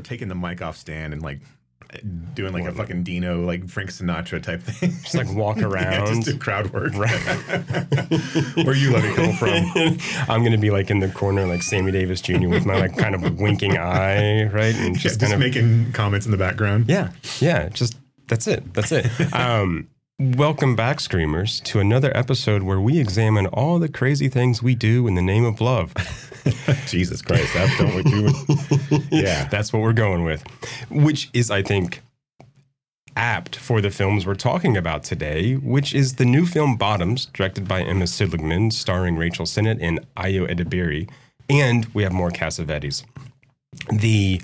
Taking the mic off stand and like doing like a fucking Dino, like Frank Sinatra type thing. Just like walk yeah, around. just do crowd work. Right. Where you let it come from? I'm gonna be like in the corner, like Sammy Davis Jr. with my like kind of winking eye, right? And Just, just just kind of making comments in the background. Yeah, yeah, just that's it. That's it. Um, welcome back, Screamers, to another episode where we examine all the crazy things we do in the name of love. Jesus Christ, that's what you. Yeah, That's what we're going with, which is, I think, apt for the films we're talking about today, which is the new film Bottoms, directed by Emma Seligman, starring Rachel Sennott and Ayo Edebiri. And we have more Cassavetes. The,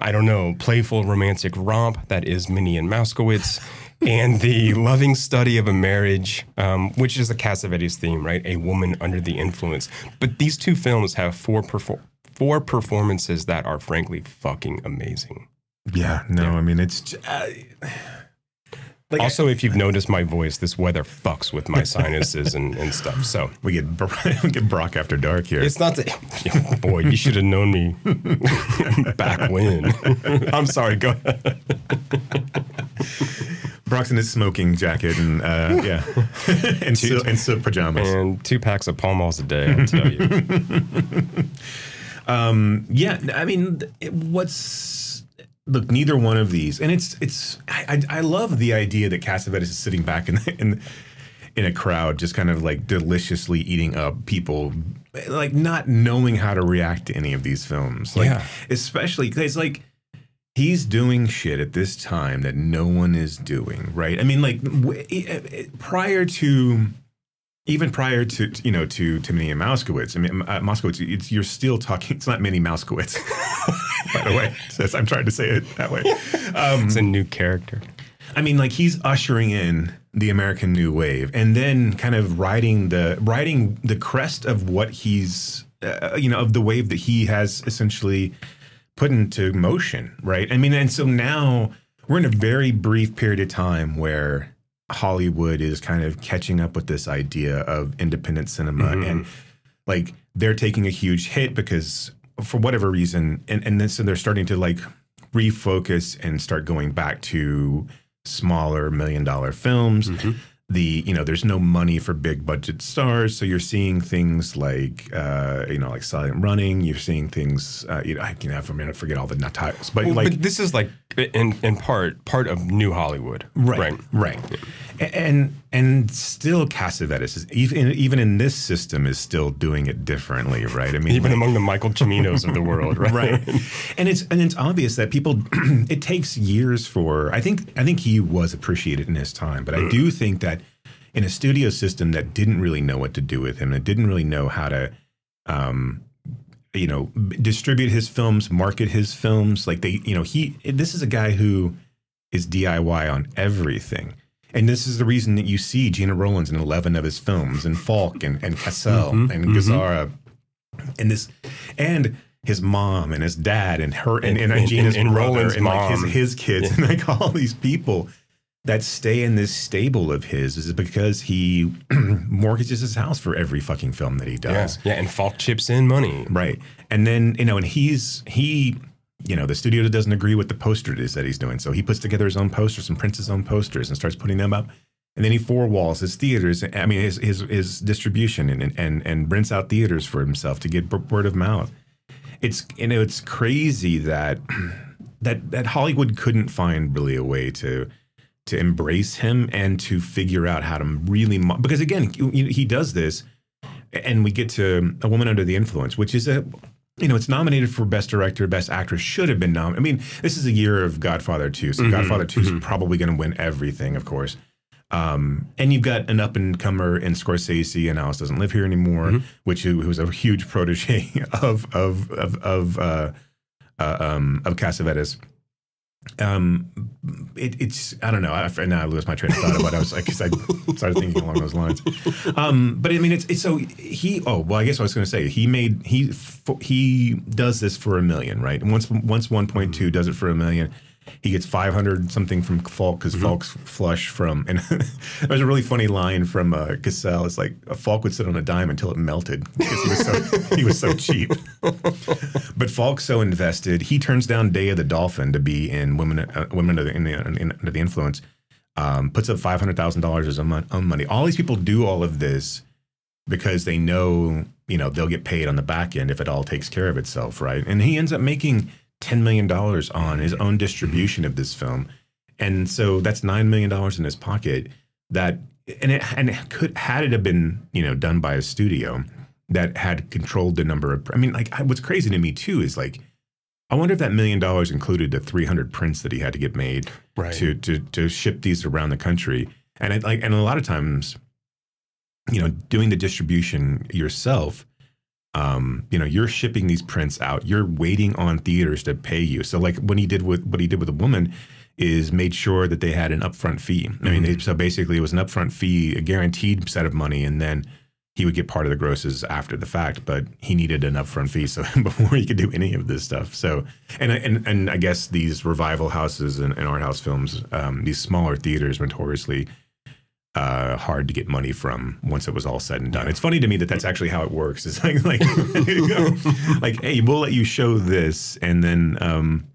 I don't know, playful romantic romp that is Minnie and Mouskowitz. And the loving study of a marriage, um, which is the Cassavetes theme, right? A woman under the influence. But these two films have four perfor- four performances that are frankly fucking amazing. yeah. No, I mean it's. Uh, like Also, if you've noticed my voice, this weather fucks with my sinuses and, and stuff. So we get we get Brock after dark here. it's not that. Boy, you should have known me back when. I'm sorry. Go ahead. Brock's in his smoking jacket and uh, yeah, and silk, and silk pajamas. And two packs of Pall Malls a day. I'll tell you. Um, yeah, I mean, what's look? Neither one of these, and it's it's. I, I, I love the idea that Cassavetes is sitting back in in in a crowd, just kind of like deliciously eating up people, like not knowing how to react to any of these films. Like, Yeah. especially because like he's doing shit at this time that no one is doing. Right? I mean, like w- prior to even prior to you know to Minnie and Mouskowitz, I mean uh, Moskowitz, it's, you're still talking. It's not Minnie Mouskowitz, by the way. I'm trying to say it that way. It's a new character. I mean, like he's ushering in the American New Wave, and then kind of riding the riding the crest of what he's uh, you know of the wave that he has essentially put into motion, right? I mean, and so now we're in a very brief period of time where Hollywood is kind of catching up with this idea of independent cinema mm-hmm. and like they're taking a huge hit because for whatever reason and and then so they're starting to like refocus and start going back to smaller million dollar films mm-hmm. The you know there's no money for big budget stars. So you're seeing things like uh you know like silent running. You're seeing things uh you know i can have a minute forget all the nut titles but Well, like but this is like in in part part of New Hollywood, Right, right, A- And and still Cassavetes is even even in this system is still doing it differently, right? I mean, Even like- among the Michael Ciminos of the world, right? right, and it's and it's obvious that people it takes years for I think I think he was appreciated in his time, but I do think that in a studio system that didn't really know what to do with him, that didn't really know how to um you know distribute his films, market his films, like they you know he this is a guy who is DIY on everything. And this is the reason that you see Gena Rowlands in 11 of his films, and Falk and, and Cassel mm-hmm, and mm-hmm. Gazzara, and this, and his mom and his dad and her and, and, And- Gena's and- and brother Roland's and like his, his kids and like all these people that stay in this stable of his is because he mortgages his house for every fucking film that he Yeah, does. yeah, and Falk chips in money. Right. And then, you know, and he's, he, you know, the studio doesn't agree with the poster it is that he's doing. So he puts together his own posters and prints his own posters and starts putting them up. And then he four walls his theaters, I mean, his, his, his distribution and, and, and rents out theaters for himself to get word of mouth. It's, you know, it's crazy that, that, that Hollywood couldn't find really a way to, to embrace him and to figure out how to really, mo- because again, he does this and we get to a woman under the influence which is a you know it's nominated for best director best actress should have been nominated i mean this is a year of godfather 2 so godfather 2 is probably going to win everything of course. Um, and you've got an up and comer in Scorsese and Alice doesn't live here anymore, which who, who was a huge protege of of of of uh, uh, um, of Cassavetes. Um, it, it's I don't know. I, now I lose my train of thought about. It. I was like, I started thinking along those lines. Um, but I mean, it's, it's so he. Oh well, I guess I was going to say he made he he does this for a million, right? Once once one point two does it for a million, He gets 500 something from Falk because Falk's flush from. And there's a really funny line from uh, Cassel. It's like a Falk would sit on a dime until it melted because he was so he was so cheap. but Falk's so invested, he turns down Day of the Dolphin to be in Women uh, Women under the, in the, in, under the Influence. Um, puts up five hundred thousand dollars as own money. All these people do all of this because they know you know they'll get paid on the back end if it all takes care of itself, right? And he ends up making ten million dollars on his own distribution of this film, and so that's nine million dollars in his pocket. That and it and it could had it have been you know done by a studio that had controlled the number of. I mean, like what's crazy to me too is like. I wonder if that million dollars included the 300 prints that he had to get made Right. to to to ship these around the country. And it, like and a lot of times, you know, doing the distribution yourself, um, you know, you're shipping these prints out. You're waiting on theaters to pay you. So like when he did with what he did with a woman is made sure that they had an upfront fee. I mean, it- so basically it was an upfront fee, a guaranteed set of money, and then he would get part of the grosses after the fact, but he needed an upfront fee so before he could do any of this stuff. So, and and and I guess these revival houses and, and art house films, um, these smaller theaters, notoriously uh, hard to get money from once it was all said and done. It's funny to me that that's actually how it works. It's like like like hey, we'll let you show this, and then. Um,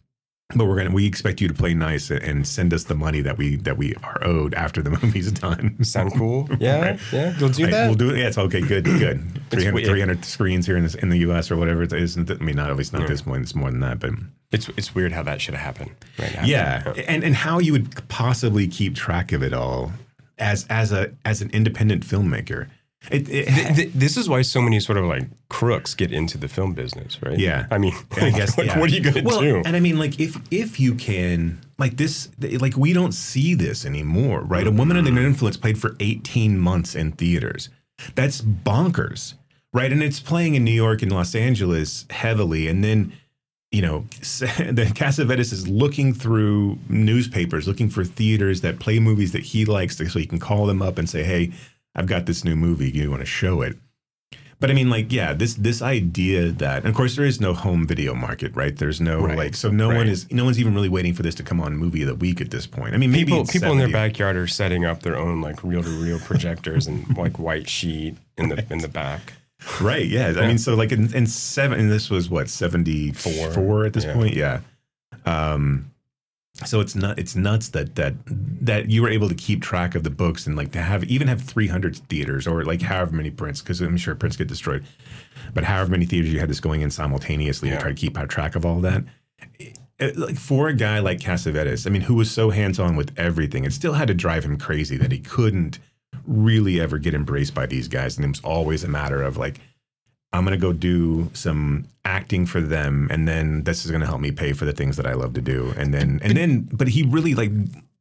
but we're gonna we expect you to play nice and send us the money that we that we are owed after the movie's done. Sound cool? Yeah, Right. yeah. You'll do Right, that. We'll do it. Yeah, it's okay. Good, good. 300, weird. 300 screens here in, this, in the U.S. or whatever it is. I mean, not at least not at this point. It's more than that, but It's it's weird how that should have happened right now. yeah, and and how you would possibly keep track of it all as as a as an independent filmmaker. It, it, Th- th- this is why so many sort of like crooks get into the film business, right? Yeah. I mean, I guess. like, yeah. what are you going to well, do? And I mean, like, if if you can, like this, like we don't see this anymore, right? A woman under Mm-hmm. influence played for 18 months in theaters. That's bonkers, right? And it's playing in New York and Los Angeles heavily, and then. You know, the Cassavetes is looking through newspapers, looking for theaters that play movies that he likes, so he can call them up and say, "Hey, I've got this new movie. You want to show it?" But I mean, like, yeah, this this idea that, of course, there is no home video market, right? There's no Right, like, so no one is, no one's even really waiting for this to come on movie of the week at this point. I mean, maybe people people in their backyard are setting up their own like reel to reel projectors and like white sheet in the in the back. Right? Yeah, I mean, so like in, in seven, and this was what seventy four at this Yeah. point, yeah. Um, so it's not it's nuts that that that you were able to keep track of the books and like to have even have 300 theaters or like however many prints because I'm sure prints get destroyed, but however many theaters you had this going in simultaneously Yeah. to try to keep track of all that. It- like for a guy like Cassavetes, I mean, who was so hands on with everything, it still had to drive him crazy that he couldn't really ever get embraced by these guys, and it was always a matter of like. I'm gonna go do some acting for them, and then this is gonna help me pay for the things that I love to do. And then, and then, but he really like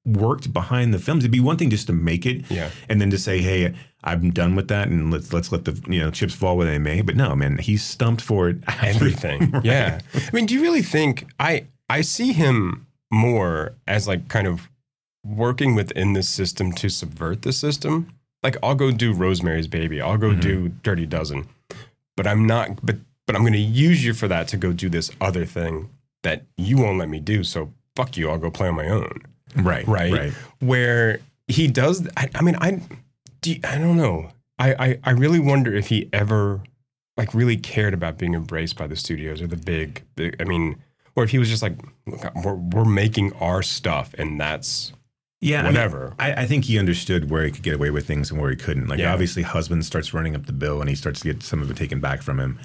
worked behind the films. It'd be one thing just to make it, Yeah. and then to say, "Hey, I'm done with that, and let's let's let the you know chips fall where they may." But no, man, he's stumped for it. Everything. Yeah. I mean, do you really think I I see him more as like kind of working within this system to subvert the system? Like I'll go do Rosemary's Baby. I'll go mm-hmm. do Dirty Dozen. But I'm not but but I'm going to use you for that to go do this other thing that you won't let me do. So fuck you. I'll go play on my own. right, right? right. Where he does. I, I mean, I, do you- I don't know. I, I, I really wonder if he ever, like, really cared about being embraced by the studios or the big. big I mean, or if he was just like, look, we're we're making our stuff, and that's Yeah, I mean, whatever. I, I think he understood where he could get away with things and where he couldn't. Like Yeah. obviously, husband starts running up the bill, and he starts to get some of it taken back from him.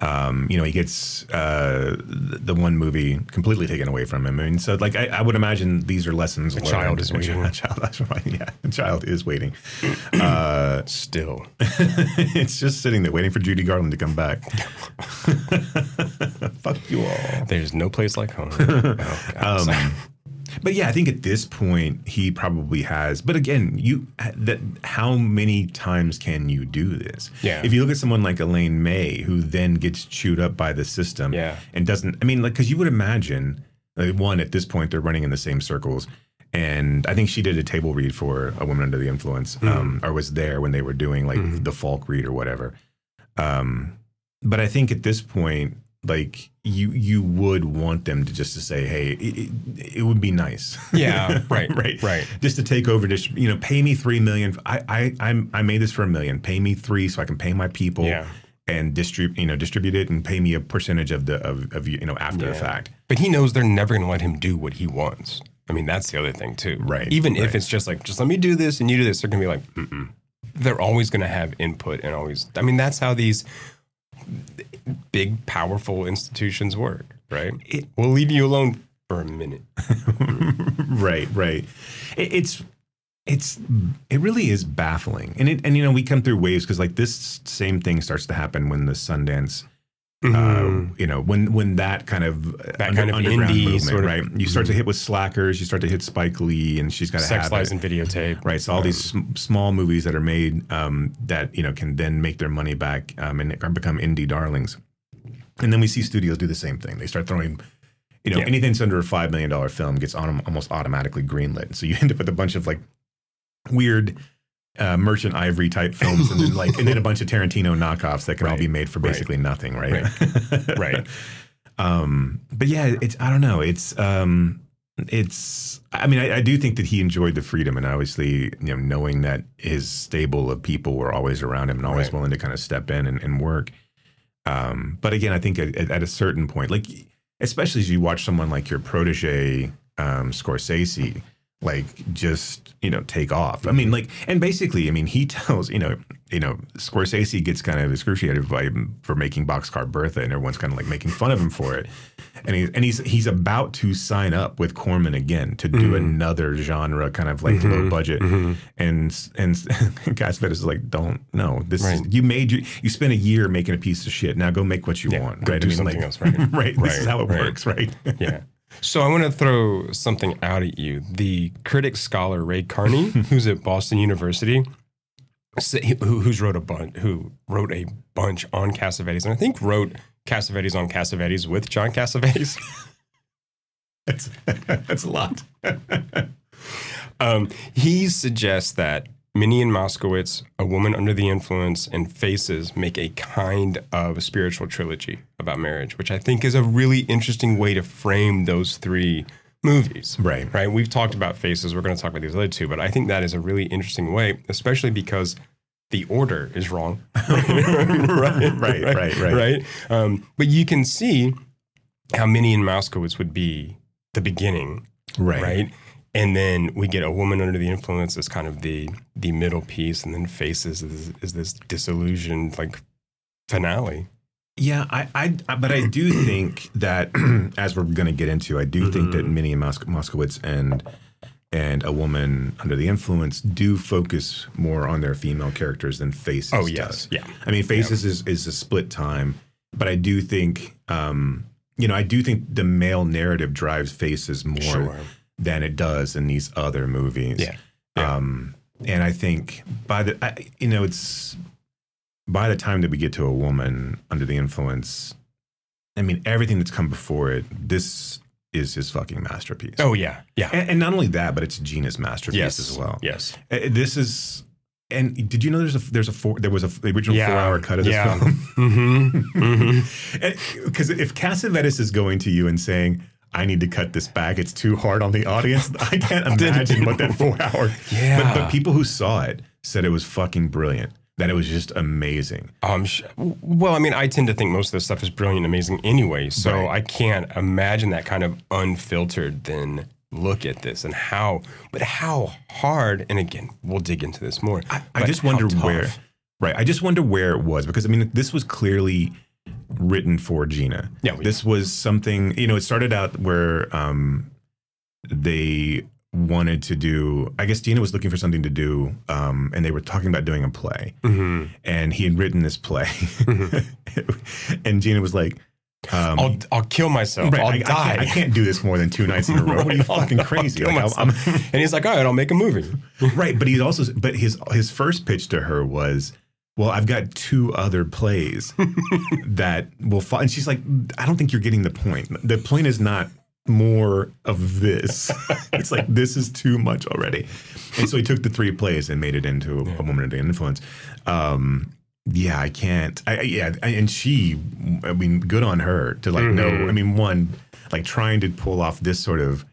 Um, you know, he gets uh, the one movie completely taken away from him. I mean, so like I, I would imagine these are lessons. A learned. child is waiting. A child, that's right. Yeah, a child is waiting. Uh, Still, it's just sitting there waiting for Judy Garland to come back. Fuck you all. there's no place like home. Oh, God. Um, but yeah, I think at this point he probably has. But again, you that how many times can you do this? Yeah. If you look at someone like Elaine May, who then gets chewed up by the system, Yeah. and doesn't. I mean, like, because you would imagine, like, one at this point they're running in the same circles. And I think she did a table read for a woman under the influence, Mm-hmm. um, or was there when they were doing like the folk read or whatever. Um, but I think at this point, like you you would want them to just to say, hey, it, it, it would be nice. Yeah, right, right, right. Just to take over, just you know, pay me three million. I I I'm, I made this for a million. Pay me three so I can pay my people. Yeah. And distribute, you know, distribute it and pay me a percentage of the of, of you know after the fact. But he knows they're never going to let him do what he wants. I mean, that's the other thing too. Right, Even if it's just like, just let me do this and you do this, they're going to be like, Mm-mm. they're always going to have input and always. I mean, that's how these big, powerful institutions work, right? It- we'll leave you alone for a minute. right right it, it's it's it really is baffling and it and you know we come through waves because like this same thing starts to happen when the sundance uh, you know when when that kind of Mm-hmm. That kind of indie sort of- right you start to hit with slackers you start to hit spike lee and she's got to Sex, lies, and videotape. Right, so all these sm- small movies that are made um, that you know can then make their money back um, and become indie darlings, and then we see studios do the same thing. They start throwing, you know, Yeah. anything that's under a five million dollar film gets on, almost automatically greenlit. So you end up with a bunch of like weird uh, merchant ivory type films, and then like and then a bunch of Tarantino knockoffs that can all be made for right. basically nothing. Right, Right. um, but yeah, it's I don't know. It's um, it's I mean I, I do think that he enjoyed the freedom and obviously you know knowing that his stable of people were always around him and always Right. willing to kind of step in and, and work. Um, but again, I think at, at at a certain point, like especially as you watch someone like your protege um, Scorsese, like just you know take off. I mean, mm-hmm. like, and basically, I mean, he tells you know, you know, Scorsese gets kind of excruciated by him for making Boxcar Bertha, and everyone's kind of like making fun of him for it. And he's and he's he's about to sign up with Corman again to do mm-hmm. another genre, kind of like low mm-hmm. budget. And and Cassavetes is like, don't no, this Right. is you made you you spent a year making a piece of shit. Now go make what you Yeah, want. go right? do something else, right. right. This is how it right. works, right? Yeah. So I want to throw something out at you. The critic scholar Ray Carney, who's at Boston University, who, who's wrote a bunch, who wrote a bunch on Cassavetes, and I think wrote Cassavetes on Cassavetes with John Cassavetes. That's that's a lot. um, he suggests that Minnie and Moskowitz, A Woman Under the Influence, and Faces make a kind of spiritual trilogy about marriage, which I think is a really interesting way to frame those three movies. Right. Right. We've talked about Faces. We're going to talk about these other two, but I think that is a really interesting way, especially because the order is wrong. right, Right, right, right. right. Um, but you can see how Minnie and Moskowitz would be the beginning Right. right? And then we get a woman under the influence as kind of the the middle piece, and then faces is, is this disillusioned like finale. Yeah, I, I, but I do think that as we're going to get into, I do think that Minnie and Moskowitz and and a woman under the influence do focus more on their female characters than Faces. Oh, does. yes. Yeah. I mean, Faces is is a split time, but I do think, um, you know, I do think the male narrative drives Faces more Sure. Than it does in these other movies. Yeah. Yeah. Um, and I think by the, I, you know, it's by the time that we get to a woman under the influence, I mean, everything that's come before it, this is his fucking masterpiece. Oh yeah, yeah. And, and not only that, but it's Gena's masterpiece yes, as well. Yes. Uh, This is, and did you know there's a there's a four there was a the original Yeah. four hour cut of this Yeah. film? Mm-hmm. mm-hmm. Because if Cassavetes is going to you and saying, "I need to cut this back. It's too hard on the audience," I can't imagine what that four hour. Yeah. But, but people who saw it said it was fucking brilliant. That it was just amazing. Um, sh- well, I mean, I tend to think most of this stuff is brilliant, and amazing anyway. So Right. I can't imagine that kind of unfiltered then look at this and how, but how hard. And again, we'll dig into this more. I, I just wonder tough. where. Right. I just wonder where it was because I mean this was clearly written for Gena. Yeah, This was something. You know, it started out where um, they wanted to do. I guess Gena was looking for something to do, um, and they were talking about doing a play. Mhm. And he had written this play, and Gina was like. Um, I'll I'll kill myself. right, I'll I, I die. can't, I can't do this more than two nights in a row. What are you fucking I'll crazy? Like, I'll- I'm- and he's like, all right, I'll make a movie. right but he's also but his his first pitch to her was well i've got two other plays that will fall and she's like i don't think you're getting the point the point is not more of this it's like this is too much already and so he took the three plays and made it into a, a woman under influence um yeah, I can't. I, I- yeah, I- and she, I mean, good on her to like know. Mhm. I mean, one like trying to pull off this sort of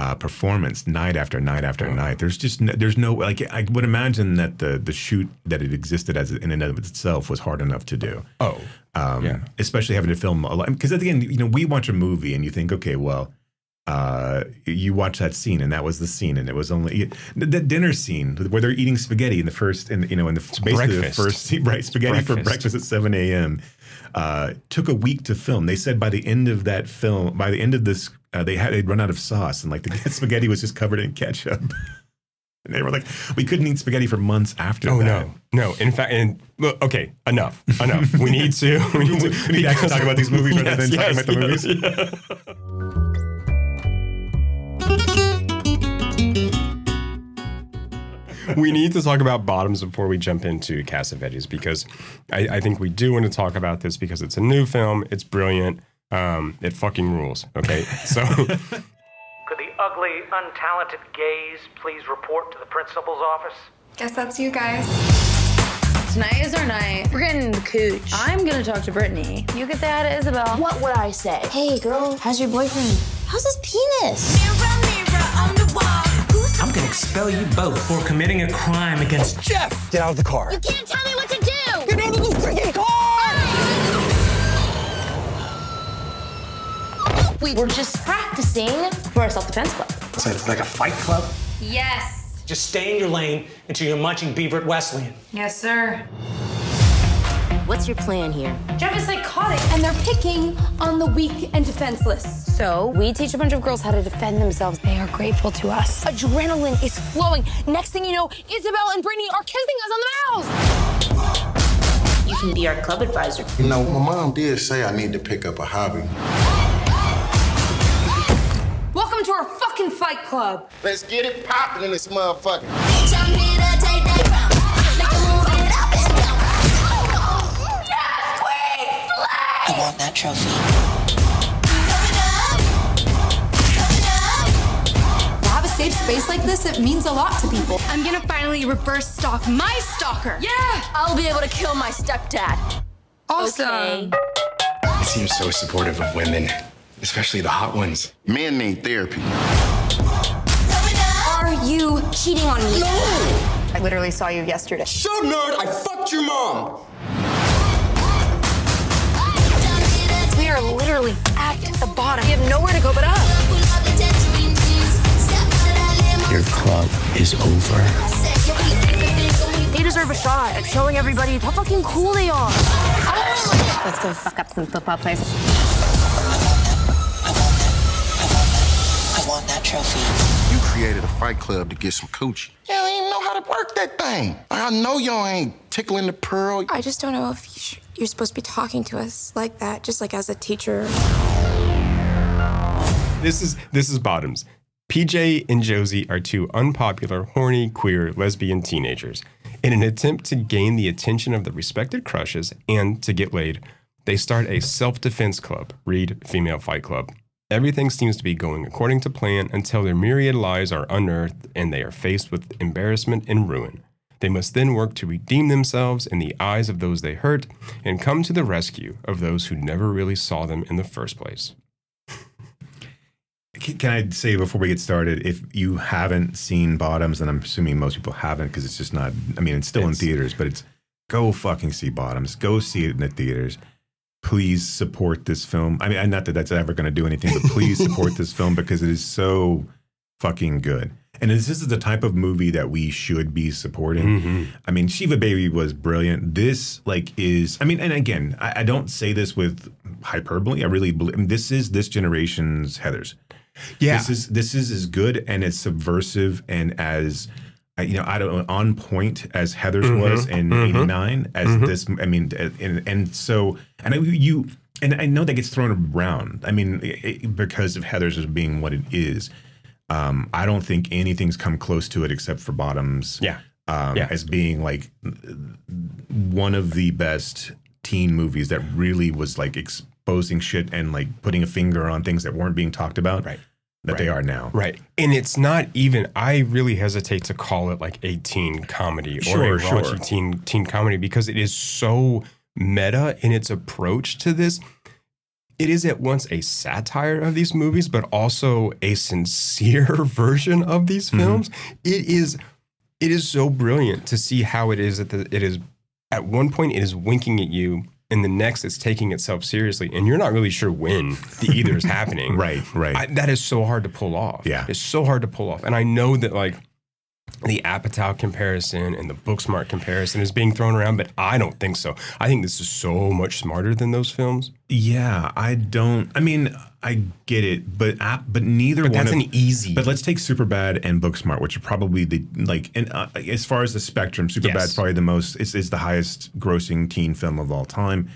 uh, performance night after night after Oh. night. There's just no, there's no like I would imagine that the the shoot that it existed as in and of itself was hard enough to do. Oh, Um, Yeah. Especially having to film a lot because at the end, you know, we watch a movie and you think, okay, well. Uh, you watch that scene, and that was the scene, and it was only the, the dinner scene where they're eating spaghetti in the first, in you know, in the basically breakfast. the first right spaghetti for Breakfast. breakfast at seven a.m. Uh, took a week to film. They said by the end of that film, by the end of this, uh, they had they'd run out of sauce, and like the spaghetti was just covered in ketchup. and they were like, we couldn't eat spaghetti for months after. oh that. no, no. In fact, and look, okay, enough, enough. We need to. We need to, We need to actually talk about these movies rather than talking about the yes, movies. yeah. we need to talk about bottoms before we jump into Cassavetes because I, I think we do want to talk about this because it's a new film. It's brilliant. Um, it fucking rules. Okay, so Could the ugly, untalented gays please report to the principal's office? Guess that's you guys. Tonight is our night. We're getting the cooch. I'm gonna talk to Brittany. You can say hi to Isabel. What would I say? Hey, girl, how's your boyfriend? How's his penis? I'm gonna expel you both for committing a crime against Jeff. Get out of the car. You can't tell me what to do! We were just practicing for a self-defense club. So it's like a fight club? Yes. Just stay in your lane until you're munching beaver at Wesleyan. Yes, sir. What's your plan here? Jeff is psychotic. and they're picking on the weak and defenseless. So we teach a bunch of girls how to defend themselves. They are grateful to us. Adrenaline is flowing. Next thing you know, Isabel and Brittany are kissing us on the mouth. You can be our club advisor. You know, my mom did say I need to pick up a hobby. Welcome to our fucking fight club. Let's get it popping in this motherfucker. I want that trophy. To have a safe space like this, it means a lot to people. I'm gonna finally reverse stalk my stalker. Yeah. I'll be able to kill my stepdad. Awesome. Okay. He seems so supportive of women, especially the hot ones. Men need therapy. Are you cheating on me? No! I literally saw you yesterday. Shut up, nerd! I fucked your mom! We are literally at the bottom. We have nowhere to go but up. Your club is over. They deserve a shot at showing everybody how fucking cool they are. Let's go fuck up some football players. I want that trophy. You created a fight club to get some coochie. You don't even know how to work that thing. I know y'all ain't tickling the pearl. I just don't know if you sh- you're supposed to be talking to us like that, just like as a teacher. This is this is Bottoms. PJ and Josie are two unpopular, horny, queer, lesbian teenagers. In an attempt to gain the attention of the respected crushes and to get laid, they start a self-defense club, read Female Fight Club. Everything seems to be going according to plan until their myriad lies are unearthed and they are faced with embarrassment and ruin. They must then work to redeem themselves in the eyes of those they hurt and come to the rescue of those who never really saw them in the first place. Can I say before we get started, if you haven't seen Bottoms, and I'm assuming most people haven't because it's just not, I mean, it's still in theaters, but it's go fucking see Bottoms. Go see it in the theaters. Please support this film. I mean, not that that's ever going to do anything, but please support this film because it is so fucking good. And this is the type of movie that we should be supporting. Mm-hmm. I mean, Shiva Baby was brilliant. This, like, is, I mean, and again, I, I don't say this with hyperbole. I really believe, I mean, this is this generation's Heathers. Yeah. This is this is as good and as subversive and as you know, I don't on point as Heather's Mm-hmm. was in '89. As this, I mean, and, and so, and I, you, and I know that gets thrown around. I mean, it- because of Heather's as being what it is. Um, I don't think anything's come close to it except for Bottoms. Yeah. Um, Yeah. as being like one of the best teen movies that really was like exposing shit and like putting a finger on things that weren't being talked about. Right. That they are now. Right. And it's not even I really hesitate to call it like a teen comedy or Sure, a raunchy sure. teen teen comedy because it is so meta in its approach to this. It is at once a satire of these movies, but also a sincere version of these Mm-hmm. films. It is it is so brilliant to see how it is that the, it is at one point it is winking at you and the next it's taking itself seriously and you're not really sure when the either is happening Right, right. I, that is so hard to pull off Yeah. it's so hard to pull off and i know that like the Apatow comparison and the Booksmart comparison is being thrown around, but I don't think so. I think this is so much smarter than those films. Yeah, I don't. I mean, I get it, but app, but neither But one. that's of, an easy. But let's take Superbad and Booksmart, which are probably the like. And uh, as far as the spectrum, Superbad's Yes. probably the most. Is, is the highest grossing teen film of all time,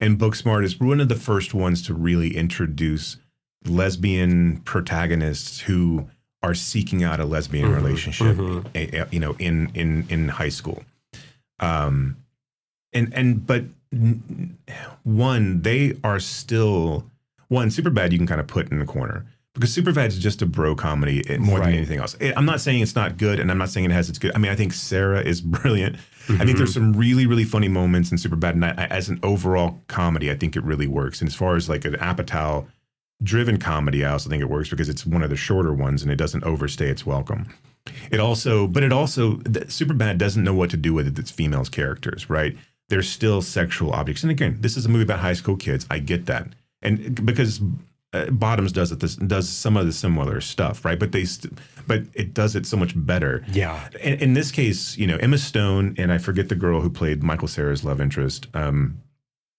and Booksmart is one of the first ones to really introduce lesbian protagonists who are seeking out a lesbian Mm-hmm. relationship. eh, eh, you know, in in in high school. Um, and and but one they are still one super bad you can kind of put in the corner because Superbad is just a bro comedy eh, more than anything else. I'm not saying it's not good, and I'm not saying it has its good. I mean, I think Cera is brilliant. I think there's some really really funny moments in Superbad, and I- as an overall comedy, I think it really works. And as far as like an Apatow driven comedy, I also think it works because it's one of the shorter ones and it doesn't overstay its welcome. It also, but it also, Superbad doesn't know what to do with its females characters, right? They're still sexual objects. And again, this is a movie about high school kids. I get that, and because uh, Bottoms does it, this does some of the similar stuff, right? But they, st- but it does it so much better. Yeah. In, in this case, you know, Emma Stone and I forget the girl who played Michael Cera's love interest. Um,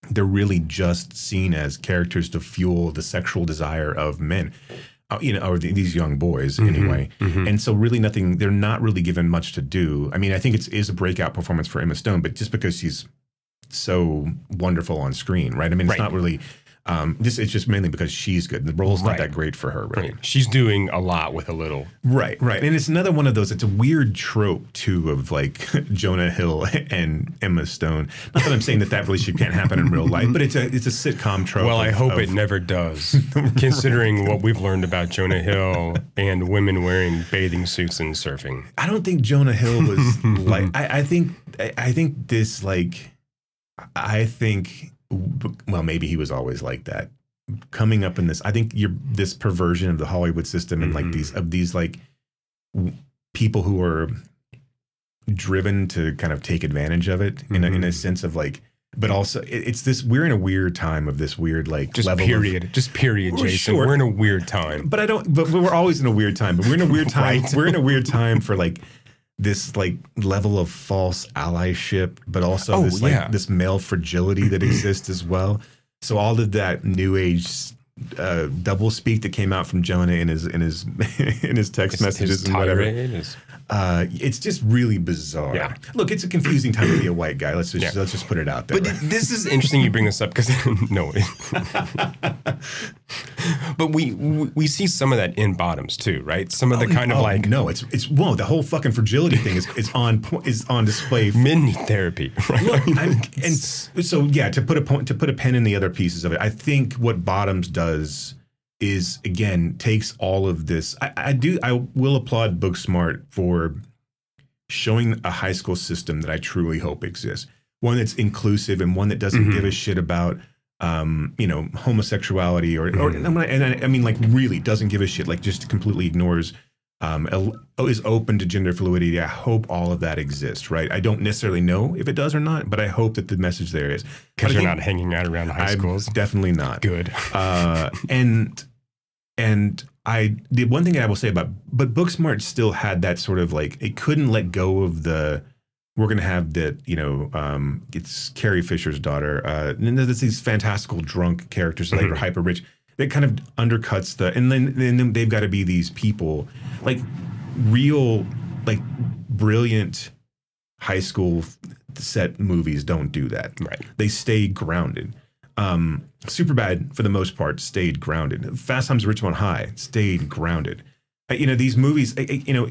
they're really just seen as characters to fuel the sexual desire of men, uh, you know, or the, these young boys anyway. And so, really, nothing. They're not really given much to do. I mean, I think it's is a breakout performance for Emma Stone, but just because she's so wonderful on screen, right? I mean, it's Right. not really. Um, this it's just mainly because she's good. The role's not that great for her, really. She's doing a lot with a little. Right, right. And it's another one of those, it's a weird trope too of like Jonah Hill and Emma Stone. Not that I'm saying that that relationship can't happen in real life, but it's a it's a sitcom trope. Well, I of- hope of- it never does, considering what we've learned about Jonah Hill and women wearing bathing suits and surfing. I don't think Jonah Hill was like I, I think I, I think this like I think well maybe he was always like that. Coming up in this, I think you're this perversion of the Hollywood system and like mm-hmm. these of these like w- people who are driven to kind of take advantage of it in a, in a mm-hmm. sense of like but also it, it's this we're in a weird time of this weird like Just level of- period. just period, Well, Jason. sure. We're in a weird time. but I don't. But we're always in a weird time. But we're in a weird time. Right. We're in a weird time for like this like level of false allyship, but also Oh, this like yeah. this male fragility that exists as well. So all of that new age uh, double speak that came out from Jonah in his in his in his text His- messages his and whatever. tirade is- Uh, it's just really bizarre. Yeah. Look, it's a confusing time to be a white guy. Let's just Yeah. let's just put it out there. But this is interesting you bring this up because no, but we we we see some of that in bottoms too, right? Some of the kind of Oh, like no, it's it's whoa. The whole fucking fragility thing is is on is on display men need therapy, right? Look, and so yeah, to put a point, to put a pen in the other pieces of it, I think what Bottoms does is again takes all of this. I, I do. I will applaud Booksmart for showing a high school system that I truly hope exists. One that's inclusive and one that doesn't give a shit about. Um, you know, homosexuality or, or and I, and I, I mean, like, really doesn't give a shit. Like, just completely ignores um, is open to gender fluidity. I hope all of that exists, right? I don't necessarily know if it does or not, but I hope that the message there is. Because you're not hanging out around high I'm schools. Definitely not. Good. Uh, and and I the one thing I will say about but Booksmart still had that sort of like it couldn't let go of the we're gonna have that you know um, it's Carrie Fisher's daughter uh, and there's these fantastical drunk characters like are hyper rich. That kind of undercuts the and then then they've got to be these people like real like brilliant high school set movies don't do that. Right. they stay grounded um, Superbad, for the most part, stayed grounded. Fast Times at Ridgemont High stayed grounded. Uh, you know, these movies, uh, you know,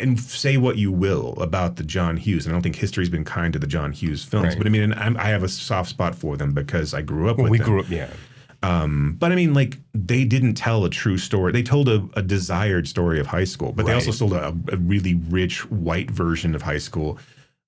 and say what you will about the John Hughes. And I don't think history's been kind to the John Hughes films, Right. but I mean, and I'm, I have a soft spot for them because I grew up Well, with we them. grew up, yeah. Um, but I mean, like they didn't tell a true story. They told a, a desired story of high school, but they also Right. sold a, a really rich white version of high school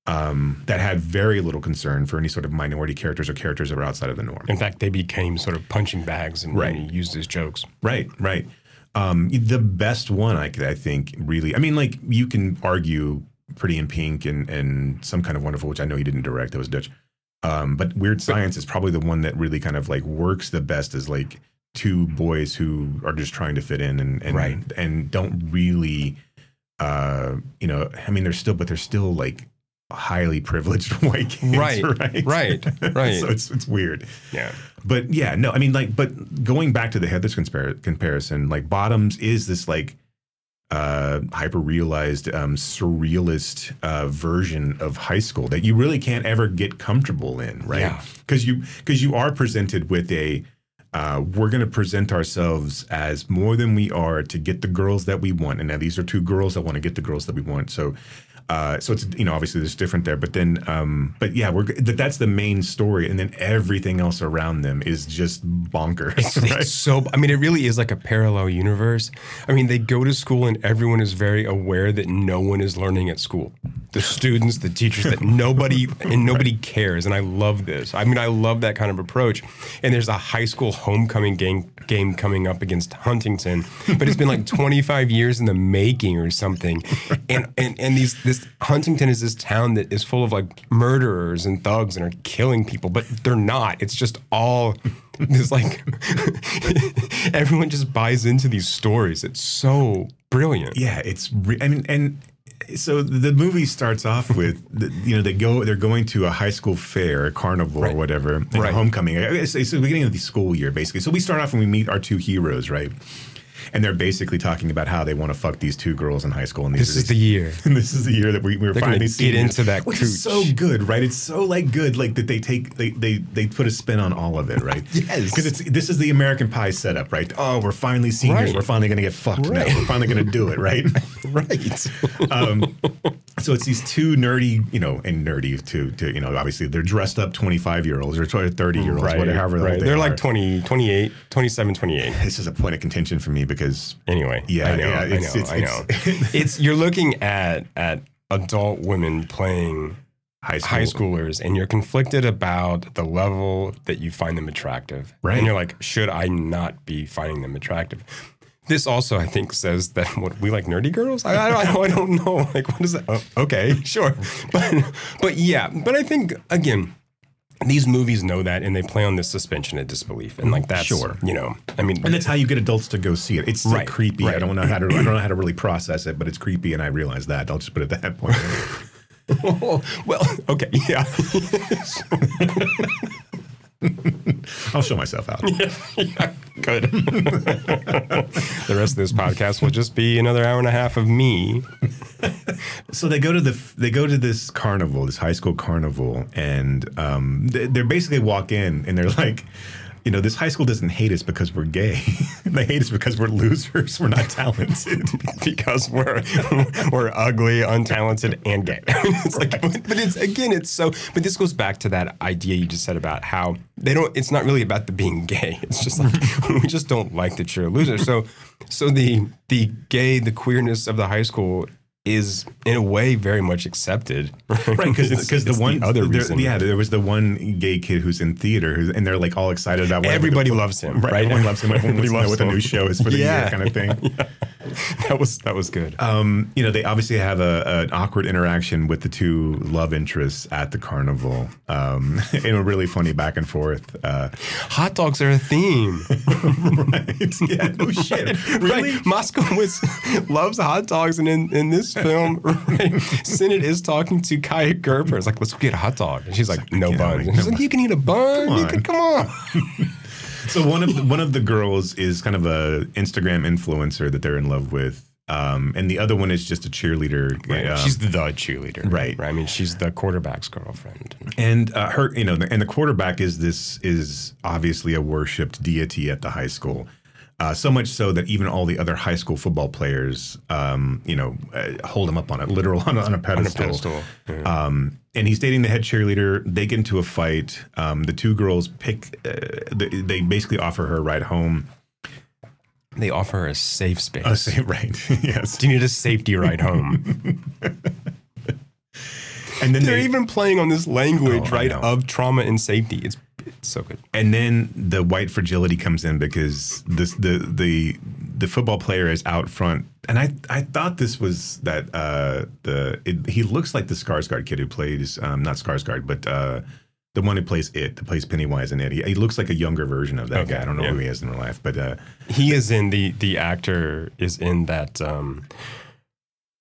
um, that had very little concern for any sort of minority characters or characters that were outside of the norm. In fact, they became sort of punching bags and Right. and used as jokes. Right, right. Um, the best one I I think, really. I mean, like you can argue Pretty in Pink and and some kind of wonderful, which I know he didn't direct. That was Deutch. Um, but Weird Science is probably the one that really kind of like works the best as like two boys who are just trying to fit in and and Right. and don't really, uh, you know, I mean, they're still, but they're still like highly privileged white kids, Right, right, right, right. so it's it's weird. Yeah. But yeah, no, I mean, like, but going back to the Heather's compar- comparison, like, Bottoms is this like uh, hyper realized, um, surrealist uh, version of high school that you really can't ever get comfortable in, right? Yeah. Because you because you are presented with a uh, we're going to present ourselves as more than we are to get the girls that we want, and now these are two girls that want to get the girls that we want. So. Uh, so it's you know obviously there's different there, but then um, but yeah we're that that's the main story, and then everything else around them is just bonkers. It's, right? it's so. I mean, it really is like a parallel universe. I mean, they go to school and everyone is very aware that no one is learning at school. The students, the teachers, that nobody and nobody cares. And I love this. I mean, I love that kind of approach. And there's a high school homecoming game game coming up against Huntington, but it's been like 25 years in the making or something. And and and these this Huntington is this town that is full of like murderers and thugs and are killing people, but they're not. It's just all this like everyone just buys into these stories. It's so brilliant. Yeah, it's. Re- I mean, and so the movie starts off with the, you know they go they're going to a high school fair, a carnival or whatever, Right. homecoming. It's, it's the beginning of the school year basically. So we start off and we meet our two heroes, right? And they're basically talking about how they want to fuck these two girls in high school. And these This is the year. and this is the year that we, we're They're finally get seeing into that which is so good, right? It's so like good, like that they take they they they put a spin on all of it, right? Yes. because it's this is the American Pie setup, right? Oh, we're finally seniors. Right. We're finally gonna get fucked Right. now. We're finally gonna do it, right? Right. um, so it's these two nerdy, you know, and nerdy to, to you know, obviously they're dressed up 25 year olds or 30 year olds, right. whatever. right. They They're are. like 20, 28, 27, 28. This is a point of contention for me because Anyway, Yeah, I know, yeah, I it's- know, it's- I know. it's- It's, you're looking at at adult women playing high school, high schoolers, and you're conflicted about the level that you find them attractive. Right. And you're like, should I not be finding them attractive? This also, I think, says that what we like nerdy girls. I, I, don't, I don't know. Like, what is that? Oh, okay, sure, but but yeah, but I think again. These movies know that, and they play on this suspension of disbelief, and like that's Sure. you know, I mean, And that's how you get adults to go see it. It's still Right, creepy. I don't know how to. I don't know how to really process it, but it's creepy, and I realize that. I'll just put it at that point. well, okay, yeah, I'll show myself out. yeah, good. the rest of this podcast will just be another hour and a half of me. So they go to the they go to this carnival, this high school carnival, and um, they, they're basically walk in and they're like, you know, this high school doesn't hate us because we're gay. they hate us because we're losers. We're not talented. because we're we're ugly, untalented, and gay. it's like, but, but it's again, it's so. But this goes back to that idea you just said about how they don't. It's not really about the being gay. It's just like we just don't like that you're a loser. So, so the the gay, the queerness of the high school is in a way very much accepted, right? Because the one other there- reason, yeah, there was the one gay kid who's in theater, who's, and they're like all excited about Everybody the- loves him, right? Everyone loves him. Everyone Everybody wants to know what the new show is for the Yeah. year, kind of thing. that was that was good. Um, you know, they obviously have a, an awkward interaction with the two love interests at the carnival, um, in a really funny back and forth. Uh, Hot dogs are a theme. right? Yeah, no shit. Really? Right. Moskowitz loves hot dogs, and in, in this film, right, Sennott is talking to Kaya Gerber. It's like, let's get a hot dog, and she's like, no "Yeah, buns. like, you can eat a bun. Come You can, come on. So one of the, one of the girls is kind of a Instagram influencer that they're in love with, um, and the other one is just a cheerleader. um, she's the cheerleader, Right. I mean, she's the quarterback's girlfriend. and uh, her, you know, and the quarterback is this is obviously a worshipped deity at the high school. Uh, so much so that even all the other high school football players, um, you know, uh, hold him up on a literal on a, on a pedestal. pedestal, yeah. Um, and he's dating the head cheerleader. They get into a fight. Um, the two girls pick. Uh, they, they basically offer her a ride home. They offer her a safe space. Say, right. yes. Do you need a safety ride home? And then They're they, even playing on this language, Oh, right, of trauma and safety. It's so good. and then the white fragility comes in because this the the the football player is out front, and I I thought this was that uh the it, he looks like the Skarsgård kid who plays um not Skarsgård but uh the one who plays it that plays Pennywise in it. He, he looks like a younger version of that Okay, guy. I don't know yeah. who he is in real life, but uh He is in the the actor is in that um,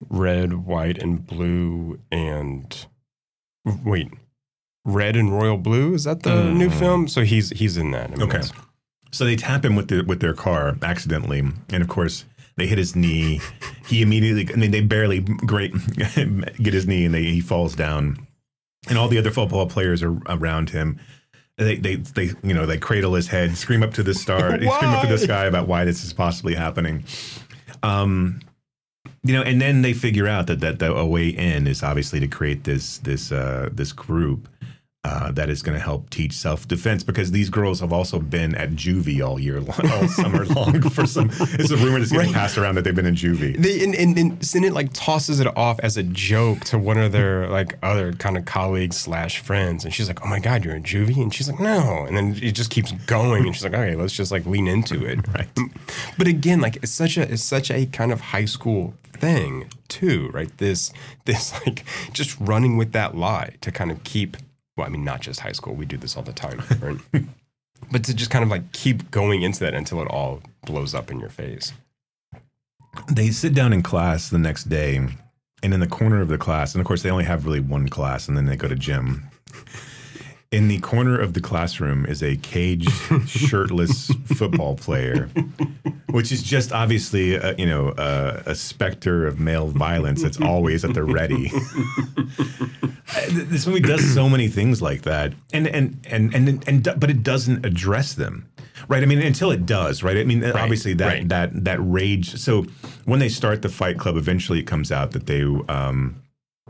red, white, and blue and wait, red and royal blue. Is that the new film? So he's he's in that. I mean, Okay. So they tap him with their with their car accidentally, and of course they hit his knee. He immediately, I mean, they barely great get his knee, and they, he falls down. And all the other football players are around him. They, they, they, you know, they cradle his head, scream up to the star, scream up to the sky about why this is possibly happening. Um, you know, and then they figure out that that the a way in is obviously to create this this uh, this group uh, that is going to help teach self defense because these girls have also been at juvie all year long, all summer long for some. It's a rumor that's getting Right. passed around that they've been in juvie. They and, and, and Sennott like tosses it off as a joke to one of their like other kind of colleagues slash friends, and she's like, "Oh my god, you're in juvie," and she's like, "No," and then it just keeps going, and she's like, "Okay, let's just like lean into it." Right. But again, like it's such a it's such a kind of high school thing too, right? This this like just running with that lie to kind of keep. Well, I mean, not just high school. We do this all the time, right? but to just kind of like keep going into that until it all blows up in your face. They sit down in class the next day, and in the corner of the class, and of course they only have really one class, and then they go to gym. In the corner of the classroom is a caged, shirtless football player, which is just obviously, a, you know, a, a specter of male violence that's always at the ready. Uh, this movie does so many things like that, and and and and and, but it doesn't address them, right? I mean, until it does, right? I mean, obviously that right. that that rage. So when they start the Fight Club, eventually it comes out that they, um,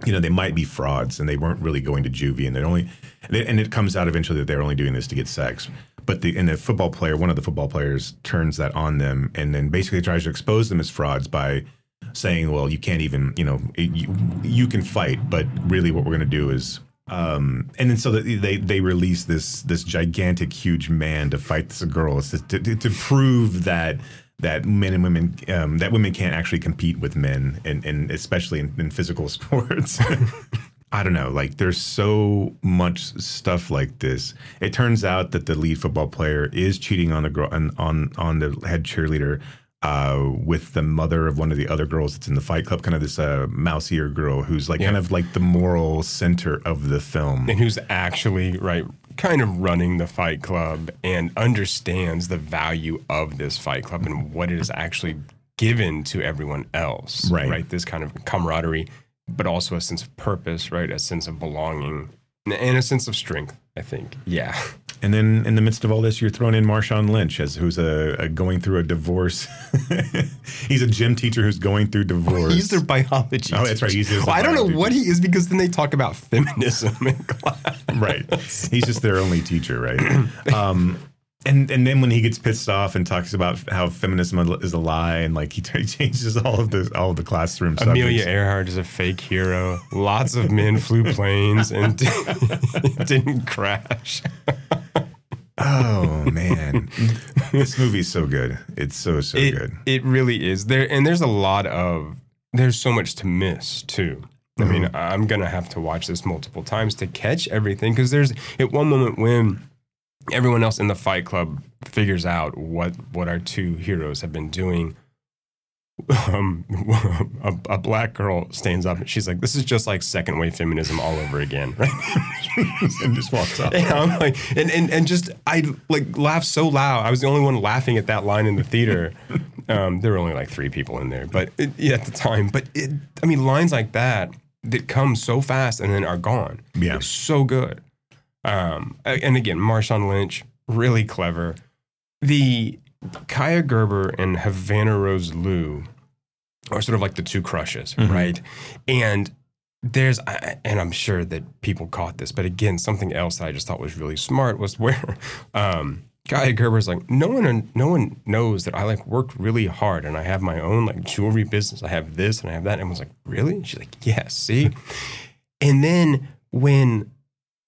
you know, they might be frauds and they weren't really going to juvie, and they're only, and it comes out eventually that they're only doing this to get sex. But the and the football player, one of the football players, turns that on them, and then basically tries to expose them as frauds by saying, "Well, you can't even, you know, you, you can fight, but really, what we're going to do is." Um, and then so they they release this this gigantic, huge man to fight this girl to, to, to prove that that men and women um, that women can't actually compete with men, and, and especially in, in physical sports. I don't know. Like, there's so much stuff like this. It turns out that the lead football player is cheating on the girl on on, on the head cheerleader uh, with the mother of one of the other girls that's in the fight club. Kind of this uh, mouseier girl who's like kind of like the moral center of the film. and who's actually right kind of running the fight club and understands the value of this fight club and what it is actually given to everyone else Right. right? This kind of camaraderie but also a sense of purpose right? A sense of belonging and a sense of strength i think. Yeah And then in the midst of all this, you're thrown in Marshawn Lynch as who's a, a going through a divorce. He's a gym teacher who's going through divorce. he's their biology Oh, that's right. He's well, i don't know what he is because then they talk about feminism in class right. He's just their only teacher, right? Um, and and then when he gets pissed off and talks about how feminism is a lie, and like he t- changes all of the all of the classroom stuff. Amelia subjects. Earhart is a fake hero. Lots of men flew planes and didn't crash. Oh man, this movie's so good. It's so so It, good. it really is there, and there's a lot of there's so much to miss too. I mean, Mm-hmm. I'm gonna have to watch this multiple times to catch everything because there's at one moment when everyone else in the Fight Club figures out what what our two heroes have been doing. Um, a, a black girl stands up and she's like, "This is just like second wave feminism all over again." Right? and just walks off. And I'm like, and, and and just I like laughed so loud. I was the only one laughing at that line in the theater. Um, there were only like three people in there, but it, yeah, at the time. But it, I mean, lines like that that come so fast and then are gone. Yeah. It's so good. Um, and again, Marshawn Lynch, really clever. The Kaya Gerber and Havana Rose Liu are sort of like the two crushes, Mhm. right? And there's, and I'm sure that people caught this, but again, something else that I just thought was really smart was where um, Kaya Gerber's like, no one, no one knows that I like work really hard and I have my own like jewelry business. I have this and I have that. And I was like, really? And she's like, yes. see. and then when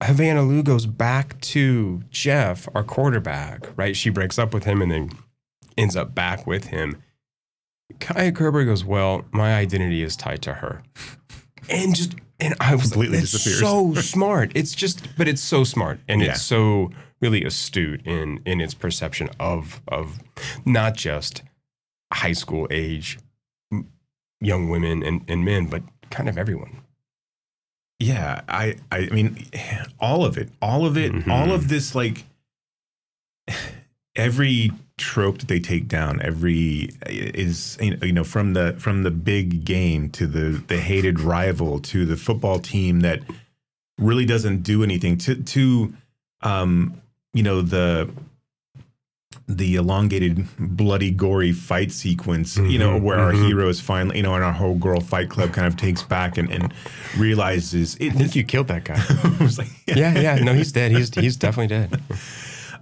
Havana Liu goes back to Jeff, our quarterback, right? She breaks up with him and then ends up back with him. Kaya Gerber goes, Well, my identity is tied to her. And just, and I was Completely like, It's disappears. so smart. It's just, but it's so smart. And Yeah. it's so really astute in, in its perception of, of not just high school age young women and, and men, but kind of everyone. Yeah, I I mean all of it. All of it. Mhm. All of this like every trope that they take down, every is you know from the from the big game to the the hated rival to the football team that really doesn't do anything to to um you know the the elongated, bloody, gory fight sequence, you know, Mhm, where our mhm. heroes finally, you know, and our whole girl fight club kind of takes back and, and realizes it. I think you killed that guy. I was like, yeah, yeah. No, he's dead. He's, he's definitely dead.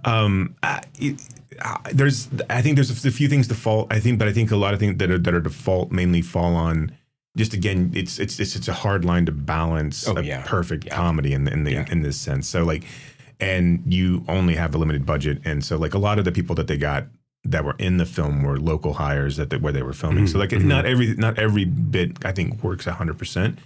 um, I, it, uh, there's, I think there's a, few things default. I think, but I think a lot of things that are that are default mainly fall on. Just again, it's it's it's, it's a hard line to balance Oh, a yeah. perfect Yeah. comedy in in the Yeah. in this sense. So like, and you only have a limited budget, and so like a lot of the people that they got that were in the film were local hires that they, where they were filming. So like, Mhm. not every not every bit I think works hundred percent.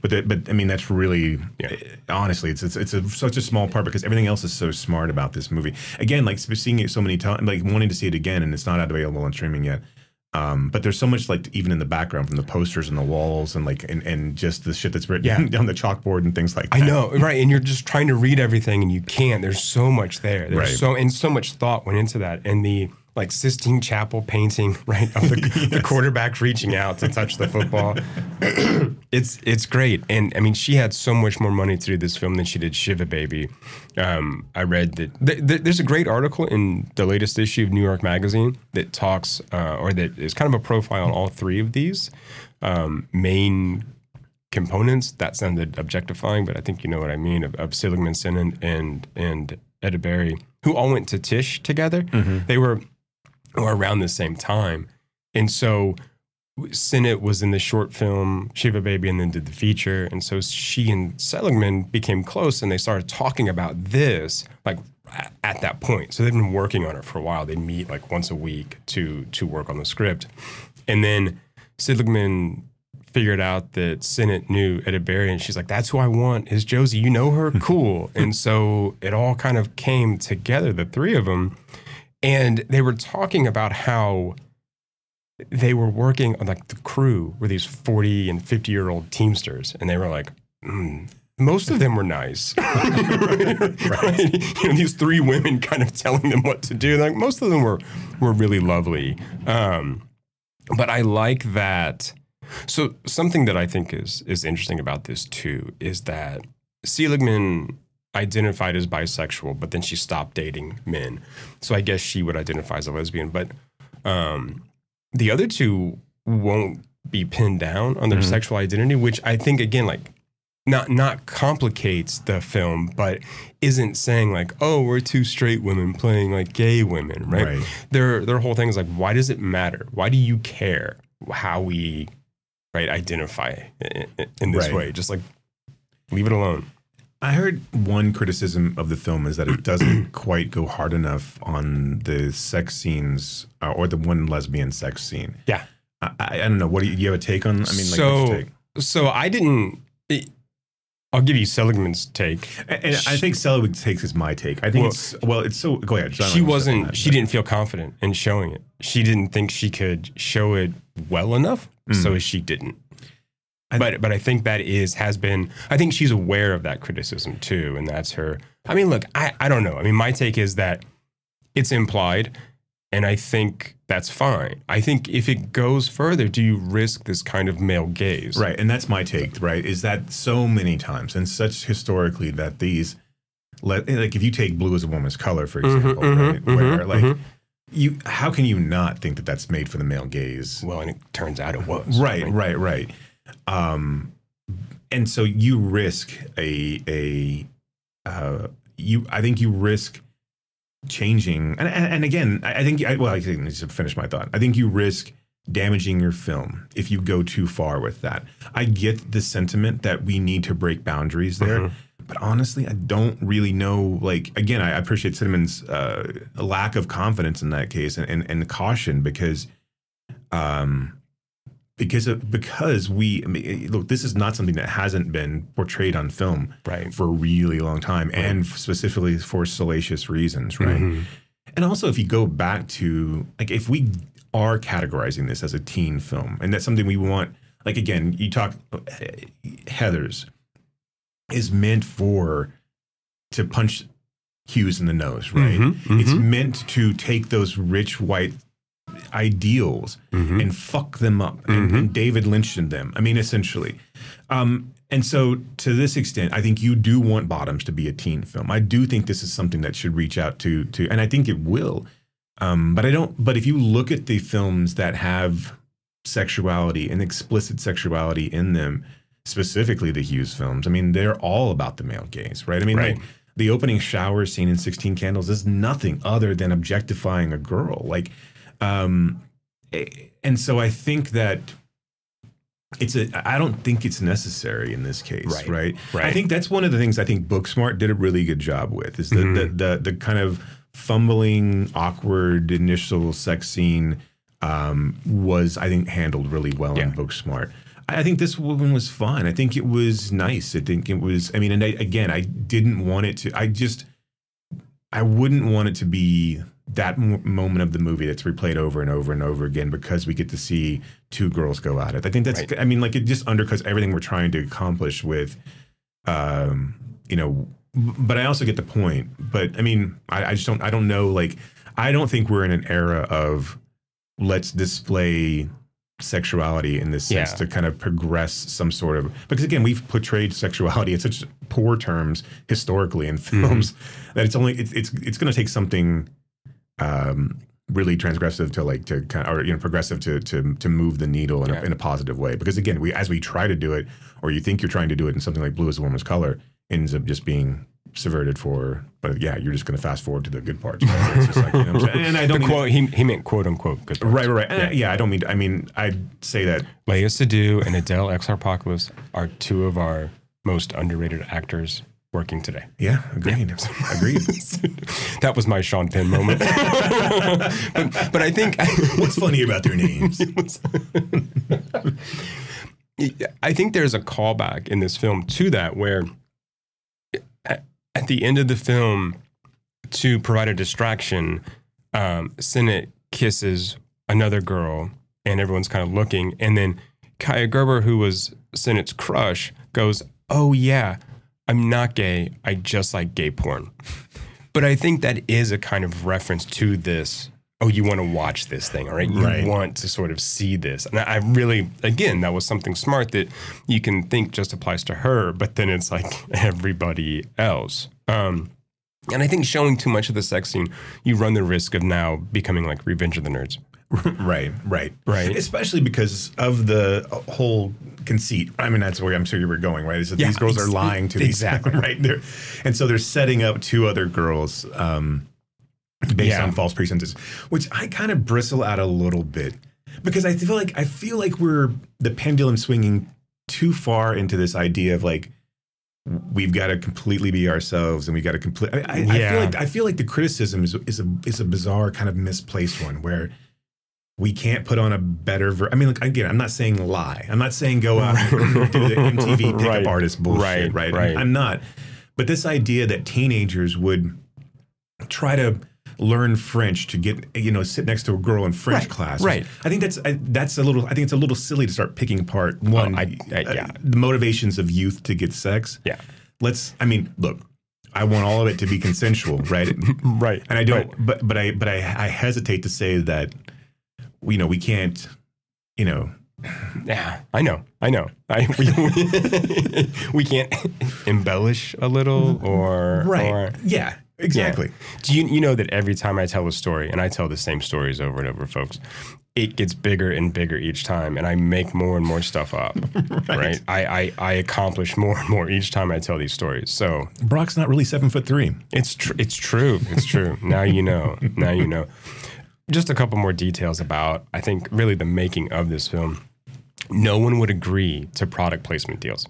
But that, but I mean that's really Yeah. honestly it's it's, it's a, such a small part because everything else is so smart about this movie. Again, like seeing it so many times, like wanting to see it again, and it's not available on streaming yet. Um, but there's so much like even in the background from the posters and the walls and like and, and just the shit that's written Yeah. on the chalkboard and things like that. I know, right? And you're just trying to read everything, and you can't. There's so much there. There's Right. so and so much thought went into that, and the like Sistine Chapel painting, right, of the, the quarterback reaching out to touch the football. it's it's great, and I mean, she had so much more money to do this film than she did Shiva Baby. Um, I read that th- th- there's a great article in the latest issue of New York Magazine that talks, uh, or that is kind of a profile on all three of these um, main components. That sounded objectifying, but I think you know what I mean of, of Seligman Sennott and and Edebiri, who all went to Tisch together. They were, were around the same time, and so Sennott was in the short film Shiva Baby, and then did the feature, and so she and Seligman became close, and they started talking about this like at that point. So they've been working on it for a while. They meet like once a week to to work on the script, and then Seligman figured out that Sennott knew Edebiri, and she's like, "That's who I want is Josie. You know her, cool." and so it all kind of came together, the three of them, and they were talking about how they were working on like the crew were these 40 and 50 year old teamsters and they were like mm, most of them were nice. Right. you know these three women kind of telling them what to do. Like most of them were were really lovely. Um, but i like that. So something that i think is is interesting about this too is that seligman identified as bisexual but then she stopped dating men so i guess she would identify as a lesbian but um, the other two won't be pinned down on their Mhm. sexual identity, which I think again, like not not complicates the film, but isn't saying like, oh, we're two straight women playing like gay women, right? Right. Their their whole thing is like, why does it matter? Why do you care how we right identify in, in this Right. way? Just like leave it alone. I heard one criticism of the film is that it doesn't quite go hard enough on the sex scenes uh, or the one lesbian sex scene. Yeah. I, I, I don't know. What do you, do you have a take on? I mean, like, what's so your take? so I didn't. It, I'll give you Seligman's take. And, and I think Seligman's take is my take. I think Well- it's well, it's so. Go ahead. John, she wasn't on she that, didn't feel confident in showing it she didn't think she could show it well enough so she didn't I- but but i think that is has been i think she's aware of that criticism too and that's her i mean look i i don't know i mean my take is that it's implied and i think that's fine i think if it goes further do you risk this kind of male gaze Right, and that's my take. Right, is that so many times and such historically that these, like if you take blue as a woman's color, for example, mhm, right, where mhm, like mhm. you how can you not think that that's made for the male gaze? Well, and it turns out it was. Right, right, right. Um, and so you risk a a uh, you. I think you risk changing. And, and, again, I, think I, well, I think to finish my thought. I think you risk damaging your film if you go too far with that. I get the sentiment that we need to break boundaries there. Mhm. But honestly, I don't really know. Like again, I appreciate Cinnamon's uh, lack of confidence in that case and, and, and caution because, um, because of, because we I mean, look, this is not something that hasn't been portrayed on film Right. for a really long time, and specifically for salacious reasons, right? Mhm. And also, if you go back to like, if we are categorizing this as a teen film, and that's something we want, like again, you talk Heather's is meant for to punch Hughes in the nose, right? Mhm, It's mhm. meant to take those rich white ideals Mhm. and fuck them up and, Mhm. and David Lynch them. I mean, essentially. Um, and so, to this extent, I think you do want Bottoms to be a teen film. I do think this is something that should reach out to to, and I think it will. Um, but I don't. But if you look at the films that have sexuality and explicit sexuality in them, specifically the Hughes films, I mean, they're all about the male gaze, right? I mean, Right. like the opening shower scene in Sixteen Candles is nothing other than objectifying a girl, like. Um, and so I think that it's a I don't think it's necessary in this case, Right, right? right. I think that's one of the things I think Booksmart did a really good job with is the Mhm. the, the the kind of fumbling, awkward initial sex scene um, was I think handled really well Yeah. in Booksmart. I I think this one was fun. I think it was nice. I think it was. I mean, and I, again, I didn't want it to. I just, I wouldn't want it to be that mo- moment of the movie that's replayed over and over and over again because we get to see two girls go at it. I think that's. Right. I mean, like it just undercuts everything we're trying to accomplish with, um, you know. But I also get the point. But I mean, I, I just don't. I don't know. Like, I don't think we're in an era of let's display sexuality in this sense Yeah. to kind of progress some sort of because again we've portrayed sexuality in such poor terms historically in films that it's only it's it's, it's going to take something um really transgressive to like to kind of, or you know progressive to to to move the needle in, Yeah. a, in a positive way because again we as we try to do it or you think you're trying to do it in something like blue is a woman's color ends up just being subverted for but yeah you're just going to fast forward to the good parts right? It's just like, you know what and I don't mean- quote he, he meant quote unquote good parts. Right, right, right. And, Yeah. I don't mean. I mean, I'd say that. Léa Seydoux and Adele Exarchopoulos are two of our most underrated actors working today. Yeah, agreed. Agreed. that was my Sean Penn moment. but, but I think What's funny about their names? I think there's a callback in this film to that where at, at the end of the film, to provide a distraction, um, Sennott kisses another girl and everyone's kind of looking. And then Kaya Gerber, who was Sennott's crush, goes, Oh, yeah, I'm not gay. I just like gay porn. But I think that is a kind of reference to this. Oh, you want to watch this thing, all right? You Right. want to sort of see this. And I I really, again, that was something smart that you can think just applies to her, but then it's like everybody else. Um, and I think showing too much of the sex scene, you run the risk of now becoming like Revenge of the Nerds. right, right, Right. Especially because of the whole conceit. I mean, that's where I'm sure you were going, right? Is that Yeah, these girls are lying to exactly. these right? They're, and so they're setting up two other girls um, based Yeah. on false pretenses, which I kind of bristle at a little bit because I feel like I feel like we're the pendulum swinging too far into this idea of like we've got to completely be ourselves and we got to complete. I, I, I feel like I feel like the criticism is is a is a bizarre kind of misplaced one where we can't put on a better. Ver- I mean, like again, I'm not saying lie. I'm not saying go out and do the MTV pickup Right. artist bullshit. Right, Right, right. I'm, I'm not. But this idea that teenagers would try to learn French to get you know sit next to a girl in French Right, class. right. I think that's I, that's a little. I think it's a little silly to start picking apart one Oh, I- I- uh, the motivations of youth to get sex. Yeah. Let's. I mean, look. I want all of it to be consensual, right? Right. And I don't. But but I but I I hesitate to say that. You know, we can't. You know, Yeah, I know. I know. I, we, we can't embellish a little or right? or- yeah. Exactly. Yeah. Do you you know that every time I tell a story, and I tell the same stories over and over, folks, it gets bigger and bigger each time, and I make more and more stuff up. right. I, I I accomplish more and more each time I tell these stories. So Brock's not really seven foot three. it's tr- it's true. It's true. now you know. Now you know. Just a couple more details about I think really the making of this film. No one would agree to product placement deals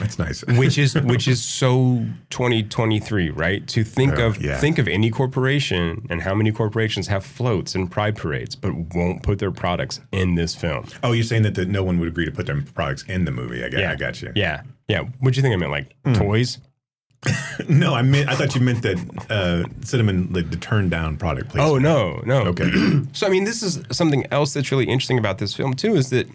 That's nice. which is which is so 2023 right to think Oh, of yeah. think of any corporation and how many corporations have floats and pride parades but won't put their products in this film oh, you're saying that the, no one would agree to put their products in the movie. I got, I got you. yeah yeah what do you think i meant like Hmm. toys No, I meant I thought you meant that uh, Cinnamon like the turn down product placement. oh no no Okay. so i mean this is something else that's really interesting about this film too is that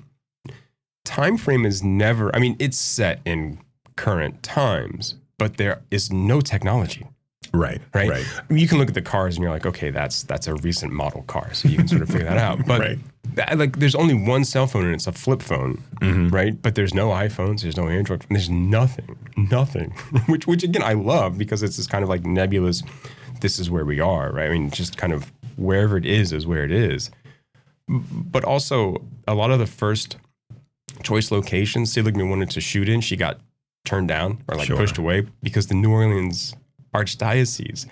time frame is never i mean it's set in current times but there is no technology right. right? Right. You can look at the cars and you're like, okay, that's that's a recent model car, so you can sort of figure that out. But Right. that- like, there's only one cell phone and it's a flip phone, Mm-hmm. right? But there's no iPhones, there's no Android, there's nothing, nothing. which which again I love because it's this kind of like nebulous. This is where we are, right? I mean, just kind of wherever it is is where it is. But also, a lot of the first choice locations Seligman wanted to shoot in, she got turned down or like Sure. pushed away because the New Orleans Archdiocese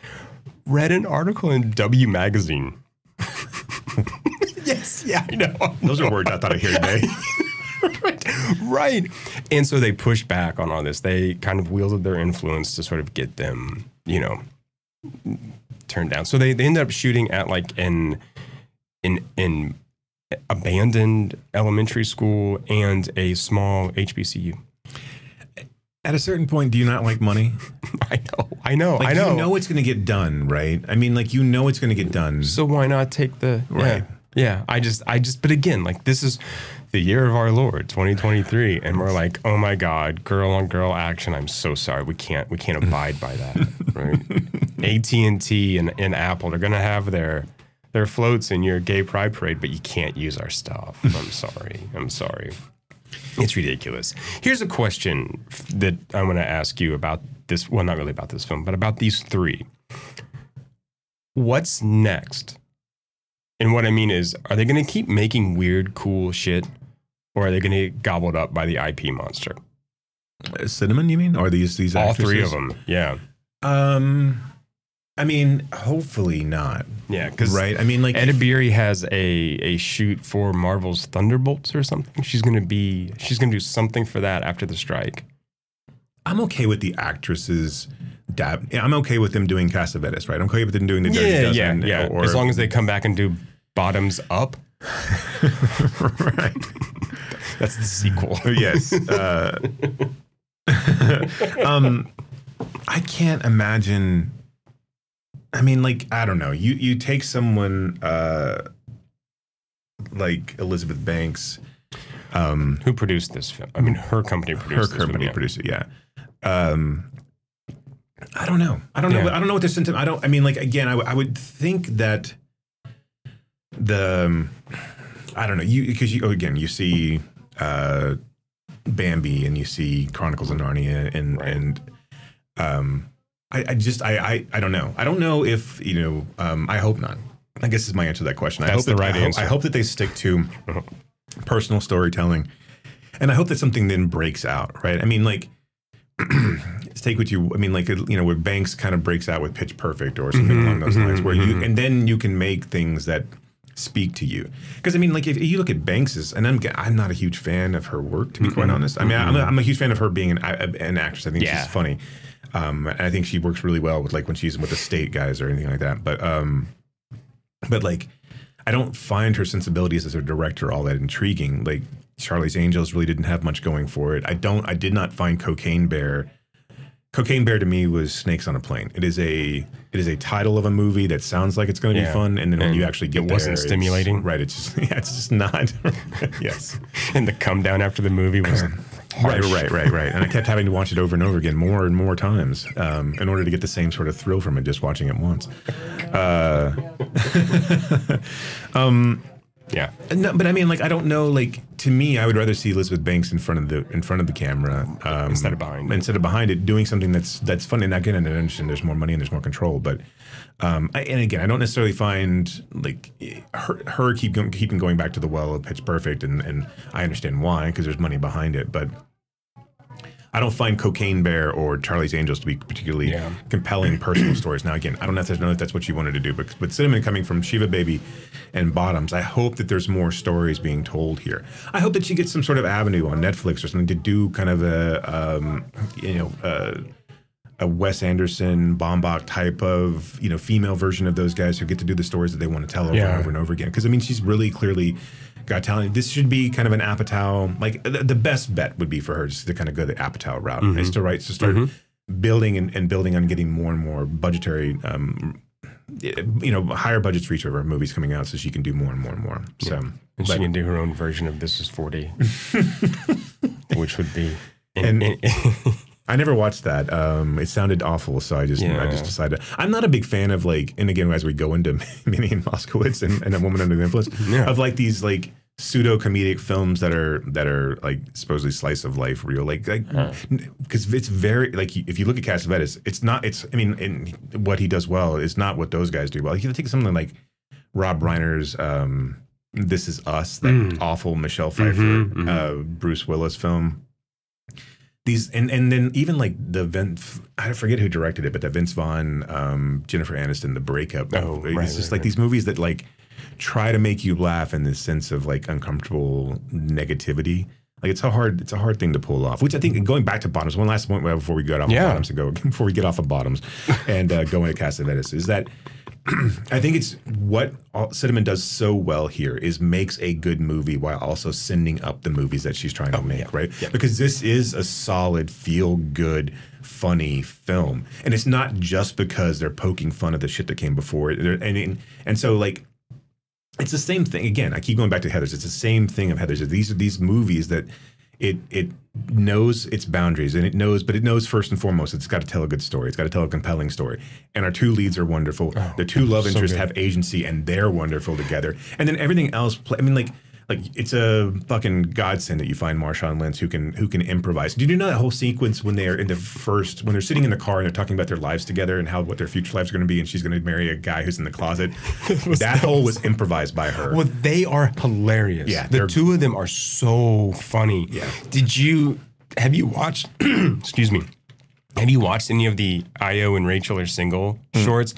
read an article in W Magazine. yes, yeah, I know. Those are words I thought I'd hear today. right. And so they pushed back on all this. They kind of wielded their influence to sort of get them, you know, turned down. So they, they ended up shooting at like an an an abandoned elementary school and a small HBCU. At a certain point, do you not like money? I know, I know, Like I know. you know it's going to get done, right? I mean, like you know it's going to get done. So why not take the Right. Yeah, yeah. I just, I just, but again, like this is the year of our Lord, 2023, and we're like, oh my God, girl on girl action. I'm so sorry, we can't, we can't abide by that. Right? AT and T and and Apple are gonna have their their floats in your gay pride parade, but you can't use our stuff. I'm sorry. I'm sorry. It's ridiculous. Here's a question that I want to ask you about this. Well, not really about this film, but about these three. What's next? And what I mean is, are they going to keep making weird, cool shit, or are they going to get gobbled up by the IP monster? Uh, Cinnamon, you mean? Or these these All three of them. Yeah. Um, I mean, hopefully not. Yeah. Because Right? I mean, like Ed if- Beery has a a shoot for Marvel's Thunderbolts or something. She's gonna be she's gonna do something for that after the strike. I'm okay with the actresses. Dab. I'm okay with them doing Cassavetes, right? I'm okay with them doing the Dirty Yeah, yeah, yeah. Or, as long as they come back and do bottoms up, right. that's the sequel. yes. Uh, um, I can't imagine. I mean, like I don't know. You you take someone uh, like Elizabeth Banks, um, Who produced this film? I mean, her company her produced. this company film, yeah. produced it. Yeah. Um, I don't know. I don't know. I don't know what their sentiment. I don't. I mean, like again, I, w- I would think that the um, I don't know you because you oh, again you see uh, Barbie and you see Chronicles of Narnia and Right. and um, I, I just I, I I don't know. I don't know if you know. Um, I hope not. I guess is my answer to that question. I That's hope the that, right I hope, answer. I hope that they stick to uh-huh. personal storytelling, and I hope that something then breaks out. Right. I mean, like. take what you I mean like you know where Banks kind of breaks out with Pitch Perfect or something mm-hmm, along those mm-hmm, lines where you mm-hmm. and then you can make things that speak to you because I mean like if you look at Banks's and I'm I'm not a huge fan of her work to be quite honest I mean I'm a, I'm a huge fan of her being an, an actress I think Yeah. she's funny um and I think she works really well with like when she's with the state guys or anything like that but um but like I don't find her sensibilities as a director all that intriguing. Like Charlie's Angels really didn't have much going for it. I don't. I did not find Cocaine Bear. Cocaine Bear to me was Snakes on a Plane. It is a it is a title of a movie that sounds like it's going to Yeah. be fun, and then when you actually get it there, wasn't stimulating? right? It's just yeah, it's just not. yes, And the come down after the movie was harsh. right, right, right. And I kept having to watch it over and over again, more and more times, um, in order to get the same sort of thrill from it just watching it once. Uh, um, Yeah. No, but I mean, like, I don't know. Like, to me, I would rather see Elizabeth Banks in front of the in front of the camera um, Instead of behind it. instead of behind it, doing something that's that's fun. And again, I understand there's more money and there's more control, but um, I, and again, I don't necessarily find like her, her keep going, keeping going back to the well of Pitch Perfect, and and I understand why because there's money behind it, but. I don't find Cocaine Bear or Charlie's Angels to be particularly Yeah. compelling personal stories. Now, again, I don't necessarily know if that's what you wanted to do, but but Cinnamon coming from Shiva Baby and Bottoms, I hope that there's more stories being told here. I hope that she gets some sort of avenue on Netflix or something to do kind of a um, you know. Uh, a Wes Anderson, Baumbach type of you know female version of those guys who get to do the stories that they want to tell over Yeah. and over and over again. Because I mean, she's really clearly got talent. This should be kind of an Apatow. Like the, the best bet would be for her just to kind of go the Apatow route. Mm-hmm. Is to write to start building and, and building on getting more and more budgetary. Um, you know, higher budgets for each of her movies coming out, so she can do more and more and more. So, And but- she can do her own version of This Is 40, which would be. And- and- I never watched that. Um, it sounded awful, so I just I just decided. I'm not a big fan of like, and again, as we go into Minnie and Moskowitz and, and a woman under the influence, Yeah. of like these like pseudo comedic films that are that are like supposedly slice of life real, like like because it's very like if you look at Cassavetes, it's not. It's I mean, what he does well is not what those guys do well. Like, you take something like Rob Reiner's. Um, this is Us, that Mm. awful Michelle Pfeiffer, Mhm, Uh, Bruce Willis film these and and then even like the Vince I forget who directed it, but the Vince Vaughn, um, Jennifer Aniston, the breakup. Oh, it's right, just right, like right. these movies that like try to make you laugh in this sense of like uncomfortable negativity. Like it's a hard it's a hard thing to pull off. Which I think going back to bottoms, one last point before we get off Yeah. of bottoms and go before we get off of bottoms and uh, go into Cassavetes is that I think it's what all, Cinnamon does so well here is makes a good movie while also sending up the movies that she's trying to oh, make, right? Because this is a solid, feel good, funny film, and it's not just because they're poking fun at the shit that came before it, and, and so like. It's the same thing again. I keep going back to Heather's. It's the same thing of Heather's. These are these movies that it it knows its boundaries and it knows, but it knows first and foremost it's got to tell a good story. It's got to tell a compelling story. And our two leads are wonderful. Oh, the two love so interests good. have agency and they're wonderful together. And then everything else. Play, I mean, like like it's a fucking godsend that you find Marshawn Lynch who can who can improvise. Did you know that whole sequence when they are in the first when they're sitting in the car and they're talking about their lives together and how what their future lives are going to be and she's going to marry a guy who's in the closet. that whole was improvised by her. Well, they are hilarious. Yeah, the two of them are so funny. Yeah. Did you have you watched? excuse me. Have you watched any of the Ayo and Rachel are single Hmm. shorts?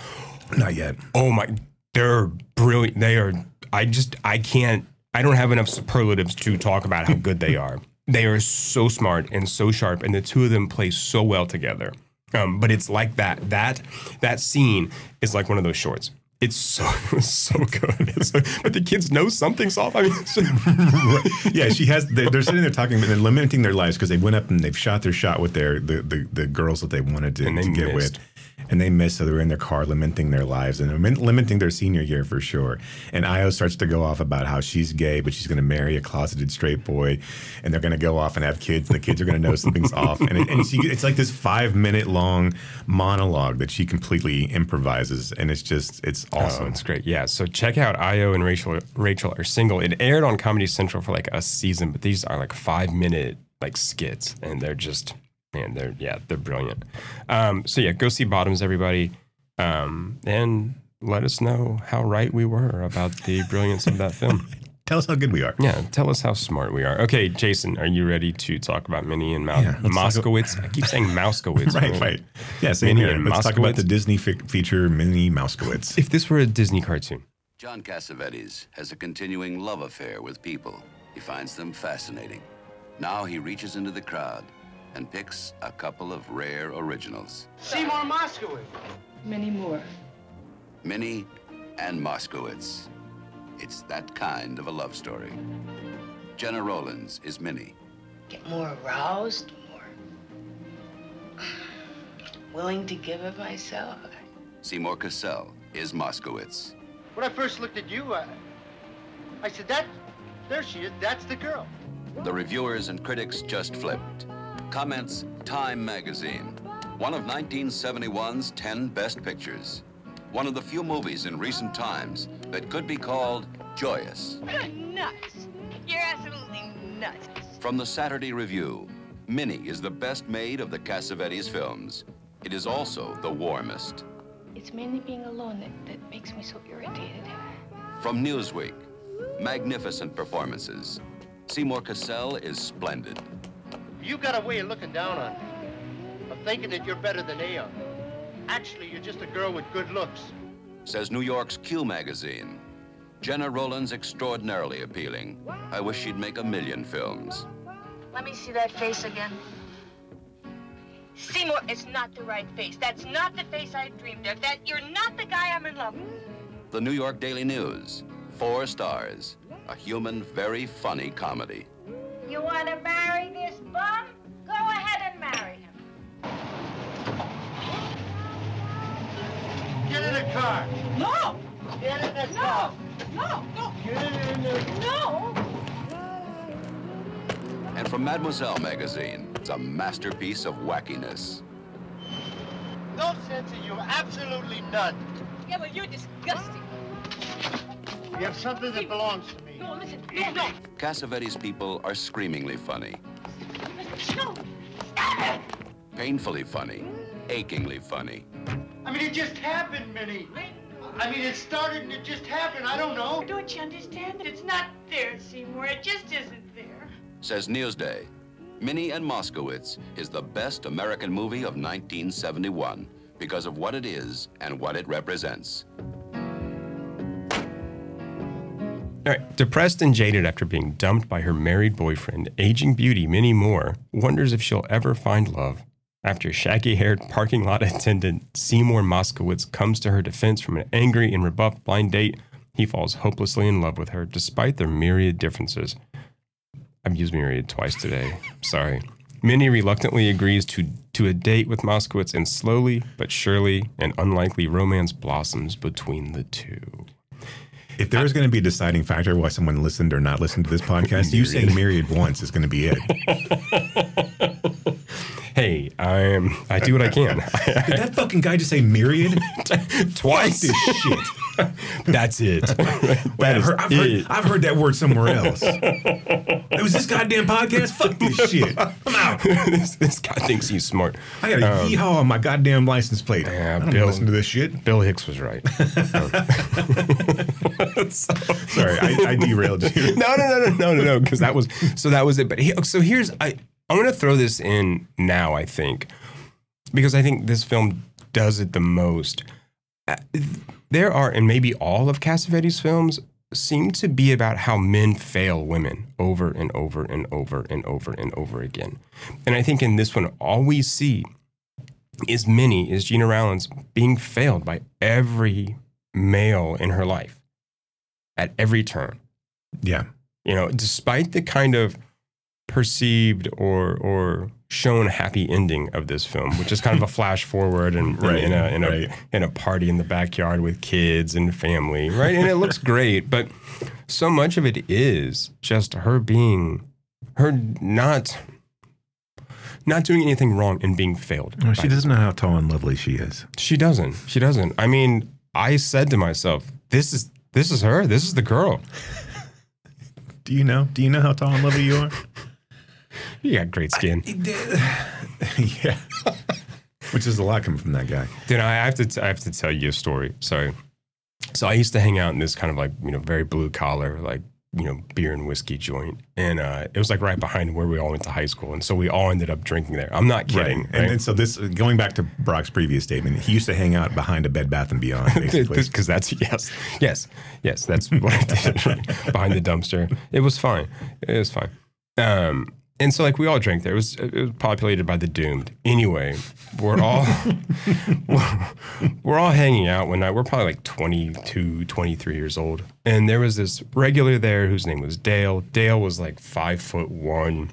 Not yet. Oh my, they're brilliant. They are. I just I can't. I don't have enough superlatives to talk about how good they are. They are so smart and so sharp, and the two of them play so well together. Um, but it's like that. That that scene is like one of those shorts. It's so so good. It's so- but the kids know something's off. I mean, just- yeah, she has. They're, they're sitting there talking and they're lamenting their lives because they went up and they've shot their shot with their the the, the girls that they wanted to, to get missed. with, and they missed. So they were in their car lamenting their lives and lamen- lamenting their senior year for sure. And Ayo starts to go off about how she's gay, but she's going to marry a closeted straight boy, and they're going to go off and have kids. And the kids are going to know something's off. And, it, and she, it's like this five minute long monologue that she completely improvises, and it's just it's oh, awesome. Oh, it's great. Yeah. So check out Ayo and Rachel. Rachel are single. It aired on Comedy Central for like a season, but these are like five minute like skits, and they're just man, they're yeah, they're brilliant. Um, so yeah, go see Bottoms, everybody, um, and let us know how right we were about the brilliance of that film. Tell us how good we are. Yeah, tell us how smart we are. Okay, Jason, are you ready to talk about Minnie and Mouse? Yeah, let's talk Moskowitz? I keep saying Mouskowitz. Right, right. Yeah, same Minnie here. and Let's talk about the Disney fi- feature Minnie Mouskowitz. If this were a Disney cartoon, John Cassavetes has a continuing love affair with people. He finds them fascinating. Now he reaches into the crowd and picks a couple of rare originals. Seymour Moskowitz. Many more. Minnie and Moskowitz. It's that kind of a love story. Gena Rowlands is Minnie. Get more aroused, more willing to give of myself. Seymour Cassel is Moskowitz. When I first looked at you, I, I said, that, there she is, that's the girl. The reviewers and critics just flipped. Comments Time Magazine. One of 1971's 10 best pictures. One of the few movies in recent times that could be called joyous. Nuts. You're absolutely nuts. From the Saturday Review, Minnie is the best made of the Cassavetes films. It is also the warmest. It's mainly being alone that, that makes me so irritated. From Newsweek, magnificent performances. Seymour Cassel is splendid. You got a way of looking down on me, of thinking that you're better than they are. Actually, you're just a girl with good looks. Says New York's Cue magazine. Gena Rowlands extraordinarily appealing. I wish she'd make a million films. Let me see that face again. Seymour, it's not the right face. That's not the face I dreamed of. That you're not the guy I'm in love with. The New York Daily News. Four stars. A human, very funny comedy. You want to marry this bum? Go ahead and marry him. Get in the car. No! Get in the No! car. No! No! Get in the No! And from Mademoiselle magazine, it's a masterpiece of wackiness. No sense of you. Absolutely none. Yeah, but you're disgusting. You have something that belongs to me. No, listen. No, no. Cassavetes people are screamingly funny, No. painfully funny, achingly funny. I mean, it just happened, Minnie. I mean, it started and it just happened. I don't know. Don't you understand that it's not there, Seymour? It just isn't there. Says Newsday. Minnie and Moskowitz is the best American movie of 1971 because of what it is and what it represents. All right. Depressed and jaded after being dumped by her married boyfriend, aging beauty Minnie Moore wonders if she'll ever find love. After shaggy haired parking lot attendant Seymour Moskowitz comes to her defense from an angry and rebuffed blind date, he falls hopelessly in love with her despite their myriad differences. I've used myriad twice today. Sorry. Minnie reluctantly agrees to, to a date with Moskowitz, and slowly but surely, an unlikely romance blossoms between the two. If there is going to be a deciding factor why someone listened or not listened to this podcast, you saying myriad once is going to be it. Hey, I'm I do what I can. Did that fucking guy just say myriad Twice. This shit. That's it. That I've, heard, I've, heard. I've heard that word somewhere else. it was this goddamn podcast. Fuck this shit. I'm out. this, this guy thinks he's smart. I got a Um, yeehaw on my goddamn license plate. Yeah, I don't Bill- listen to this shit. Bill Hicks was right. Sorry, I, I derailed you. no, no, no, no, no, no, no, because that was so that was it. But he, so here's I I'm gonna throw this in now. I think because I think this film does it the most. Uh, There are, and maybe all of Cassavetes' films seem to be about how men fail women over and over and over and over and over again. And I think in this one, all we see is Minnie, is Gena Rowlands being failed by every male in her life at every turn. Yeah. You know, despite the kind of perceived or or shown happy ending of this film, which is kind of a flash forward and Right, in, a in a right. in a party in the backyard with kids and family, right? And it looks great, but so much of it is just her being her not not doing anything wrong and being failed. By she doesn't know how tall and lovely she is. she doesn't. She doesn't. I mean, I said to myself, "This is this is her. This is the girl." Do you know? Do you know how tall and lovely you are? You got great skin. yeah. Which is a lot coming from that guy. Then I have to t- I have to tell you a story. Sorry. So I used to hang out in this kind of like you know very blue collar like you know beer and whiskey joint, and uh, it was like right behind where we all went to high school, and so we all ended up drinking there. I'm not kidding. Right. And, and so this, going back to Brock's previous statement, he used to hang out behind a Bed Bath and Beyond, basically. because that's yes, yes, yes. That's what I did behind the dumpster. It was fine. It was fine. Um, and so like we all drank there. It was it was populated by the doomed. Anyway, we're all we're, we're all hanging out one night. We're probably like 22, 23 years old, and there was this regular there whose name was Dale. Dale was like five foot one.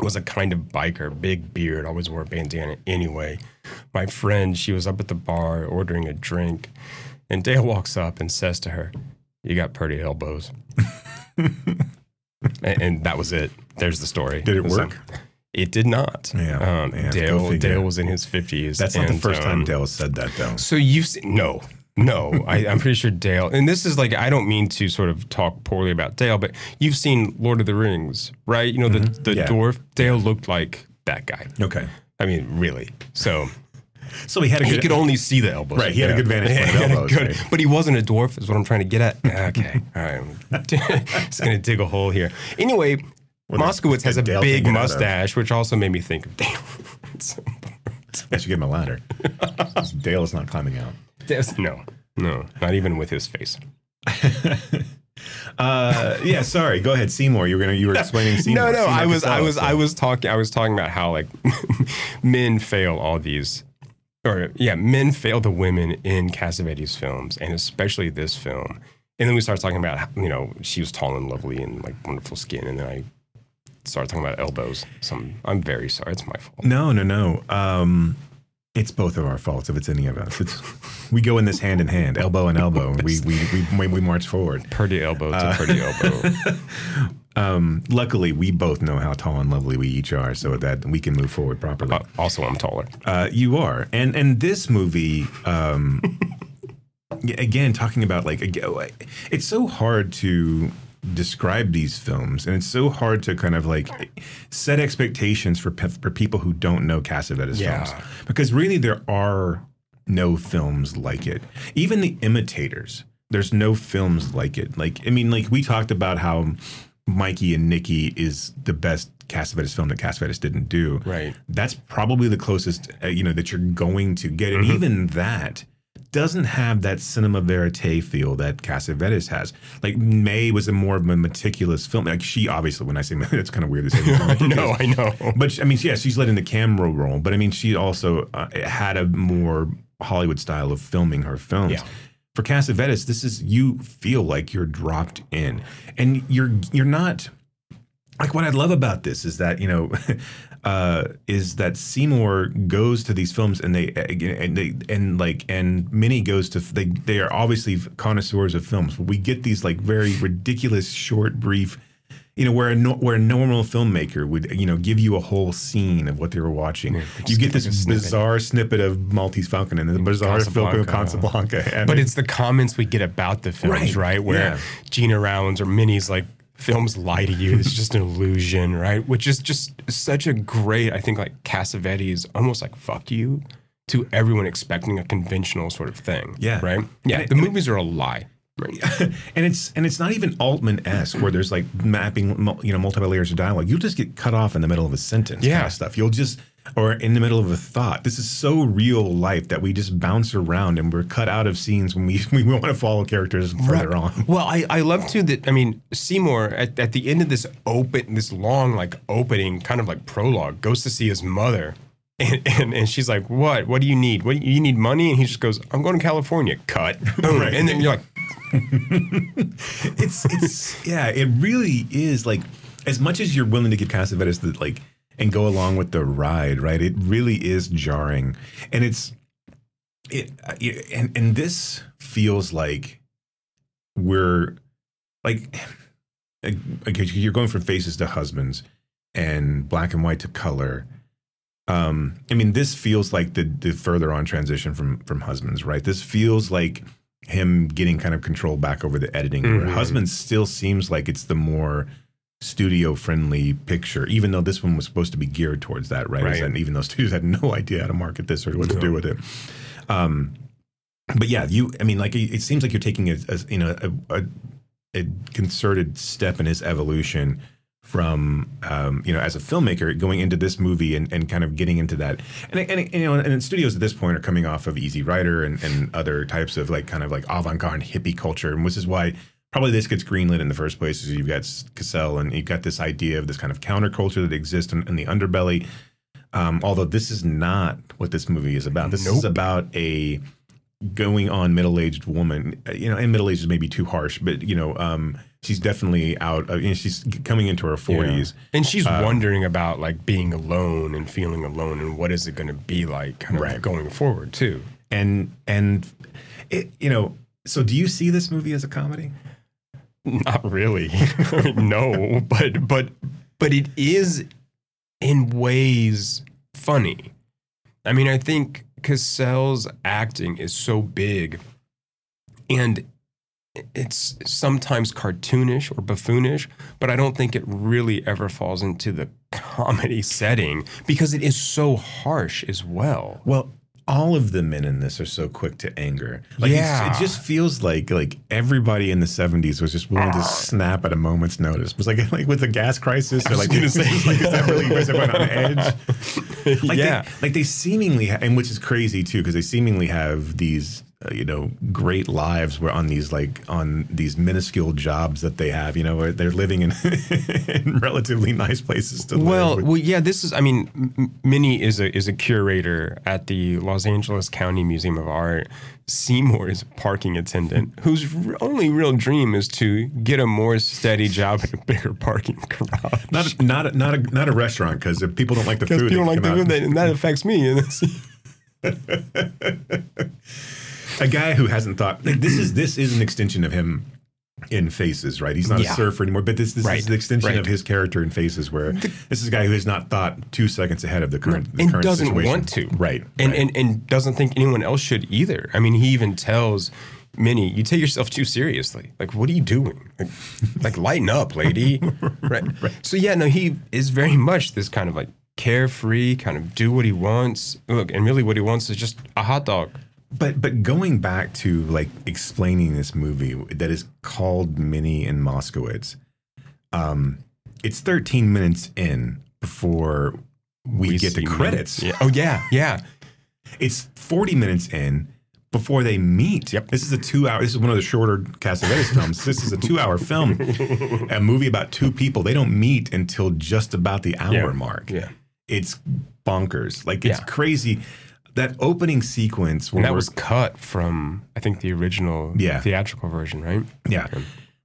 Was a kind of biker, big beard, always wore a bandana. Anyway, my friend, she was up at the bar ordering a drink, and Dale walks up and says to her, "You got pretty elbows." and, and that was it. There's the story. Did it work? it did not. Yeah, Um, yeah, go Dale. Dale was in his fifties. That's not the first time Dale said that, though. So you've seen no, No, I, I'm pretty sure Dale. And this is like I don't mean to sort of talk poorly about Dale, but you've seen Lord of the Rings, right? You know the the Yeah. dwarf. Dale looked like that guy. Okay. I mean, really. So So he had a he good could only see the elbows. Right, he had a good vantage point of He had a elbows, good- right. But he wasn't a dwarf, is what I'm trying to get at. Okay, all right. I'm just gonna dig a hole here. Anyway, Moskowitz has a Dale big can get out of. mustache, which also made me think of Dale. I should give him a ladder. Dale is not climbing out. There's- no, no, not even with his face. Uh, yeah, sorry. Go ahead, Seymour. You were gonna you were explaining Seymour. No, no, Seymour I was, I was, so- I was talking, I was talking about how like men fail all these, or yeah, men fail the women in Cassavetes films, and especially this film. And then we started talking about, how, you know, she was tall and lovely and like wonderful skin, and then I started talking about elbows. So I'm, very sorry. It's my fault. No, no, no. Um, it's both of our faults if it's any of us. It's we go in this hand in hand, elbow and elbow. and we we we we, we march forward. Pretty elbow to Uh, pretty elbow. Um, luckily, we both know how tall and lovely we each are, so that we can move forward properly. Uh, also, I'm taller. Uh, you are, and and this movie, um, again, talking about like, it's so hard to describe these films, and it's so hard to kind of like set expectations for pe- for people who don't know Cassavetes Yeah. films, because really there are no films like it. Even the imitators, there's no films like it. Like, I mean, like we talked about how Mikey and Nicky is the best Cassavetes film that Cassavetes didn't do. Right. That's probably the closest, uh, you know, that you're going to get. And Mhm. even that doesn't have that cinema verite feel that Cassavetes has. Like May was a more of a meticulous film. Like she obviously, when I say it's kind of weird to say. I know, I know. But she- I mean, yeah, she's letting the camera roll. But I mean, she also uh, had a more Hollywood style of filming her films. Yeah. For Cassavetes, this is you feel like you're dropped in, and you're you're not like what I love about this is that you know uh, is that Seymour goes to these films and they and they and like and Minnie goes to they they are obviously connoisseurs of films. But we get these like very ridiculous short brief. You know where a no, where a normal filmmaker would you know give you a whole scene of what they were watching. you get this snippet. bizarre snippet of Maltese Falcon and the bizarre film of Casablanca. Casablanca. And But it's the comments we get about the films, Right, right? Where yeah. Gena Rowlands or Minnie's like, films lie to you. It's just an illusion, right? Which is just such a great, I think, like Cassavetes almost like fuck you to everyone expecting a conventional sort of thing. Yeah. Right? Yeah. It- the movies are a lie. Right. and it's and it's not even Altman esque where there's like mapping you know multiple layers of dialogue. You'll just get cut off in the middle of a sentence. kind Yeah. of stuff. You'll just or in the middle of a thought. This is so real life that we just bounce around and we're cut out of scenes when we we want to follow characters further on. Well, I, I love too that I mean Seymour at, at the end of this open this long like opening kind of like prologue goes to see his mother and, and and she's like what? What do you need? What do you, you need money? And he just goes I'm going to California. Cut. Boom. Right. and then you're like it's it's yeah, it really is like as much as you're willing to give Cassavetes the like and go along with the ride, right? It really is jarring, and it's it, uh, it and and this feels like we're like like, okay, you're going from faces to husbands and black and white to color. Um, I mean, this feels like the the further on transition from from husbands, right? This feels like him getting kind of control back over the editing. Where Mhm. husbands still seems like it's the more studio friendly picture, even though this one was supposed to be geared towards that, right? Right. And even though studios had no idea how to market this or what to No. do with it. Um, but yeah, you. I mean, like it, seems like you're taking a, a you know a, a, a concerted step in his evolution from um, you know as a filmmaker going into this movie and, and kind of getting into that and, and you know and studios at this point are coming off of Easy Rider and, and other types of like kind of like avant-garde hippie culture and which is why probably this gets greenlit in the first place is you've got Cassel and you've got this idea of this kind of counterculture that exists in, in the underbelly. Um, although this is not what this movie is about. This is about a going on middle-aged woman. Uh, you know and middle-aged is maybe too harsh but you know um she's definitely out of, you know, she's coming into her 40s and she's Uh, wondering about like being alone and feeling alone and what is it going to be like kind of Right. going forward too. And and it you know so do you see this movie as a comedy Not really. no, but but but it is in ways funny. I mean, I think Cassel's acting is so big and it's sometimes cartoonish or buffoonish, but I don't think it really ever falls into the comedy setting because it is so harsh as well. Well, all of the men in this are so quick to anger. Like Yeah. it just feels like like everybody in the '70s was just willing to snap at a moment's notice. It was like like with the gas crisis, or like, gonna say. like is that really was everyone on edge? Like Yeah. they, like they seemingly, ha- and which is crazy too, because they seemingly have these. Uh, you know, great lives were on these like on these minuscule jobs that they have. You know, where they're living in, in relatively nice places to Well, live. well, yeah. This is. I mean, Minnie is a is a curator at the Los Angeles County Museum of Art. Seymour is a parking attendant whose r- only real dream is to get a more steady job in a bigger parking garage. Not a, not a, not a not a restaurant because if people don't like the food, people they like the food, and that affects me. And a guy who hasn't thought like, this is this is an extension of him in Faces, right? He's not Yeah. a surfer anymore, but this this Right, is the extension right. of his character in Faces, where this is a guy who has not thought two seconds ahead of the current the and current doesn't situation. want to. right? and, right. and and doesn't think anyone else should either. I mean, he even tells Minnie, "You take yourself too seriously. Like, what are you doing? Like, like lighten up, lady." right. So yeah, no, he is very much this kind of like carefree, kind of do what he wants. Look, and really, what he wants is just a hot dog. But but going back to like explaining this movie that is called Minnie and Moskowitz, um, it's 13 minutes in before we, We get the credits. Yeah. Oh yeah, yeah. It's 40 minutes in before they meet. Yep. This is a two hour, this is one of the shorter Cassavetes films. This is a two hour film, a movie about two people. They don't meet until just about the hour Yeah. mark. Yeah. It's bonkers. Like, it's Yeah. crazy. That opening sequence where And that was cut from I think the original Yeah. theatrical version, right? Yeah.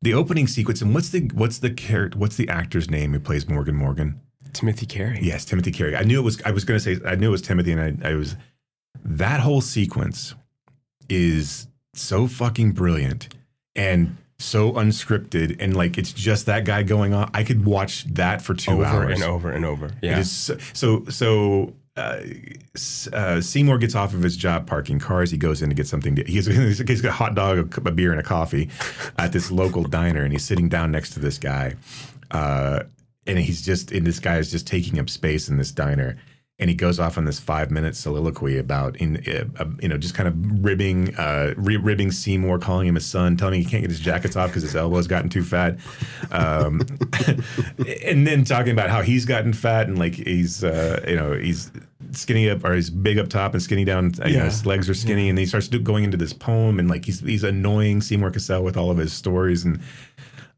The opening sequence and what's the what's the character what's the actor's name who plays Morgan Morgan? Timothy Carey. Yes, Timothy Carey. I knew it was I was gonna say I knew it was Timothy and I, I was that whole sequence is so fucking brilliant and so unscripted and like it's just that guy going on. I could watch that for two over hours and over and over. Yeah. is so so. so uh, uh, Seymour gets off of his job parking cars. He goes in to get something. To, he's, he's got a hot dog, a, of beer, and a coffee at this local diner, and he's sitting down next to this guy. Uh, and he's just, and this guy is just taking up space in this diner. And he goes off on this five minute soliloquy about, in uh, uh, you know, just kind of ribbing, uh, ribbing Seymour, calling him a son, telling him he can't get his jackets off because his elbow's gotten too fat, um, and then talking about how he's gotten fat and like he's, uh, you know, he's skinny up or he's big up top and skinny down. You know, Yeah. his legs are skinny, and he starts do, going into this poem and like he's he's annoying Seymour Cassel with all of his stories and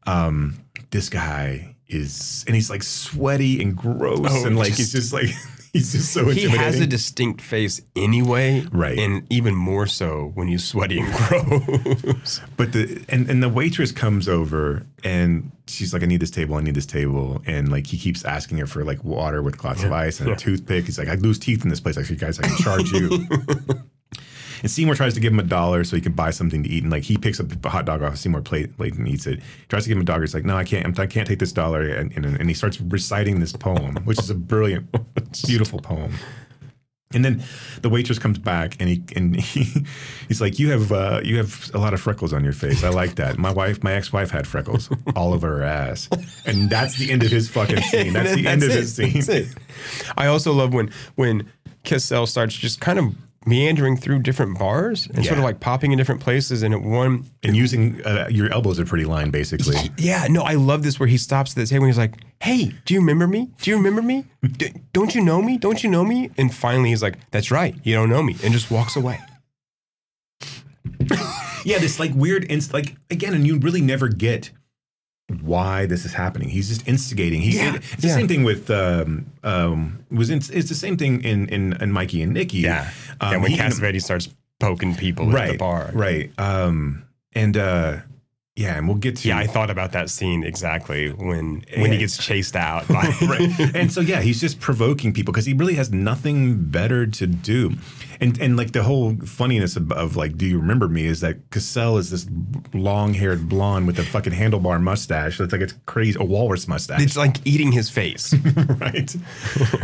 um this guy is and he's like sweaty and gross Oh, and like just- he's just like he's just so he has a distinct face anyway, Right. And even more so when he's sweaty and gross. But the and, and the waitress comes over and she's like, I need this table, I need this table. And like he keeps asking her for like water with lots of ice and a toothpick. He's like, I lose teeth in this place. Actually, guys, I can charge you. and Seymour tries to give him a dollar so he can buy something to eat. And like he picks up a hot dog off Seymour plate, plate and eats it. He Tries to give him a dollar. He's like, No, I can't. I can't take this dollar. And, and, and he starts reciting this poem, which is a brilliant, beautiful poem. And then the waitress comes back and he and he, he's like, "You have uh, you have a lot of freckles on your face. I like that. My wife, my ex-wife, had freckles all over her ass, and that's the end of his fucking scene. That's the end of his scene. That's it. I also love when when Cassel starts just kind of meandering through different bars and sort of like popping in different places. And at one, And using uh, your elbows are pretty line, basically. yeah, no, I love this where he stops at the table and he's like, "Hey, do you remember me? Do you remember me? D- don't you know me? Don't you know me?" And finally, he's like, "That's right, you don't know me," and just walks away. yeah, this like weird, inst- like again, and you really never get why this is happening. He's just instigating. He, Yeah, it's the yeah. same thing with um um was in, it's the same thing in in, in Mikey and Nicky. Yeah, um, yeah. When he- Cassavetes starts poking people right, at the bar, right? Um, and uh, yeah, and we'll get to Yeah, I thought about that scene exactly when when he gets chased out. By, right. And so yeah, he's just provoking people because he really has nothing better to do. And and like the whole funniness of, of like, do you remember me? Is that Cassel is this long haired blonde with a fucking handlebar mustache. that's like it's crazy, a walrus mustache, It's like eating his face. right?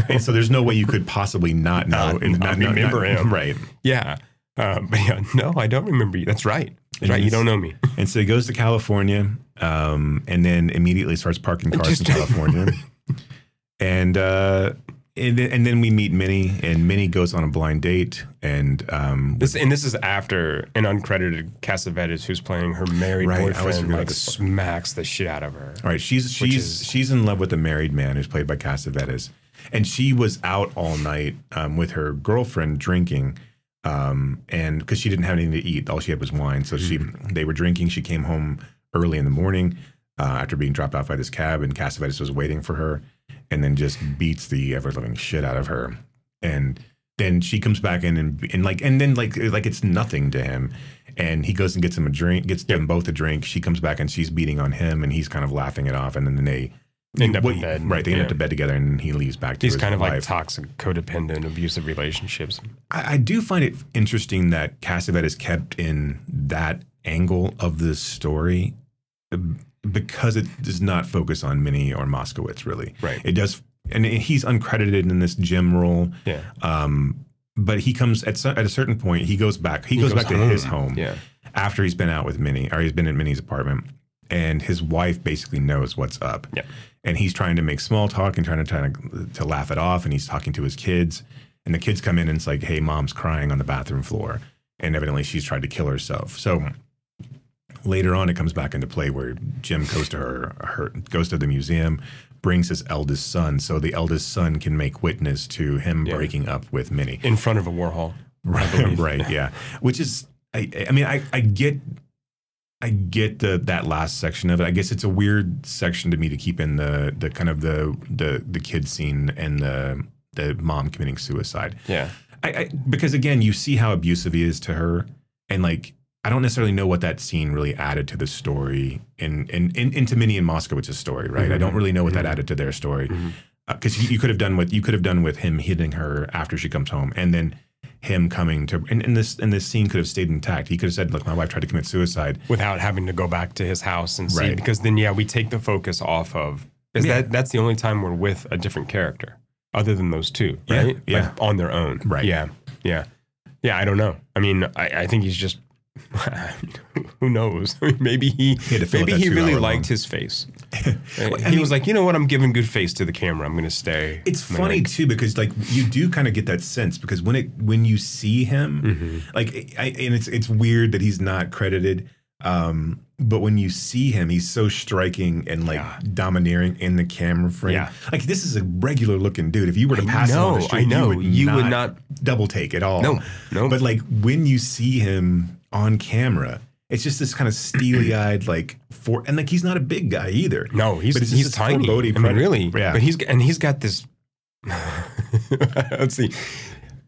and so there's no way you could possibly not know Not- and not remember him. right? Yeah. Uh, but yeah, no, I don't remember you. That's right. And right. You don't know me. And so he goes to California, um, and then immediately starts parking cars in California. and uh, and then, and then we meet Minnie, and Minnie goes on a blind date, and um, This and this is after an uncredited Cassavetes, who's playing her married Right, boyfriend, like smacks the shit out of her. All right, she's she's is- she's in love with a married man who's played by Cassavetes, and she was out all night um, with her girlfriend drinking, um, and because she didn't have anything to eat, all she had was wine. So she Mm-hmm. they were drinking. She came home early in the morning uh, after being dropped off by this cab, and Cassavetes was waiting for her, and then just beats the ever living shit out of her, and then she comes back in and and like and then like like it's nothing to him and he goes and gets him a drink gets them both a drink she comes back and she's beating on him and he's kind of laughing it off and then they End up in bed. right they end Yeah. up to bed together and he leaves back to These kind of like toxic, codependent, abusive relationships. I, I do find it interesting that Cassavetes kept in that angle of the story uh, because it does not focus on Minnie or Moskowitz really. Right. It does, and he's uncredited in this Jim role. Yeah. Um, but he comes at at a certain point. He goes back. He, He goes, goes back to his home. home. Yeah. After he's been out with Minnie, or he's been in Minnie's apartment, and his wife basically knows what's up. Yeah. And he's trying to make small talk and trying to try to, to laugh it off. And he's talking to his kids, and the kids come in and it's like, "Hey, mom's crying on the bathroom floor," and evidently she's tried to kill herself. So later on, it comes back into play where Jim goes to her, her goes to the museum, brings his eldest son, so the eldest son can make witness to him Yeah. breaking up with Minnie. In front of a Warhol. Right, right, yeah. Which is, I, I mean, I, I get, I get the that last section of it. I guess it's a weird section to me to keep in the the kind of the the the kid scene and the the mom committing suicide. Yeah. I, I because again, you see how abusive he is to her, and like I don't necessarily know what that scene really added to the story in in, in into Minnie and Moskowitz's story, right? I mm-hmm. don't really know what that mm-hmm. added to their story mm-hmm. uh, because you, you could have done with you could have done with him hitting her after she comes home, and then him coming to and, and this and this scene could have stayed intact. He could have said, "Look, my wife tried to commit suicide." Without having to go back to his house and see, Right. because then yeah, we take the focus off of because Yeah. that that's the only time we're with a different character, other than those two, right? yeah. Like, on their own, Right. Yeah, yeah, yeah. I don't know. I mean, I, I think he's just. Who knows? Maybe he, had to maybe he really liked long. his face. I he mean- was like, you know what? I'm giving good face to the camera. I'm going to stay. It's I'm funny like- too because like you do kind of get that sense because when it when you see him, Mm-hmm. like I, and it's it's weird that he's not credited. Um, but when you see him, he's so striking and like domineering in the camera frame. Yeah. Like this is a regular looking dude. If you were to I pass him on the street, I know. you would, You not would not- double take at all. No, no. But like when you see him on camera, it's just this kind of steely eyed like for and like he's not a big guy either. No, he's But he's tiny. I mean, really. Yeah. But he's and he's got this. let's see,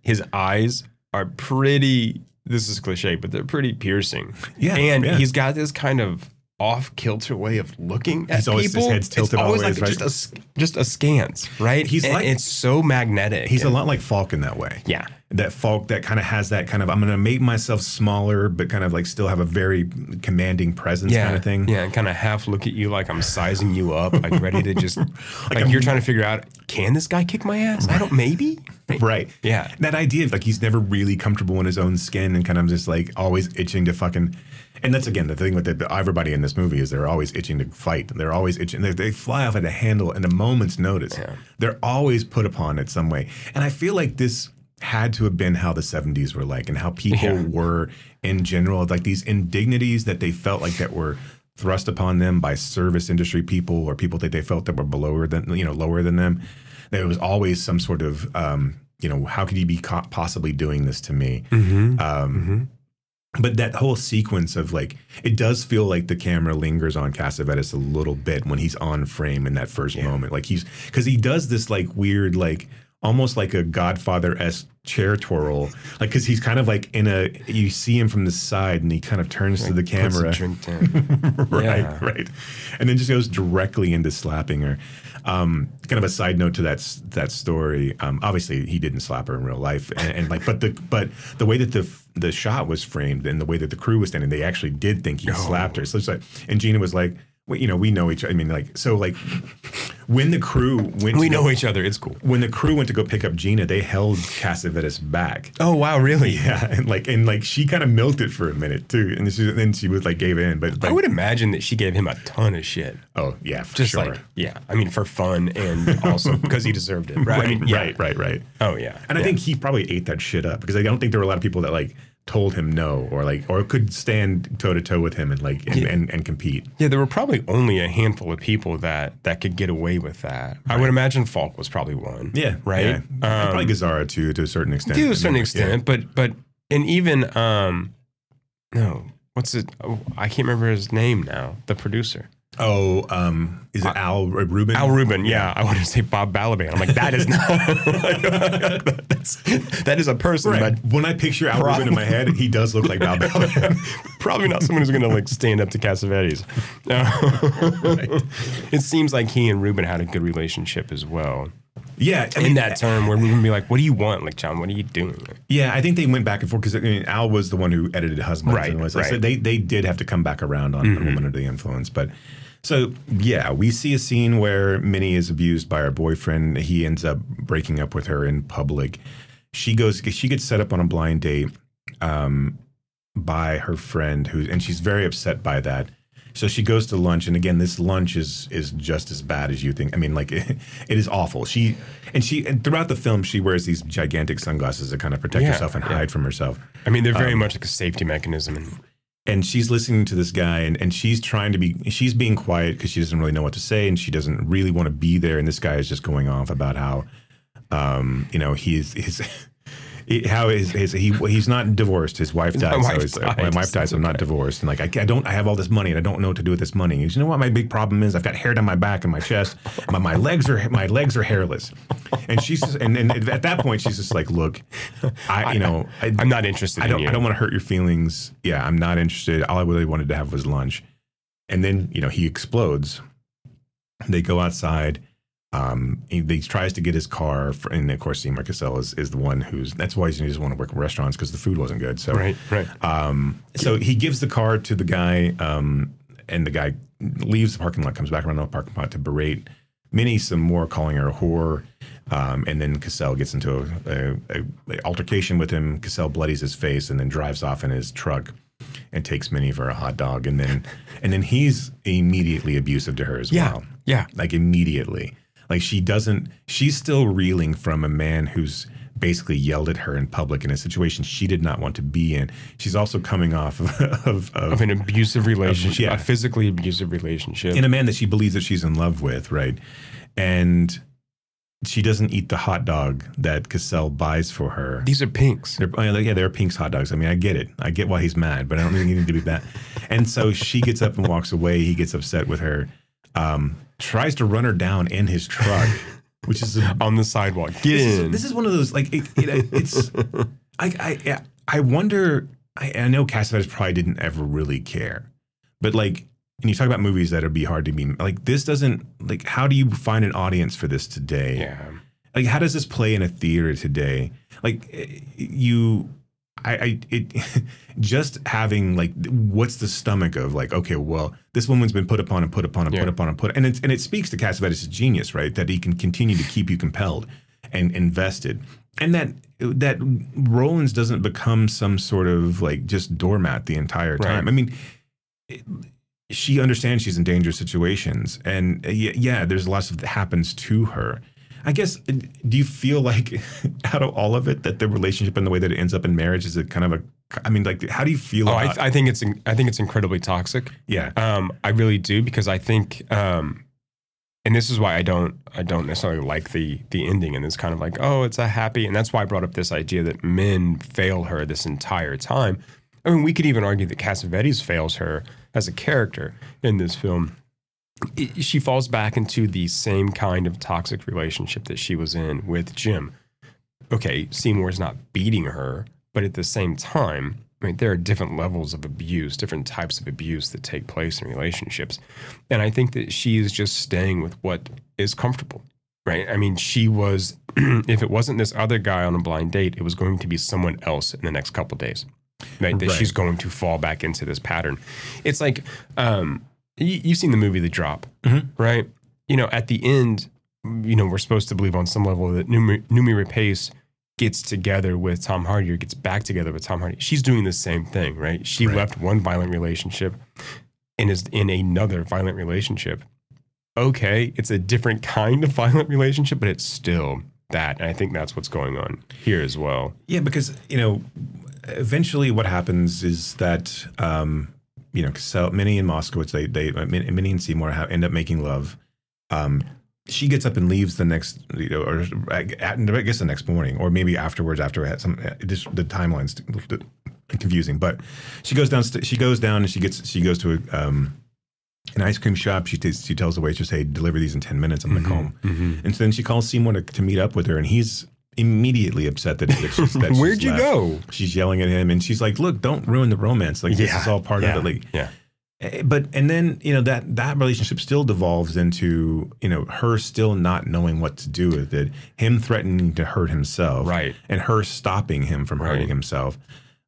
his eyes are pretty. This is cliche, but they're pretty piercing. Yeah, and yeah. he's got this kind of off kilter way of looking at He's always- his people. head's tilted it's always always, like right? just a just askance, right? He's And like- it's so magnetic. He's a lot like Falk in that way. Yeah. That Falk that kind of has that kind of I'm going to make myself smaller, but kind of like still have a very commanding presence yeah, kind of thing. Yeah, and kind of half look at you like I'm sizing you up, like ready to just like, you're trying to figure out, can this guy kick my ass? I don't. Maybe. Right. Yeah. That idea of like he's never really comfortable in his own skin and kind of just like always itching to fucking. And that's again the thing with the, everybody in this movie is they're always itching to fight. They're always itching. They, they fly off at a handle in a moment's notice. They're always put upon in some way. And I feel like this had to have been how the 70s were like and how people Yeah. were in general like these indignities that they felt like that were thrust upon them by service industry people or people that they felt that were below than you know lower than them there was always some sort of um, you know how could you be co- possibly doing this to me Mm-hmm. um, but that whole sequence of like it does feel like the camera lingers on Cassavetes a little bit when he's on frame in that first moment. Like he's because he does this like weird like almost like a godfather esque chair twirl like because he's kind of like in a you see him from the side and he kind of turns to the camera drink down. right, Yeah. right, and then just goes directly into slapping her. Um, kind of a side note to that that story. Um, obviously, he didn't slap her in real life, and, and like, but the but the way that the the shot was framed and the way that the crew was standing, they actually did think he slapped her. So it's like, and Gena was like, you know, we know each. I mean, like, so like. when the crew went, We to know go- each other. It's cool. When the crew went to go pick up Gena, they held Cassavetes back. Oh wow, really? Yeah, and like and like she kind of milked it for a minute too, and she, then she was like gave in. But I would imagine that she gave him a ton of shit. oh yeah, for Just sure. like yeah, I mean for fun and also because he deserved it, right? right, I mean, yeah. right, right, right. Oh yeah, And I think he probably ate that shit up because I don't think there were a lot of people that like told him no or like or could stand toe to toe with him and like and, Yeah. and, and compete. Yeah, there were probably only a handful of people that that could get away with that. I would imagine Falk was probably one. Yeah, right. yeah. Um, probably Gazzara too, to a certain extent. to a certain yeah. extent, but but and even um, no, what's it? Oh, I can't remember his name now. The producer. Oh, um, is it Al Ruban? Al Ruban, yeah. I want to say Bob Balaban. I'm like, that is not. that's, that is a person, Right. but When I picture Al Ruban in my head, he does look like Bob Balaban. probably not someone who's going to like stand up to Cassavetes. Uh, It seems like he and Ruban had a good relationship as well. yeah, I in that term, where would be like, "What do you want, like John? What are you doing?" Yeah, I think they went back and forth because I mean, Al was the one who edited Husbands. Right, and was, right. So they they did have to come back around on, on Mhm. Woman Under the Influence, but. So yeah, we see a scene where Minnie is abused by her boyfriend. He ends up breaking up with her in public. She goes. She gets set up on a blind date um, by her friend, who and she's very upset by that. So she goes to lunch, and again, this lunch is is just as bad as you think. I mean, like it, it is awful. She and she and throughout the film, she wears these gigantic sunglasses to kind of protect Yeah, herself and yeah. hide from herself. I mean, they're very Um, much like a safety mechanism, and she's listening to this guy and, and she's trying to be she's being quiet because she doesn't really know what to say and she doesn't really want to be there and this guy is just going off about how um you know he's his how his he he's not divorced his wife My wife so died, my wife died so I'm not divorced and like I, I don't I have all this money and I don't know what to do with this money goes, you know what my big problem is I've got hair down my back and my chest my, my legs are my legs are hairless and she's just and, and at that point she's just like look I you know I, I'm not interested I don't you. I don't want to hurt your feelings. Yeah, I'm not interested. All I really wanted to have was lunch. And then, you know, he explodes. They go outside. Um, he, he tries to get his car, for, and of course, Seymour Cassel is, is the one who's. That's why he doesn't want to work in restaurants because the food wasn't good. So, Right, right. Um, so he gives the car to the guy, um, and the guy leaves the parking lot, comes back around the parking lot to berate Minnie some more, calling her a whore. Um, and then Cassel gets into a, a, a, a altercation with him. Cassel bloodies his face and then drives off in his truck and takes Minnie for a hot dog. And then and then he's immediately abusive to her as Yeah, well. yeah. Like immediately. Like she doesn't she's still reeling from a man who's basically yelled at her in public in a situation she did not want to be in. She's also coming off of of, of, of an abusive relationship, yeah. a physically abusive relationship. in a man that she believes that she's in love with, right? And she doesn't eat the hot dog that Cassel buys for her. These are pinks. They're, oh, yeah, they're Pink's hot dogs. I mean, I get it. I get why he's mad, but I don't think he need to be mad. And so she gets up and walks away. He gets upset with her, um, tries to run her down in his truck, which is a, on the sidewalk. Get this in. Is, this is one of those like it, it, it's. I I I wonder. I, I know Cassavetes probably didn't ever really care, but like, and you talk about movies that would be hard to be like this doesn't like. How do you find an audience for this today? Yeah. Like, how does this play in a theater today? Like, eh, you. I, I it just having like what's the stomach of like okay well this woman's been put upon and put upon and Yeah. put upon and put and it and it speaks to Cassavetes' genius right? That he can continue to keep you compelled and invested. And that that Rowlands doesn't become some sort of like just doormat the entire Right. time. I mean it- she understands she's in dangerous situations. And yeah, yeah there's lots of that happens to her I guess do you feel like out of all of it that the relationship and the way that it ends up in marriage is it kind of a I mean like how do you feel Oh, I, about I think it's I think it's incredibly toxic. yeah Um, I really do because I think, um, and this is why I don't I don't necessarily like the the ending and it's kind of like oh it's a happy and that's why I brought up this idea that men fail her this entire time. I mean, we could even argue that Cassavetes fails her as a character in this film. I- she falls back into the same kind of toxic relationship that she was in with Jim. Okay, Seymour's not beating her, but at the same time, I mean, there are different levels of abuse, different types of abuse that take place in relationships. And I think that she is just staying with what is comfortable, right? I mean, she was, if it wasn't this other guy on a blind date, it was going to be someone else in the next couple days, right? That Right. she's going to fall back into this pattern. It's like, um, you, you've seen the movie The Drop, right? you know, at the end, you know, we're supposed to believe on some level that Noomi, Noomi Rapace gets together with Tom Hardy or gets back together with Tom Hardy. She's doing the same thing, right? She Right. left one violent relationship and is in another violent relationship. Okay, it's a different kind of violent relationship, but it's still that. And I think that's what's going on here as well. Yeah, because you know, eventually what happens is that um, you know, so Minnie and Moskowitz, they they Min- Minnie and Seymour have, end up making love. Um, she gets up and leaves the next, you know, or I I guess the next morning, or maybe afterwards. After some, just the timelines confusing, but she goes down. She goes down and she gets she goes to a, um, an ice cream shop. She t- she tells the waitress, "Hey, deliver these in ten minutes. I'm gonna call him." Mhm. And so then she calls Seymour to, to meet up with her, and he's immediately upset that, that she's that she's Where'd you left. go? She's yelling at him, and she's like, "Look, don't ruin the romance. Like this is all part yeah, of it." Like, yeah. Eh, But and then you know that that relationship still devolves into you know her still not knowing what to do with it, him threatening to hurt himself, Right. and her stopping him from hurting himself.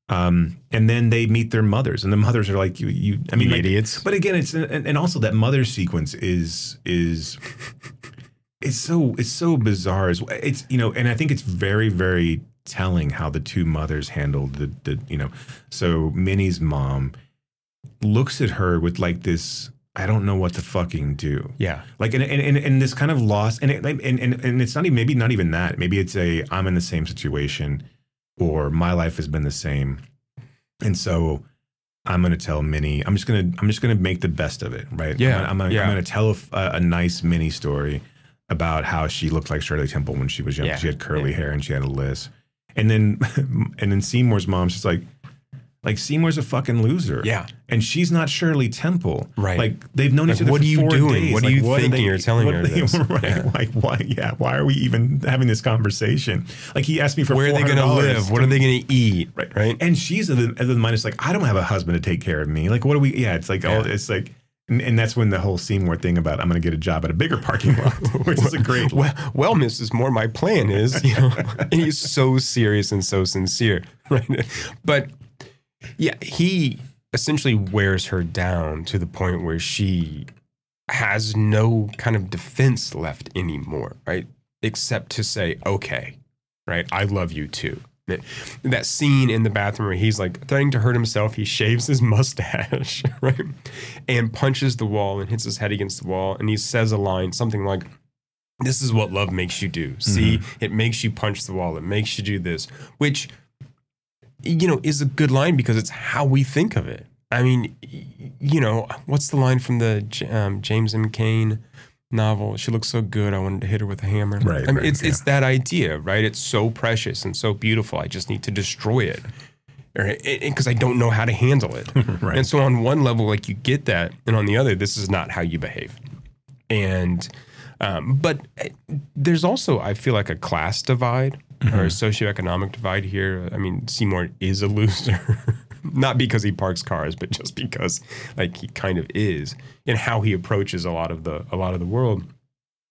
Um, and then they meet their mothers, and the mothers are like, "You, you I mean, like- idiots. But again, it's and, and also that mother sequence is is it's so it's so bizarre. It's, it's you know, and I think it's very very telling how the two mothers handled the the you know. So Minnie's mom looks at her with like this. I don't know what to fucking do. Yeah. Like and and, and, this kind of loss and, it, and and and it's not even maybe not even that. Maybe it's a I'm in the same situation or my life has been the same. And so I'm going to tell Minnie, I'm just going to I'm just to make the best of it, right? Yeah, I'm gonna, I'm gonna, yeah. I'm gonna tell a nice Minnie story about how she looked like Shirley Temple when she was young. Yeah, She had curly yeah. hair and she had a lisp. And then and then Seymour's mom's just like like Seymour's a fucking loser. Yeah. And she's not Shirley Temple. Right. Like they've known Like, each other what for are you four doing? days. What are Like, you thinking you're telling her they- this? right. Yeah. Like why yeah, why are we even having this conversation? Like he asked me for Where are they going to $400 live? What are they going to eat? Right. Right. And she's of the, the mind. It's like I don't have a husband to take care of me. Like what are we? Yeah, it's like oh, Yeah. it's like, and, and that's when the whole Seymour thing about I'm going to get a job at a bigger parking lot, which is a great. well, well, Mrs. Moore, my plan is, you know, and he's so serious and so sincere, right? But yeah, he essentially wears her down to the point where she has no kind of defense left anymore, right? Except to say, okay, right, I love you too. That, that scene in the bathroom where he's like threatening to hurt himself, he shaves his mustache, right? And punches the wall and hits his head against the wall. And he says a line, something like, this is what love makes you do. See, it makes you punch the wall. It makes you do this, which, you know, is a good line because it's how we think of it. I mean, you know, what's the line from the um, James M. Cain novel? She looks so good. I wanted to hit her with a hammer. Right, I mean, right, it's it's that idea, right? It's so precious and so beautiful. I just need to destroy it. Because I don't know how to handle it. Right. And so, on one level, like you get that, and on the other, this is not how you behave. And um, but uh, there's also, I feel like, a class divide or a socioeconomic divide here. I mean, Seymour is a loser, not because he parks cars, but just because, like, he kind of is and how he approaches a lot of the a lot of the world.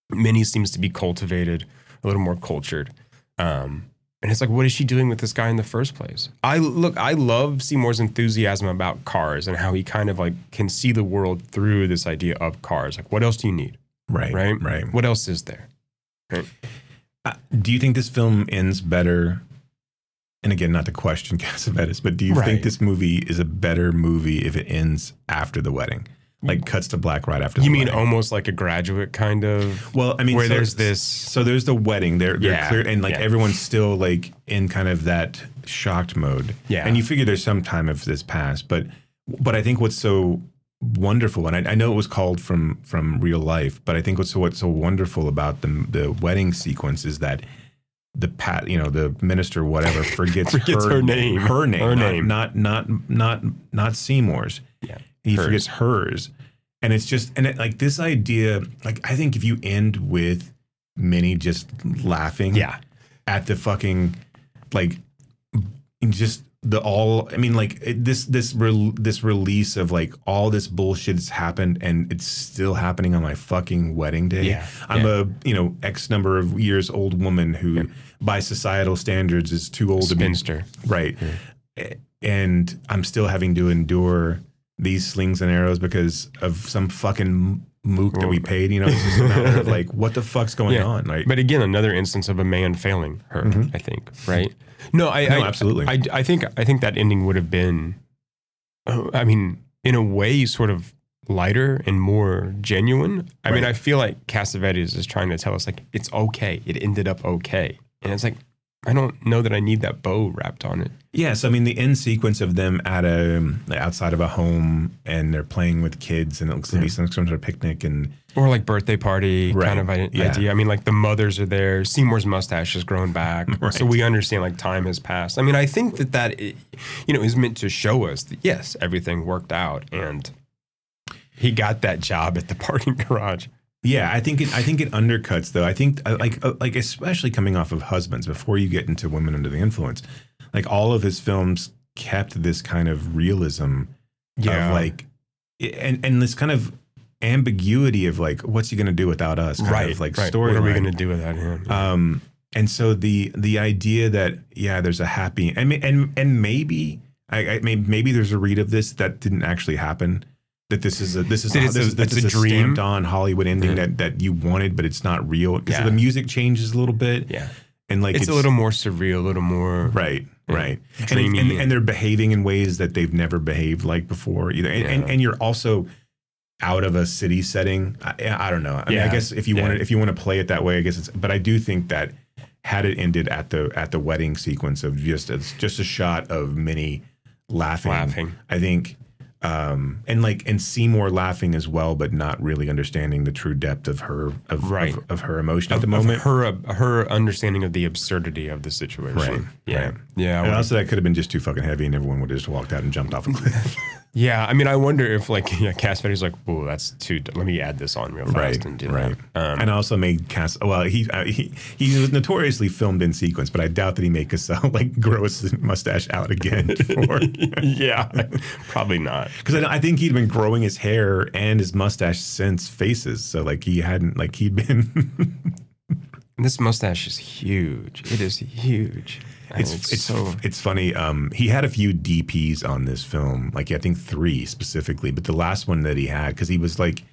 Minnie seems to be cultivated, a little more cultured. Um, and it's like, what is she doing with this guy in the first place? I look, I love Seymour's enthusiasm about cars and how he kind of like can see the world through this idea of cars. Like, what else do you need? Right. Right. Right. What else is there? Right. Uh, do you think this film ends better? And again, not to question Cassavetes, but do you Right. think this movie is a better movie if it ends after the wedding? Like cuts to black right after the wedding. You mean wedding? almost like a graduate kind of? Well, I mean, where so- there's this. So there's the wedding. They're, they're Yeah, clear, and like yeah. everyone's still like in kind of that shocked mode. Yeah. And you figure there's some time of this past, but but I think what's so wonderful, and I, I know it was called from from real life, but I think what's so what's so wonderful about the the wedding sequence is that the pat, you know, the minister, whatever, forgets, Forgets her name. her name, Her not, name. not not not not Seymour's. Yeah. He Hers. forgets hers. And it's just and it, like this idea, like I think if you end with Minnie just laughing Yeah. at the fucking like just the all I mean like it, this this re, this release of like all this bullshit has happened and it's still happening on my fucking wedding day. Yeah, I'm yeah. a, you know, X number of years old woman who by societal standards is too old Spinster. to be right. And I'm still having to endure these slings and arrows because of some fucking mook that we paid. You know, it's just a matter of like, what the fuck's going Yeah. on? Like, But again, another instance of a man failing her. I think, right? No, I, No, I absolutely. I, I think I think that ending would have been, uh, I mean, in a way, sort of lighter and more genuine. I mean, I feel like Cassavetes is trying to tell us like it's okay. It ended up okay, and it's like I don't know that I need that bow wrapped on it. Yes, I mean the end sequence of them at a outside of a home and they're playing with kids and it looks to be some sort of picnic and Or like birthday party Right. kind of Yeah. idea. I mean, like the mothers are there. Seymour's mustache has grown back, Right. so we understand like time has passed. I mean, I think that that you know is meant to show us that yes, everything worked out and he got that job at the parking garage. Yeah, I think it I think it undercuts though. I think uh, like uh, like especially coming off of Husbands before you get into Women Under the Influence, like all of his films kept this kind of realism Yeah. of like and and this kind of ambiguity of like what's he going to do without us kind right, of like right. story What are we going to do without him? Um, and so the the idea that yeah, there's a happy and and and maybe I, I maybe, maybe there's a read of this that didn't actually happen. That this is a this is That a, it's this a- is, this it's a is dream. stamped on Hollywood ending Yeah. that that you wanted, but it's not real because Yeah. the music changes a little bit. yeah, and like it's, a little more surreal, a little more right, Yeah. right, and, and, and- and they're behaving in ways that they've never behaved like before either, and, and, Yeah. and you're also out of a city setting. I, I don't know. I mean, I guess if you want to, if you want to play it that way, I guess it's. But I do think that had it ended at the at the wedding sequence of just it's just a shot of Minnie laughing, Laughing. I think. Um, and like and Seymour laughing as well, but not really understanding the true depth of her of Right. of, of her emotion at of, the of moment. her her understanding of the absurdity of the situation. Right, Yeah. right. Yeah. I and also that could have been just too fucking heavy, and everyone would have just walked out and jumped off a cliff. Yeah, I mean, I wonder if like yeah, Cassavetes like, oh, that's too. Let me add this on real fast right, and do right. that. Um, and also made Cass. Well, he, uh, he he was notoriously filmed in sequence, but I doubt that he made Cassel like grow his mustache out again. For yeah, probably not. because I, I think he'd been growing his hair and his mustache since Faces, so like he hadn't like he'd been. This mustache is huge. It is huge. It's it's so it's funny. Um, he had a few DPs on this film, like I think three specifically, but the last one that he had because he was like,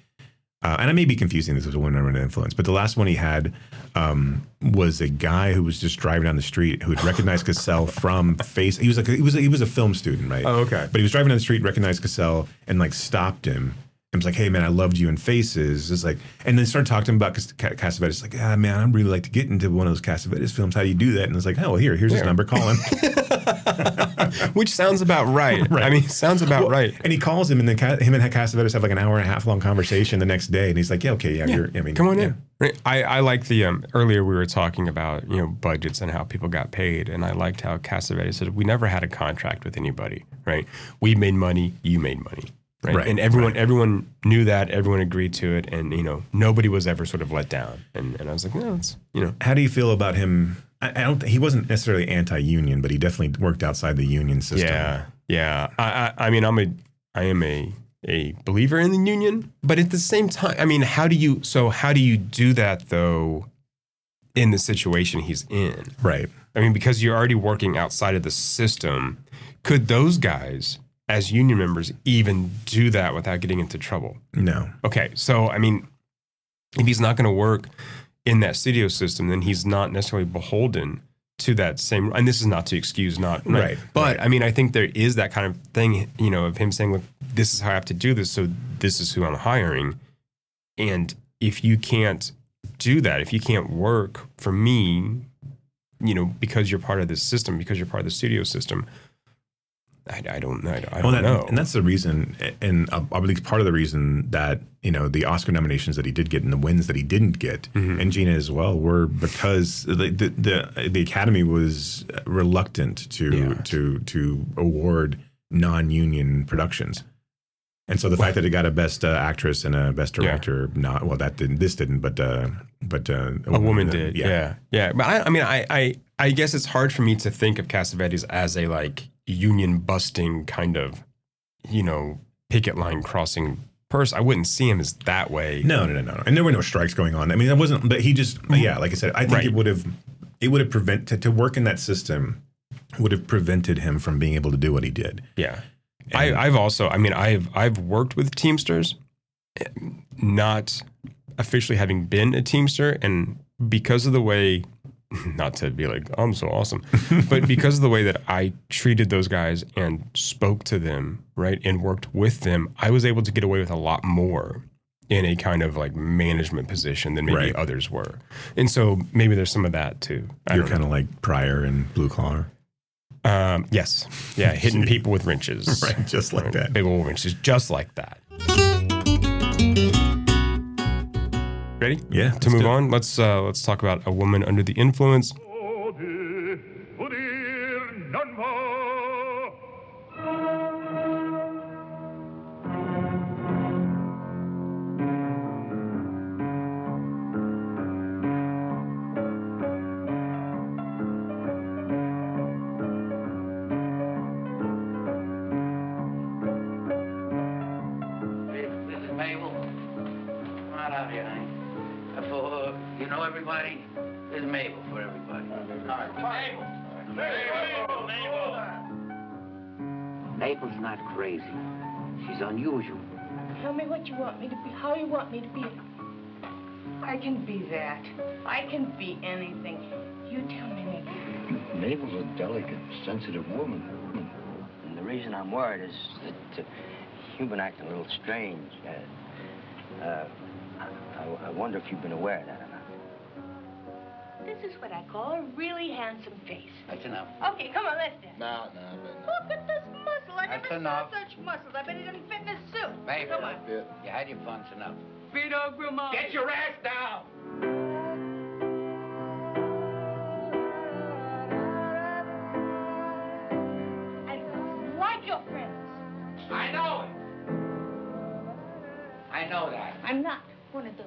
uh, and I may be confusing this with a woman under influence, but the last one he had um, was a guy who was just driving down the street who had recognized Cassel from face. He was like he was he was a film student, right? Oh, okay. But he was driving down the street, recognized Cassel, and like stopped him. And was like, "Hey man, I loved you in Faces." It's like, and then started talking to him about Cas- It's Like, ah man, I'd really like to get into one of those Cassavetes films. How do you do that? And it's like, oh, well, here, here's his number. Call him. which sounds about right. I mean, sounds about Well, right. And he calls him, and then Ca- him and Cassavetes have like an hour and a half long conversation the next day. And he's like, "Yeah, okay, yeah, you're. I mean, Come on yeah. in. I, I like the um, earlier we were talking about you know budgets and how people got paid, and I liked how Cassavetes said we never had a contract with anybody. Right. We made money. You made money. Right. Right, and everyone everyone knew that. Everyone agreed to it, and you know nobody was ever sort of let down. And and I was like, no, it's you know How do you feel about him? I, I don't. He wasn't necessarily anti-union, but he definitely worked outside the union system. Yeah, yeah. I, I, I mean, I'm a, I am a, a believer in the union, but at the same time, I mean, how do you? So how do you do that though? In the situation he's in, Right. I mean, because you're already working outside of the system, could those guys, as union members, even do that without getting into trouble? No. Okay, so I mean, if he's not going to work in that studio system, then he's not necessarily beholden to that same. And this is not to excuse not Right, but I mean, I think there is that kind of thing, you know, of him saying, "Look, this is how I have to do this, so this is who I'm hiring," and if you can't do that, if you can't work for me, you know, because you're part of this system, because you're part of the studio system. I, I don't know. I don't, Well, that- know. and that's the reason, and uh, I believe part of the reason that you know the Oscar nominations that he did get and the wins that he didn't get, Mm-hmm. and Gena as well, were because the the the, the Academy was reluctant to Yeah. to to award non-union productions. And so the fact that it got a best uh, actress and a best Yeah. director, not well, that didn't. This didn't, but uh, but uh, a woman did. Yeah. yeah. But I, I mean, I, I, I guess it's hard for me to think of Cassavetes as a like union busting kind of, you know, picket line crossing person. I wouldn't see him as that way. No, no, no, no. And there were no strikes going on. I mean, that wasn't. But he just, yeah, like I said, I think Right. it would have, it would have prevented to work in that system, would have prevented him from being able to do what he did. Yeah. I, I've also, I mean, I've, I've worked with Teamsters. Eh, not officially having been a Teamster and because of the way not to be like I'm so awesome, but because of the way that I treated those guys and spoke to them, right, and worked with them, I was able to get away with a lot more in a kind of like management position than maybe Right. others were. And so maybe there's some of that too. I You're kind of like Pryor and Blue Collar. um, yes, yeah, hitting people with wrenches, Right, just like that. big old wrenches, just like that. Ready? Yeah. To move on, let's uh, let's talk about a woman under the influence. Crazy. She's unusual. Tell me what you want me to be, how you want me to be. I can be that. I can be anything. You tell me, Nick. Mabel's a delicate, sensitive woman. And the reason I'm worried is that uh, you've been acting a little strange. Uh, uh, I, I wonder if you've been aware of that or not. This is what I call a really handsome face. That's enough. Okay, come on, let's dance. No, no, Look at this muscle. I That's never enough. saw such muscles. I bet he didn't fit in a suit. Mabel, Come on. you had your fun, it's enough. Vito Grimaldi. Get your ass down! And like your friends. I know it. I know that. I'm not one of those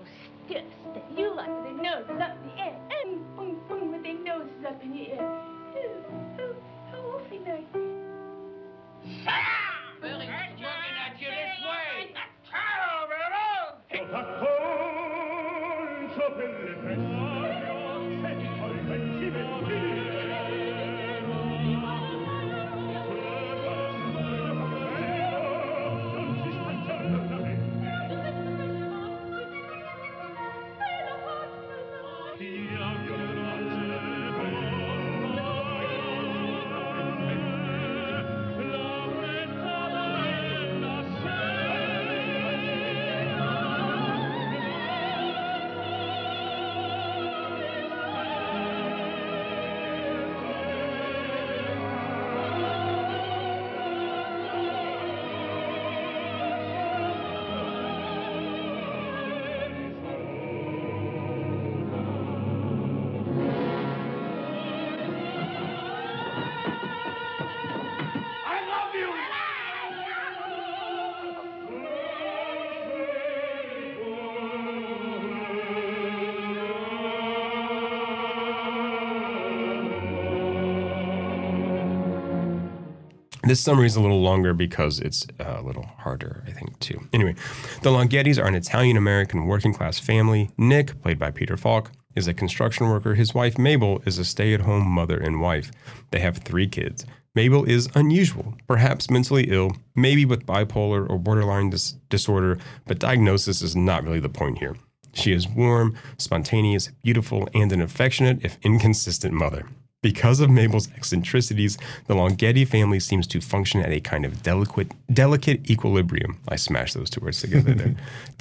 This summary is a little longer because it's uh, a little harder, I think, too. Anyway, the Longhettis are an Italian American working class family. Nick, played by Peter Falk, is a construction worker. His wife, Mabel, is a stay at home mother and wife. They have three kids. Mabel is unusual, perhaps mentally ill, maybe with bipolar or borderline dis- disorder, but diagnosis is not really the point here. She is warm, spontaneous, beautiful, and an affectionate, if inconsistent, mother. Because of Mabel's eccentricities, the Longhetti family seems to function at a kind of delicate, delicate equilibrium. I smashed those two words together there.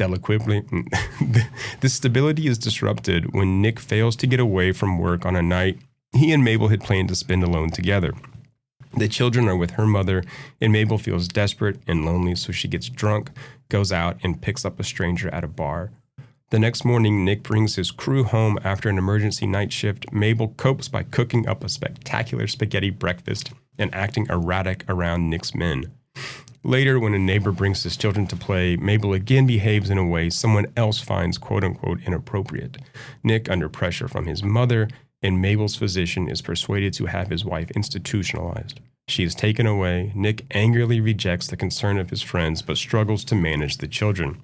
the stability is disrupted when Nick fails to get away from work on a night he and Mabel had planned to spend alone together. The children are with her mother, and Mabel feels desperate and lonely, so she gets drunk, goes out, and picks up a stranger at a bar. The next morning, Nick brings his crew home after an emergency night shift. Mabel copes by cooking up a spectacular spaghetti breakfast and acting erratic around Nick's men. Later, when a neighbor brings his children to play, Mabel again behaves in a way someone else finds quote unquote inappropriate. Nick, under pressure from his mother and Mabel's physician, is persuaded to have his wife institutionalized. She is taken away. Nick angrily rejects the concern of his friends but struggles to manage the children.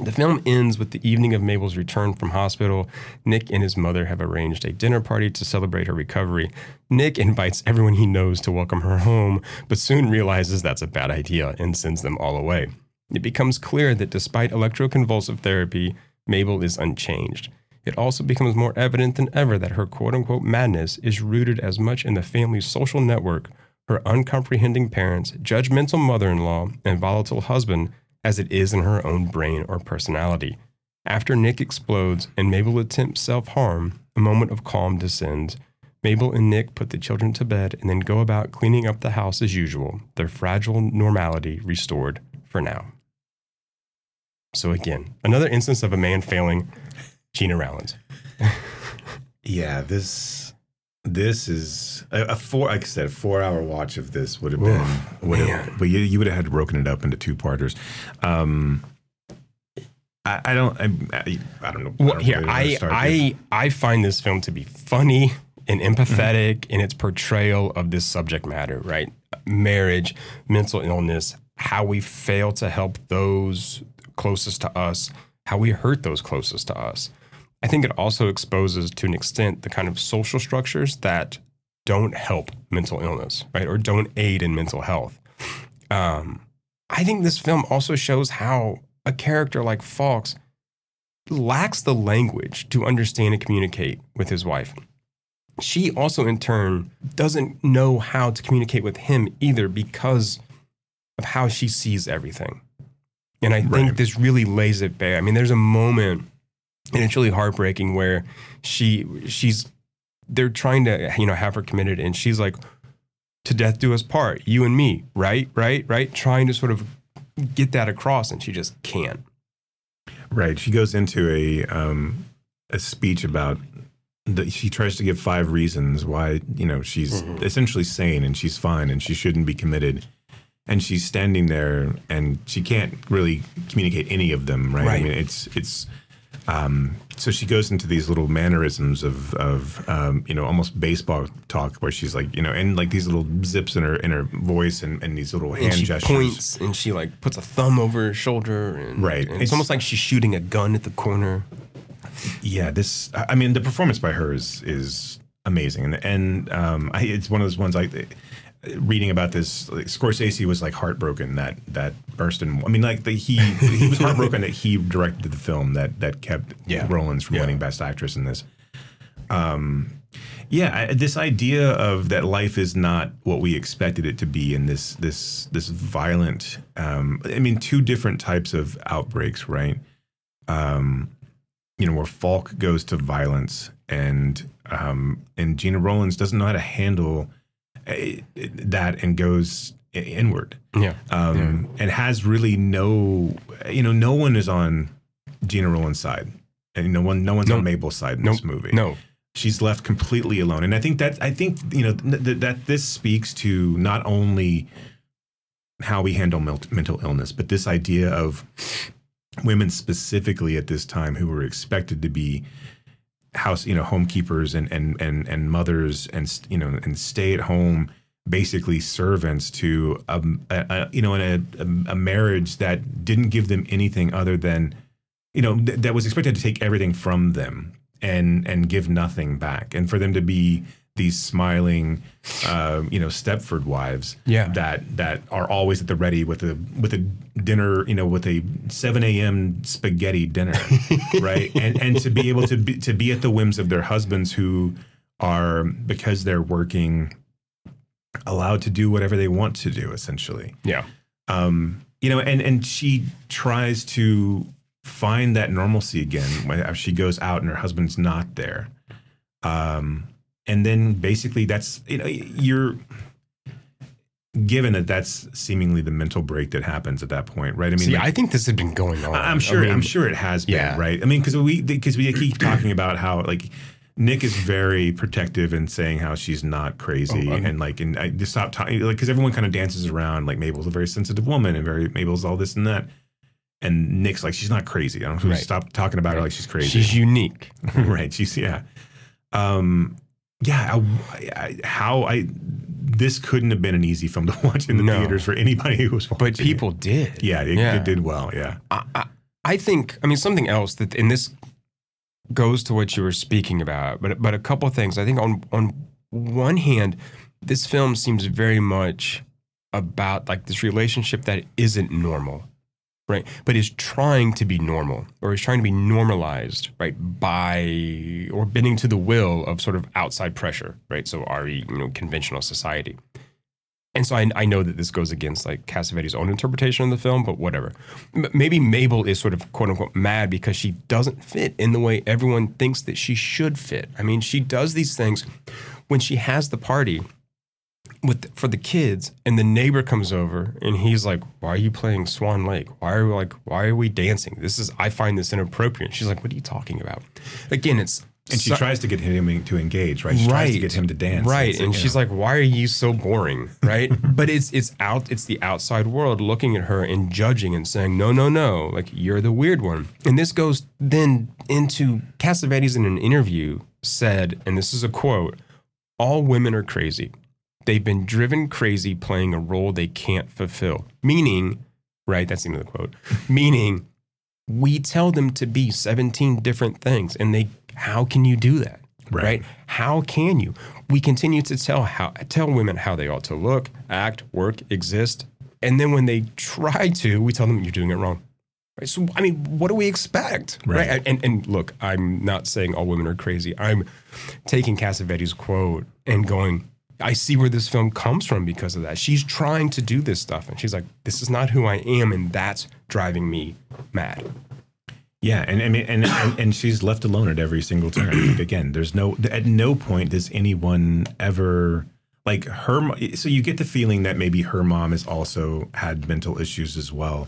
The film ends with the evening of Mabel's return from hospital. Nick and his mother have arranged a dinner party to celebrate her recovery. Nick invites everyone he knows to welcome her home, but soon realizes that's a bad idea and sends them all away. It becomes clear that despite electroconvulsive therapy, Mabel is unchanged. It also becomes more evident than ever that her quote unquote madness is rooted as much in the family's social network, her uncomprehending parents, judgmental mother in law, and volatile husband as it is in her own brain or personality. After Nick explodes and Mabel attempts self harm, a moment of calm descends. Mabel and Nick put the children to bed and then go about cleaning up the house as usual, their fragile normality restored for now. So, again, another instance of a man failing Gena Rowlands. Yeah, this this is a, a four. Like I said, a four hour watch of this would have Oof, been. Would have, but you, you would have had broken it up into two parters. Um, I, I don't. I, I, I don't know. Well, don't here really know where to I I I find this film to be funny and empathetic in its portrayal of this subject matter, right? Marriage, mental illness, how we fail to help those closest to us, how we hurt those closest to us. I think it also exposes to an extent the kind of social structures that don't help mental illness, right? Or don't aid in mental health. Um, I think this film also shows how a character like Falk lacks the language to understand and communicate with his wife. She also, in turn, doesn't know how to communicate with him either because of how she sees everything. And I think this really lays it bare. I mean, there's a moment, and it's really heartbreaking, where she she's they're trying to you know have her committed, and she's like, "To death do us part, you and me, right, right, right," trying to sort of get that across, and she just can't. Right. She goes into a um, a speech about the, she tries to give five reasons why you know she's Mm-hmm. essentially sane and she's fine and she shouldn't be committed. And she's standing there and she can't really communicate any of them, right? I mean, it's it's. Um, so she goes into these little mannerisms of of um, you know almost baseball talk where she's like you know and like these little zips in her in her voice and, and these little hand and she gestures. points and she like puts a thumb over her shoulder and, Right. and it's, It's- almost like she's shooting a gun at the corner Yeah, this. I mean, the performance by her is is amazing, and and um, I, it's one of those ones like reading about this. Like, Scorsese was like heartbroken that that Burstyn. I mean, like the, he he was heartbroken that he directed the film that that kept Yeah. Rowlands from Yeah. winning Best Actress in this. Um, yeah, I, this idea of that life is not what we expected it to be, in this this this violent. Um, I mean, two different types of outbreaks, right? Um, you know, where Falk goes to violence, and um, and Gena Rowlands doesn't know how to handle that, and goes inward. Yeah. Um, and has really no, you know, no one is on Gena Rowlands' side, and no one, no one's on Mabel's side in this movie. no. She's left completely alone, and I think that I think you know th- th- that this speaks to not only how we handle mel- mental illness, but this idea of women specifically at this time who were expected to be house, you know, homekeepers and and and and mothers and you know and stay at home basically servants to um, a, a you know in a, a, a marriage that didn't give them anything other than you know th- that was expected to take everything from them and and give nothing back. And for them to be these smiling uh, you know Stepford wives Yeah. that that are always at the ready with a with a dinner you know with a 7 a.m spaghetti dinner right and and to be able to be to be at the whims of their husbands who are because they're working allowed to do whatever they want to do essentially yeah um, you know, and and she tries to find that normalcy again when she goes out and her husband's not there. Um, and then basically that's you know you're given that that's seemingly the mental break that happens at that point, right? I mean, see like- i think this had been going on I'm sure. I mean, I'm sure it has been, yeah. right? I mean, because we because we keep talking about how like Nick is very protective and saying how she's not crazy Oh, um, and like and I just stop talking like because everyone kind of dances around like Mabel's a very sensitive woman and very Mabel's all this and that. And Nick's like she's not crazy. I don't know. Right. Stop talking about her like she's crazy. she's unique right. She's yeah. Um. Yeah. I, I, how I. This couldn't have been an easy film to watch in the No. theaters for anybody who was watching. but people did yeah, it, Yeah. it did well. Yeah. I, I, I think I mean something else that and this goes to what you were speaking about, but but a couple of things. I think on on one hand, this film seems very much about like this relationship that isn't normal, right? But is trying to be normal or is trying to be normalized, right? By or bending to the will of sort of outside pressure, right? So RE, you know, conventional society. And so I, I know that this goes against like Cassavetes' own interpretation of the film, but whatever. M- maybe Mabel is sort of quote unquote mad because she doesn't fit in the way everyone thinks that she should fit. I mean, she does these things when she has the party with for the kids and the neighbor comes over and he's like why are you playing swan lake why are we like why are we dancing this is i find this inappropriate she's like what are you talking about again it's And she so- tries to get him to engage, right? She tries to get him to dance. Right. It's, And she's know. like, Why are you so boring? Right. but it's it's out it's the outside world looking at her and judging and saying, No, no, no, like you're the weird one. And this goes then into Cassavetes in an interview said, and this is a quote, all women are crazy. They've been driven crazy playing a role they can't fulfill. Meaning, right, that's the end of the quote. Meaning we tell them to be 17 different things and they how can you do that right, how can you we continue to tell how tell women how they ought to look act work exist and then when they try to we tell them you're doing it wrong right so i mean what do we expect Right. and and look i'm not saying all women are crazy i'm taking cassavetes quote and going I see where this film comes from because of that. She's trying to do this stuff, and she's like, "This is not who I am," and that's driving me mad. Yeah, and I mean, and, and and she's left alone at every single turn. Like, again, there's no at no point does anyone ever like her. So you get the feeling that maybe her mom has also had mental issues as well,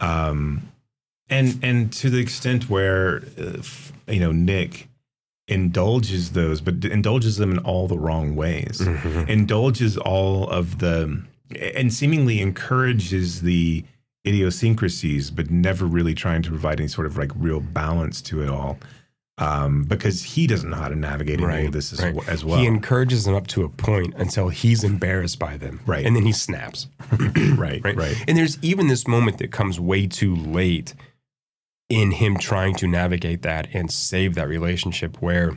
um, and and to the extent where uh, f- you know Nick indulges those, but indulges them in all the wrong ways. Indulges all of the and seemingly encourages the idiosyncrasies, but never really trying to provide any sort of like real balance to it all. Um, because he doesn't know how to navigate any of this as, right. w- as well. He encourages them up to a point until he's embarrassed by them. Right. And then he snaps. right, right, right. And there's even this moment that comes way too late in him trying to navigate that and save that relationship where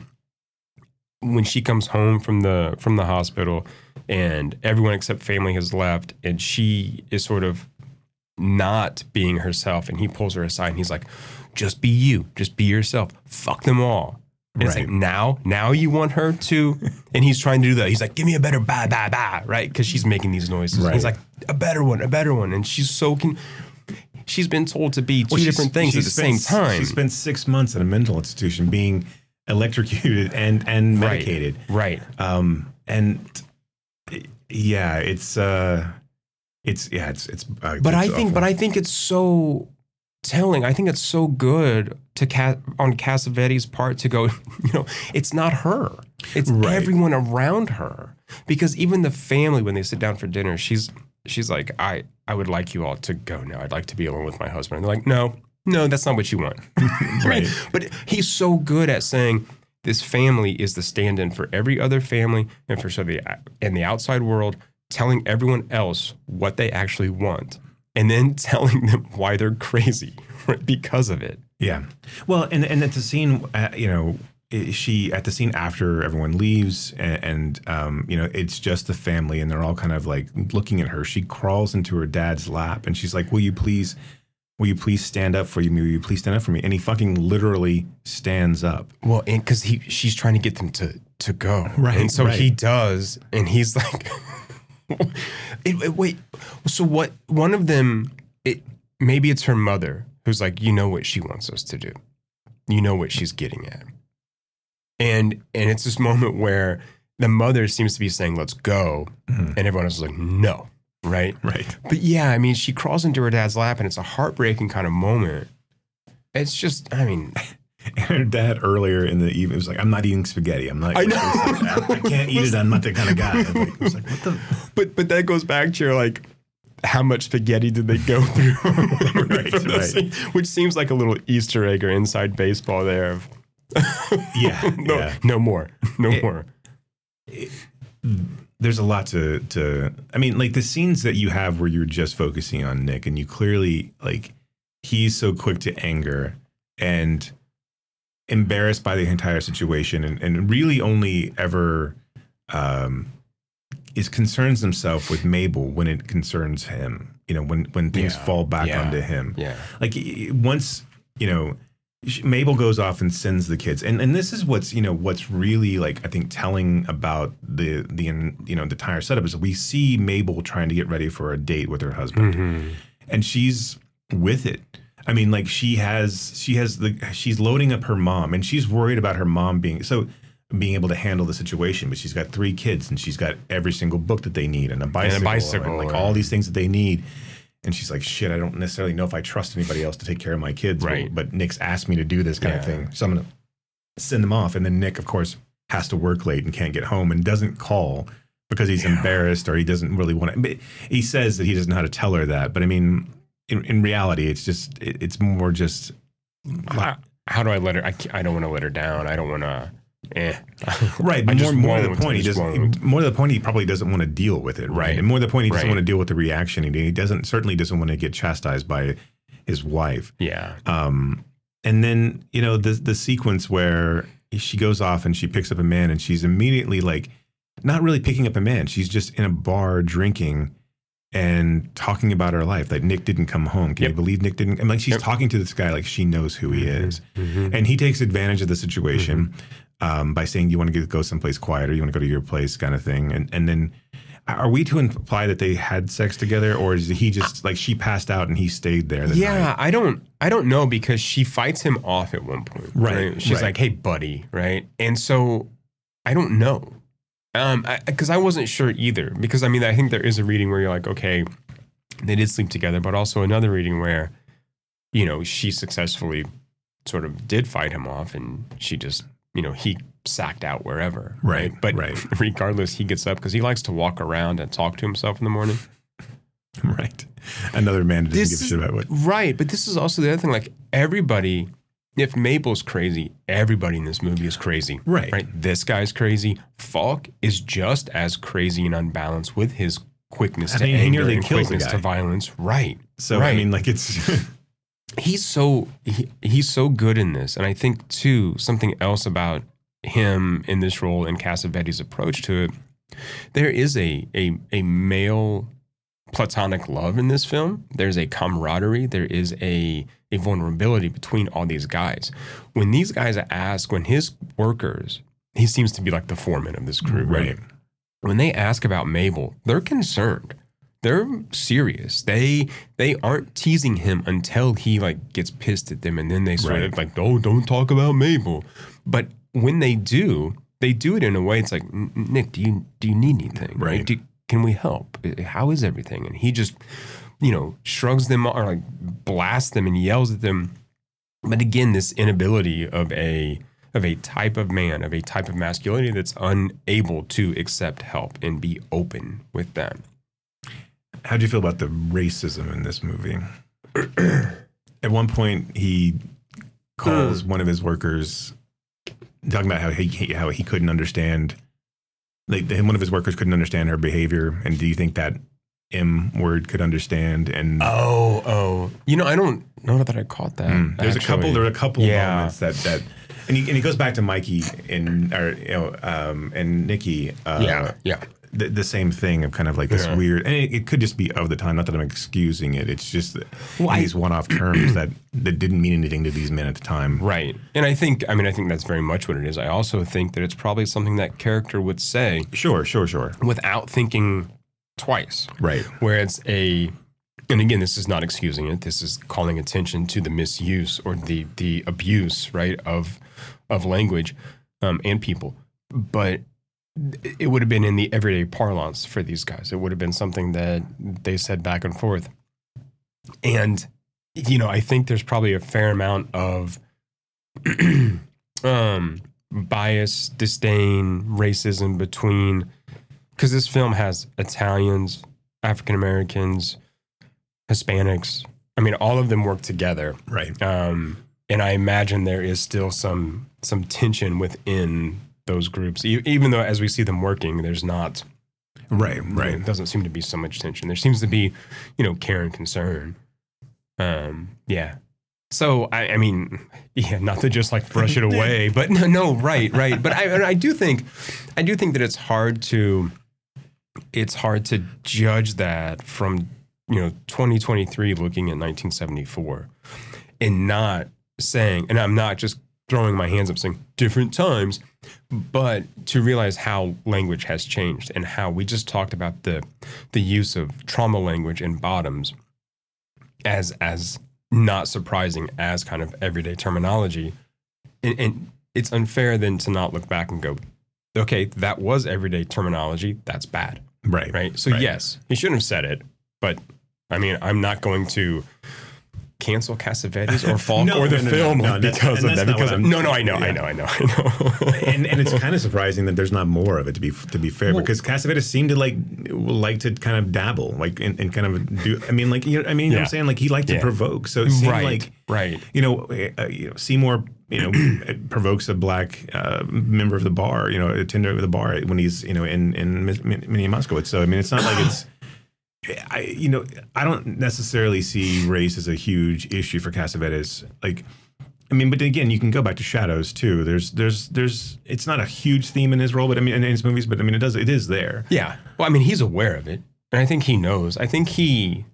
when she comes home from the from the hospital and everyone except family has left and she is sort of not being herself and he pulls her aside and he's like just be you. Just be yourself. Fuck them all. And it's like now now you want her to? And he's trying to do that. He's like give me a better ba ba ba right? Because she's making these noises. And he's like a better one a better one. And she's so con- she's been told to be two Well, different things at the same time She spent six months in a mental institution being electrocuted and and medicated. Right. Um. And yeah, it's uh, it's yeah, it's it's. Uh, but I think, awful. but I think it's so telling. I think it's so good to Ca- on Cassavetes' part to go. You know, it's not her; it's Right. everyone around her. Because even the family, when they sit down for dinner, she's she's like, "I I would like you all to go now. I'd like to be alone with my husband." And they're like, "No, no, that's not what you want." Right. But he's so good at saying. This family is the stand-in for every other family and for so the in the outside world, telling everyone else what they actually want, and then telling them why they're crazy because of it. Yeah. Well, and and it's a scene, uh, you know, she at the scene after everyone leaves, and, and um, you know, it's just the family, and they're all kind of like looking at her. She crawls into her dad's lap, and she's like, "Will you please, will you please stand up for me? Will you please stand up for me?" And he fucking literally stands up. Well, and because he she's trying to get them to to go, Right, And so right. he does, and he's like, it, it- "Wait, so what?" One of them, it maybe it's her mother who's like, "You know what she wants us to do. You know what she's getting at." And and it's this moment where the mother seems to be saying, "Let's go," mm-hmm. and everyone else is like, "No." Right. Right. But yeah, I mean, she crawls into her dad's lap, and it's a heartbreaking kind of moment. It's just, I mean, And her dad earlier in the evening was like, "I'm not eating spaghetti. I'm not. I know. I, I can't eat it. I'm not that kind of guy." Like, was like, what the? But but that goes back to your like how much spaghetti did they go through? Right, right. Which seems like a little Easter egg or inside baseball there. Of, Yeah. no, yeah. no more, no more. there's a lot to to I mean like the scenes that you have where you're just focusing on Nick and you clearly like he's so quick to anger and embarrassed by the entire situation and, and really only ever um is concerns himself with Mabel when it concerns him. You know, when when things Yeah, fall back yeah, onto him. yeah. Like once you know. Mabel goes off and sends the kids, and and this is what's you know what's really like I think telling about the the you know the entire setup is we see Mabel trying to get ready for a date with her husband, Mm-hmm. and she's with it. I mean, like she has she has the she's loading up her mom, and she's worried about her mom being so being able to handle the situation. But she's got three kids, and she's got every single book that they need, and a bicycle, bicycle, like and- all these things that they need. And she's like, "Shit, I don't necessarily know if I trust anybody else to take care of my kids." Right. But, but Nick's asked me to do this kind of thing, so I'm gonna send them off. And then Nick, of course, has to work late and can't get home and doesn't call because he's embarrassed or he doesn't really want to. But he says that he doesn't know how to tell her that. But I mean, in, in reality, it's just it, it's more just How, how do I let her? I, I don't want to let her down. I don't want to. Eh. right. I more more to the point, he doesn't. More to the point, he probably doesn't want to deal with it. Right. Right. And more to the point, he doesn't Right. want to deal with the reaction. And he doesn't certainly doesn't want to get chastised by his wife. Yeah. Um, and then you know the the sequence where she goes off and she picks up a man and she's immediately like not really picking up a man. She's just in a bar drinking and talking about her life. Like Nick didn't come home. Can you believe Nick didn't? And like she's talking to this guy like she knows who he is, and he takes advantage of the situation um, by saying, "You want to go someplace quieter? You want to go to your place?" kind of thing. And and then. Are we to imply that they had sex together, or is he just like she passed out and he stayed there? The yeah, night? I don't I don't know because she fights him off at one point. Right, She's right. like, "Hey, buddy," right? And so I don't know. Um because I, wasn't sure either because I mean I think there is a reading where you're like, "Okay, they did sleep together," but also another reading where you know, she successfully sort of did fight him off and she just, you know, he sacked out wherever. Right, But right. regardless, he gets up because he likes to walk around and talk to himself in the morning. Right. Another man doesn't This give a shit about what. Right, but this is also the other thing. Like everybody, if Mabel's crazy, everybody in this movie is crazy. Right. Right. This guy's crazy. Falk is just as crazy and unbalanced with his quickness I to mean, he anger and kills quickness to violence. Right. So I mean, like it's he's so he, he's so good in this, and I think too something else about him in this role and Cassavetes' approach to it. There is a a a male platonic love in this film. There's a camaraderie. There is a a vulnerability between all these guys. When these guys ask, when his workers, he seems to be like the foreman of this crew, right? Right. When they ask about Mabel, they're concerned. They're serious. They they aren't teasing him until he like gets pissed at them, and then they sort of Right. like, "Oh, don't talk about Mabel." But when they do, they do it in a way. It's like, Nick, do you do you need anything? Right. Do, can we help? How is everything? And he just, you know, shrugs them or like blasts them and yells at them. But again, this inability of a of a type of man, of a type of masculinity that's unable to accept help and be open with them. How do you feel about the racism in this movie? At one point, he calls one of his workers, talking about how he how he couldn't understand, like one of his workers couldn't understand her behavior. And do you think that M word could understand? And Oh, oh. You know, I don't know that I caught that. Mm. There's a couple. actually. There are a couple Yeah. moments that that, and he, and he goes back to Mikey and or you know um, and Nicky. Uh, Yeah, yeah. The, the same thing of kind of like this Yeah. weird, and it, it could just be of the time. Not that I'm excusing it. It's just Well, I- these one-off terms that that didn't mean anything to these men at the time. Right. And I think, I mean, I think that's very much what it is. I also think that it's probably something that character would say Sure, sure, sure. without thinking twice. Right. Where it's a, and again, this is not excusing it. This is calling attention to the misuse or the the abuse, right, of of language um, and people. But it would have been in the everyday parlance for these guys. It would have been something that they said back and forth. And you know, I think there's probably a fair amount of um, bias, disdain, racism between because this film has Italians, African Americans, Hispanics. I mean, all of them work together, Right. um, and I imagine there is still some some tension within those groups, e- even though as we see them working, there's not Right. Right. It doesn't seem to be so much tension. There seems to be, you know, care and concern. Um, yeah. So I, I mean, yeah, not to just like brush it away, but no, no, right, right. But I, I do think, I do think that it's hard to, it's hard to judge that from you know 2023 looking at 1974 and not saying and i'm not just throwing my hands up saying different times but to realize how language has changed and how we just talked about the the use of trauma language in bottoms as as not surprising as kind of everyday terminology. And, and it's unfair then to not look back and go okay that was everyday terminology. That's bad. Right. right? So yes he shouldn't have said it but i mean i'm not going to cancel Cassavetes or Falk No, or the no, no, film no, no, that's- because of that because of, no no i know i know i know i know. And and it's kind of surprising that there's not more of it to be to be fair Well- because Cassavetes seemed to like like to kind of dabble like and, and kind of do I mean like you know, I mean you know what I'm saying? Like he liked to provoke so it seemed Right, like right. you know uh, you know Seymour you know provokes a black uh, member of the bar you know attender of the bar when he's you know in in Min- Min- Minnie Moskowitz so I mean it's not like it's I, you know, I don't necessarily see race as a huge issue for Cassavetes. Like, I mean, but again, you can go back to Shadows too. There's, there's, there's. It's not a huge theme in his role, but I mean, in his movies, but I mean, it does, it is there. Yeah. Well, I mean, he's aware of it, and I think he knows. I think he.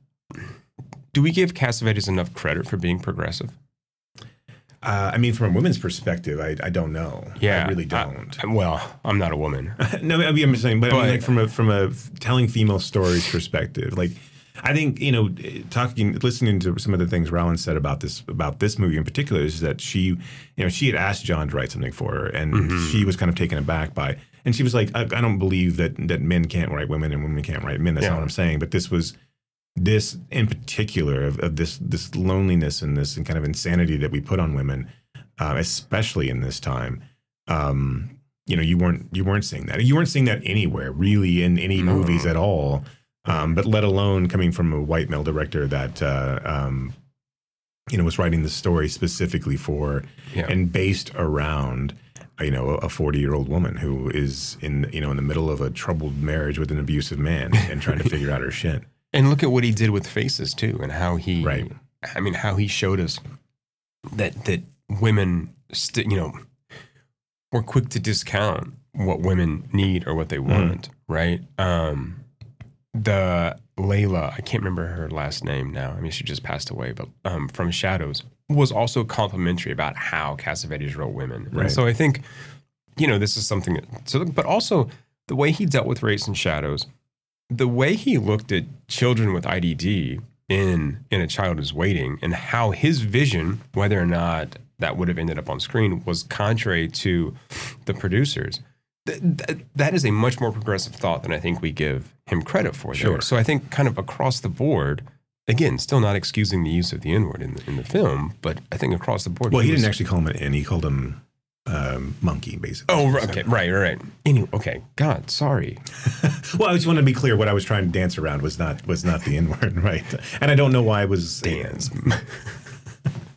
Do we give Cassavetes enough credit for being progressive? Uh, I mean, from a woman's perspective, I, I don't know. Yeah, I really don't. I- well, I'm not a woman. no, I mean, I'm just saying, but, I mean, like from a from a telling female stories perspective, like I think you know, talking, listening to some of the things Rowan said about this about this movie in particular is that she, you know, she had asked John to write something for her, and Mhm. she was kind of taken aback by, and she was like, I, I don't believe that that men can't write women and women can't write men. That's Yeah. not what I'm saying. But this was this in particular of, of this this loneliness and this and kind of insanity that we put on women, uh, especially in this time. Um, you know, you weren't you weren't seeing that. You weren't seeing that anywhere really in any No. movies at all. Um, but let alone coming from a white male director that uh, um, you know was writing the story specifically for Yeah. and based around you know a 40 year old woman who is in you know in the middle of a troubled marriage with an abusive man and trying to figure out her shit. And look at what he did with Faces too, and how he, Right. I mean, how he showed us that that women, st- you know, we're quick to discount what women need or what they want, right? Um, the Layla, I can't remember her last name now. I mean, she just passed away, but um, from Shadows was also complimentary about how Cassavetes wrote women. And Right. so I think, you know, this is something. that- So, but also the way he dealt with race and shadows, the way he looked at children with IDD in in a child is waiting, and how his vision, whether or not that would have ended up on screen, was contrary to the producers. Th- th- that is a much more progressive thought than I think we give him credit for. there. Sure. So I think kind of across the board, again, still not excusing the use of the N word in the, in the film, but I think across the board. Well, he was- didn't actually call him an N. He called him um, monkey, basically. Oh, okay, right, right, right. Anyway, okay. God, sorry. Well, I just wanted to be clear. What I was trying to dance around was not was not the N word, right? And I don't know why I was dance.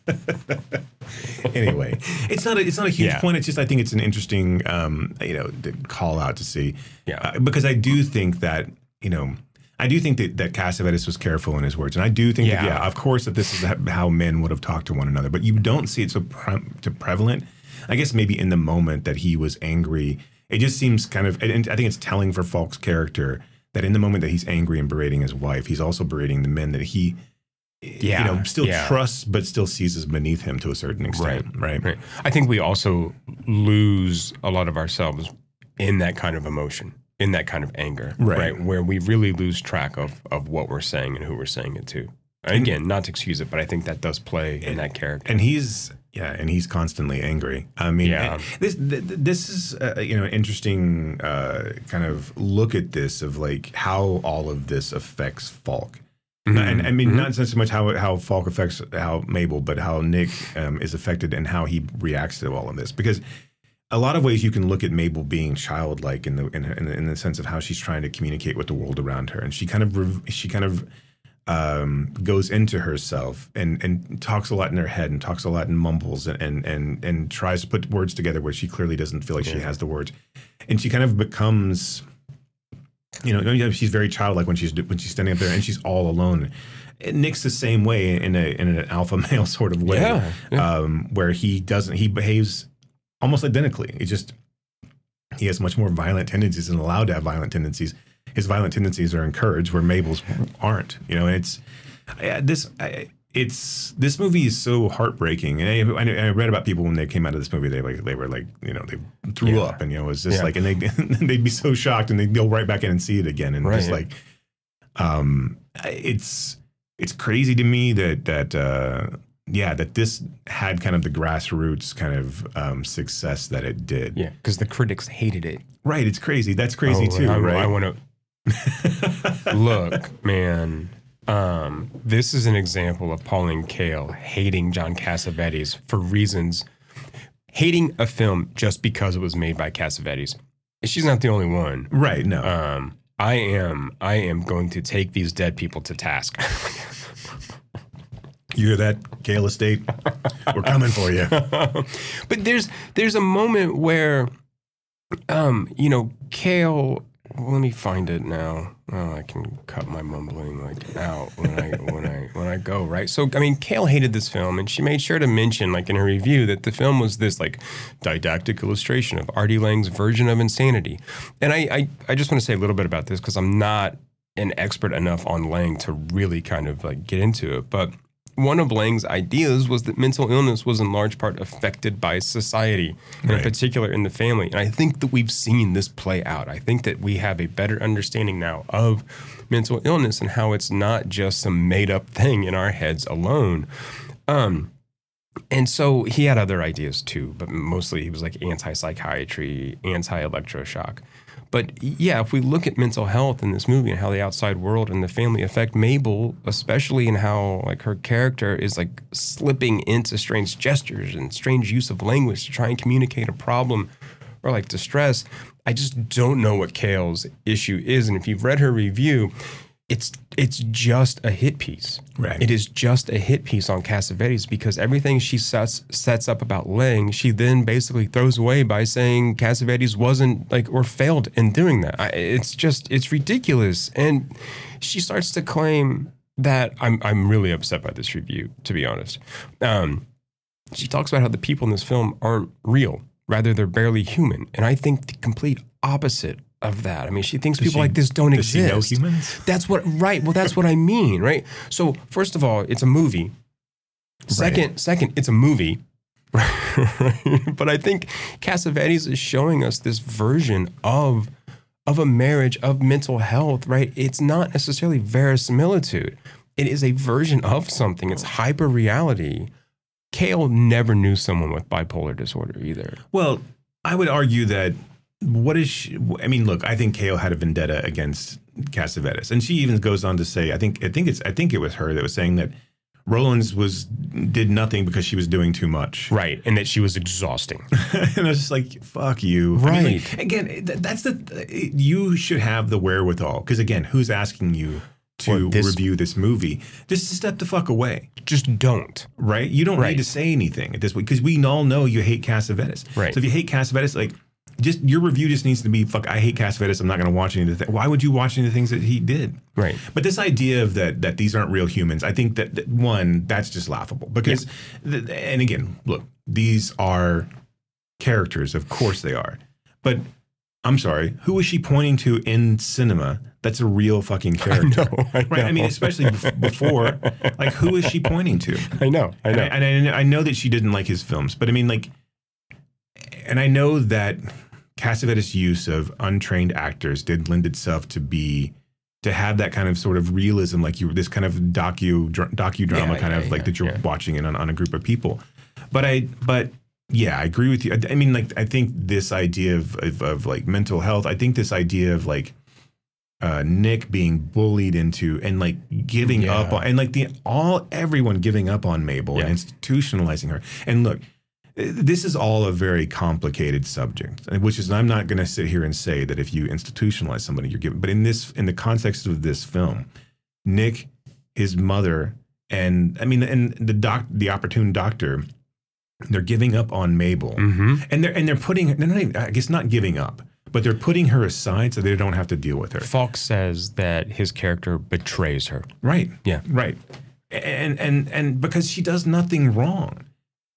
anyway, it's not a, it's not a huge Yeah. point. It's just I think it's an interesting um, you know call out to see. Yeah. Uh, because I do think that you know. I do think that, that Cassavetes was careful in his words, and I do think that Yeah. yeah, of course, that this is how men would have talked to one another. But you don't see it so pre- to prevalent. I guess maybe in the moment that he was angry, it just seems kind of. And I think it's telling for Falk's character that in the moment that he's angry and berating his wife, he's also berating the men that he, Yeah, you know, still yeah. trusts but still sees as beneath him to a certain extent. Right. Right. I think we also lose a lot of ourselves in that kind of emotion, in that kind of anger, Right. Where we really lose track of of what we're saying and who we're saying it to. Again, not to excuse it, but I think that does play in that character. and he's yeah, and he's constantly angry. I mean, Yeah. this th- th- this is uh, you know interesting uh, kind of look at this of like how all of this affects Falk. Mhm. And I mean, Mhm. not so much how how Falk affects how Mabel, but how Nick um, is affected and how he reacts to all of this. Because a lot of ways you can look at Mabel being childlike in the in, her- in, the, in the sense of how she's trying to communicate with the world around her, and she kind of rev- she kind of um, goes into herself and and talks a lot in her head and talks a lot in mumbles and and and, and tries to put words together where she clearly doesn't feel like she has the words, and she kind of becomes you know, she's very childlike when she's when she's standing up there and she's all alone. And Nick's the same way in a in an alpha male sort of way, Yeah, yeah. Um, where he doesn't he behaves almost identically. It just he has much more violent tendencies and allowed to have violent tendencies. His violent tendencies are encouraged where Mabel's aren't. You know, it's I, this. I, it's this movie is so heartbreaking, and I, I, read about people when they came out of this movie. They like they were like you know they threw Yeah. up, and you know it was just Yeah. like, and they they'd be so shocked, and they'd go right back in and see it again, and just Right. like, um, it's it's crazy to me that that uh, yeah that this had kind of the grassroots kind of um, success that it did. Yeah, because the critics hated it. Right, it's crazy. That's crazy Oh, too, I, right? I want to look, man. Um, this is an example of Pauline Kael hating John Cassavetes for reasons, hating a film just because it was made by Cassavetes. She's not the only one, right? No. Um, I am. I am going to take these dead people to task. You hear that, Kael Estate? We're coming for you. but there's there's a moment where, um, you know, Kael. Let me find it now. Oh, I can cut my mumbling like out when I when I when I go right. So I mean, Kael hated this film, and she made sure to mention, like in her review, that the film was this like didactic illustration of R.D. Laing's version of insanity. And I I, I just want to say a little bit about this because I'm not an expert enough on Laing to really kind of like get into it, but one of Laing's ideas was that mental illness was in large part affected by society, and in particular in the family. And I think that we've seen this play out. I think that we have a better understanding now of mental illness and how it's not just some made up thing in our heads alone. Um, and so he had other ideas too, but mostly he was like anti psychiatry, anti electroshock. But yeah, if we look at mental health in this movie and how the outside world and the family affect Mabel, especially in how like her character is like slipping into strange gestures and strange use of language to try and communicate a problem or like distress, I just don't know what Kael's issue is. And if you've read her review, it's it's just a hit piece. Right. It is just a hit piece on Cassavetes because everything she sets sets up about Laing, she then basically throws away by saying Cassavetes wasn't like or failed in doing that. I, it's just it's ridiculous, and she starts to claim that I'm I'm really upset by this review, to be honest. Um, she talks about how the people in this film aren't real, rather they're barely human, and I think the complete opposite of that. I mean, she thinks Does people she- like this don't exist. humans? That's what right. Well, that's what I mean, right? So first of all, it's a movie. Second, second, it's a movie. but I think Cassavetes is showing us this version of of a marriage of mental health, right? It's not necessarily verisimilitude. It is a version of something. It's hyper reality. Kael never knew someone with bipolar disorder either. Well, I would argue that what is she, I mean, look, I think Kael had a vendetta against Cassavetes, and she even goes on to say, I think, I think it's, I think it was her that was saying that Rowlands was did nothing because she was doing too much, right? And that she was exhausting. and I was just like, "Fuck you!" I mean, like, Right. again, th- that's the you should have the wherewithal because again, who's asking you to this- review this movie? Just step the fuck away. Just don't. Right? You don't Right. need to say anything at this point because we all know you hate Cassavetes. Right. So if you hate Cassavetes, like. Just your review just needs to be fuck. I hate Cassavetes. I'm not going to watch any of the. Th- Why would you watch any of the things that he did? Right. But this idea of that that these aren't real humans, I think that, that one that's just laughable because, th- and again, look, these are characters, of course they are, but I'm sorry, who is she pointing to in cinema? That's a real fucking character, I right? I mean, especially bef- before, like, who is she pointing to? I know. I And know. I, and I, kn- I know that she didn't like his films, but I mean, like, and I know that Cassavetes' use of untrained actors did lend itself to be to have that kind of sort of realism, like you this kind of docu dr- docudrama Yeah, kind yeah, of like yeah, that you're watching it on, on a group of people. But I, but yeah, I agree with you. I, I mean, like, I think this idea of, of of like mental health. I think this idea of like uh, Nick being bullied into and like giving up on and like the all everyone giving up on Mabel and institutionalizing her. And look, this is all a very complicated subject, which is I'm not going to sit here and say that if you institutionalize somebody, you're giving. But in this, in the context of this film, Nick, his mother, and I mean, and the doc, the opportune doctor, they're giving up on Mabel, Mm-hmm. and they're and they're putting, they're not even, I guess, not giving up. But they're putting her aside so they don't have to deal with her. Falk says that his character betrays her. Right. Yeah. Right. And and and because she does nothing wrong.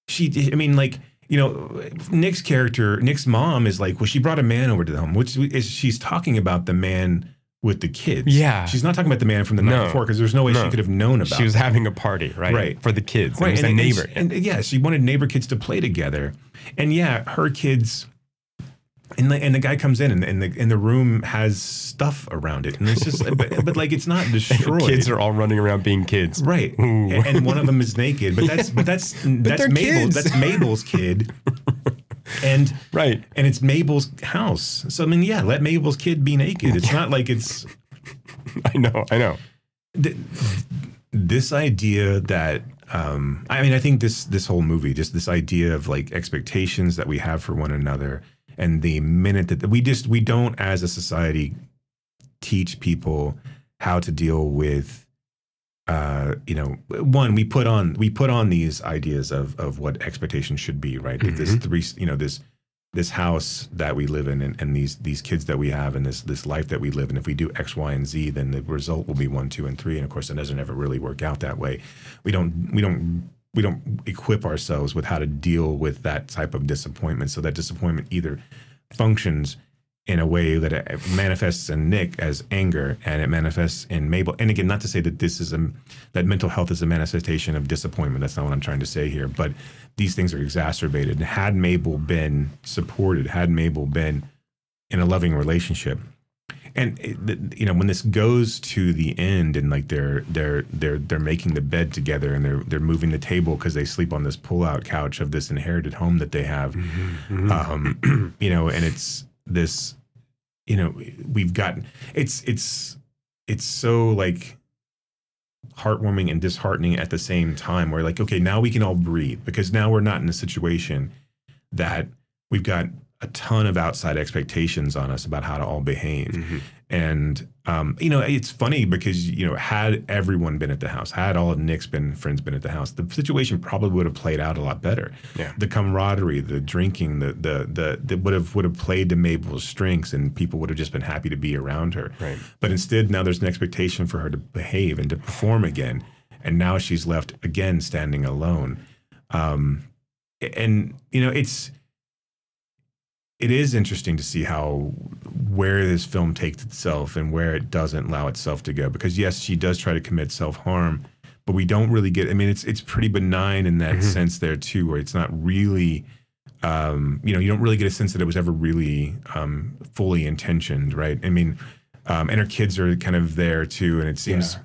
She I mean like, you know, Nick's character, Nick's mom is like, well, she brought a man over to the home, which is she's talking about the man with the kids. Yeah. she's not talking about the man from the night No. before because there's no way No. she could have known about. She was that. having a party, right? Right. For the kids. Right, Right. It was a and, and neighbor. she- And, yeah, she wanted neighbor kids to play together, and yeah, her kids. And the, and the guy comes in and, and the and the room has stuff around it and it's just but, but like it's not destroyed. kids are all running around being kids. right, Ooh. and one of them is naked. But that's but that's that's they're Mabel. kids. That's Mabel's kid. And right, and it's Mabel's house. So I mean, yeah, let Mabel's kid be naked. It's not like it's I know, I know. th- this idea that um i mean i think this this whole movie just this idea of like expectations that we have for one another and the minute that we just we don't as a society teach people how to deal with uh you know one we put on we put on these ideas of of what expectations should be right? This three you know this this house that we live in and, and these these kids that we have and this this life that we live in if we do x y and z then the result will be one two and three. And of course it doesn't ever really work out that way. We don't we don't we don't equip ourselves with how to deal with that type of disappointment so that disappointment either functions in a way that it manifests in Nick as anger and it manifests in Mabel. And again, not to say that this is a that mental health is a manifestation of disappointment. That's not what I'm trying to say here. But these things are exacerbated. Had Mabel been supported, had Mabel been in a loving relationship, and you know when this goes to the end and like they're they're they're they're making the bed together and they're they're moving the table because they sleep on this pull-out couch of this inherited home that they have. Um you know and it's this you know we've gotten it's it's it's so like heartwarming and disheartening at the same time where like okay now we can all breathe because now we're not in a situation that we've got a ton of outside expectations on us about how to all behave. And um, you know it's funny because you know had everyone been at the house had all of nick's been friends been at the house the situation probably would have played out a lot better. Yeah. the camaraderie the drinking the the the, the would have would have played to mabel's strengths and people would have just been happy to be around her. Right. but instead now there's an expectation for her to behave and to perform again. And now she's left again standing alone. Um and you know it's it is interesting to see how where this film takes itself and where it doesn't allow itself to go because yes she does try to commit self-harm but we don't really get i mean it's it's pretty benign in that sense there too where it's not really um you know you don't really get a sense that it was ever really um fully intentioned right? I mean um and her kids are kind of there too and it seems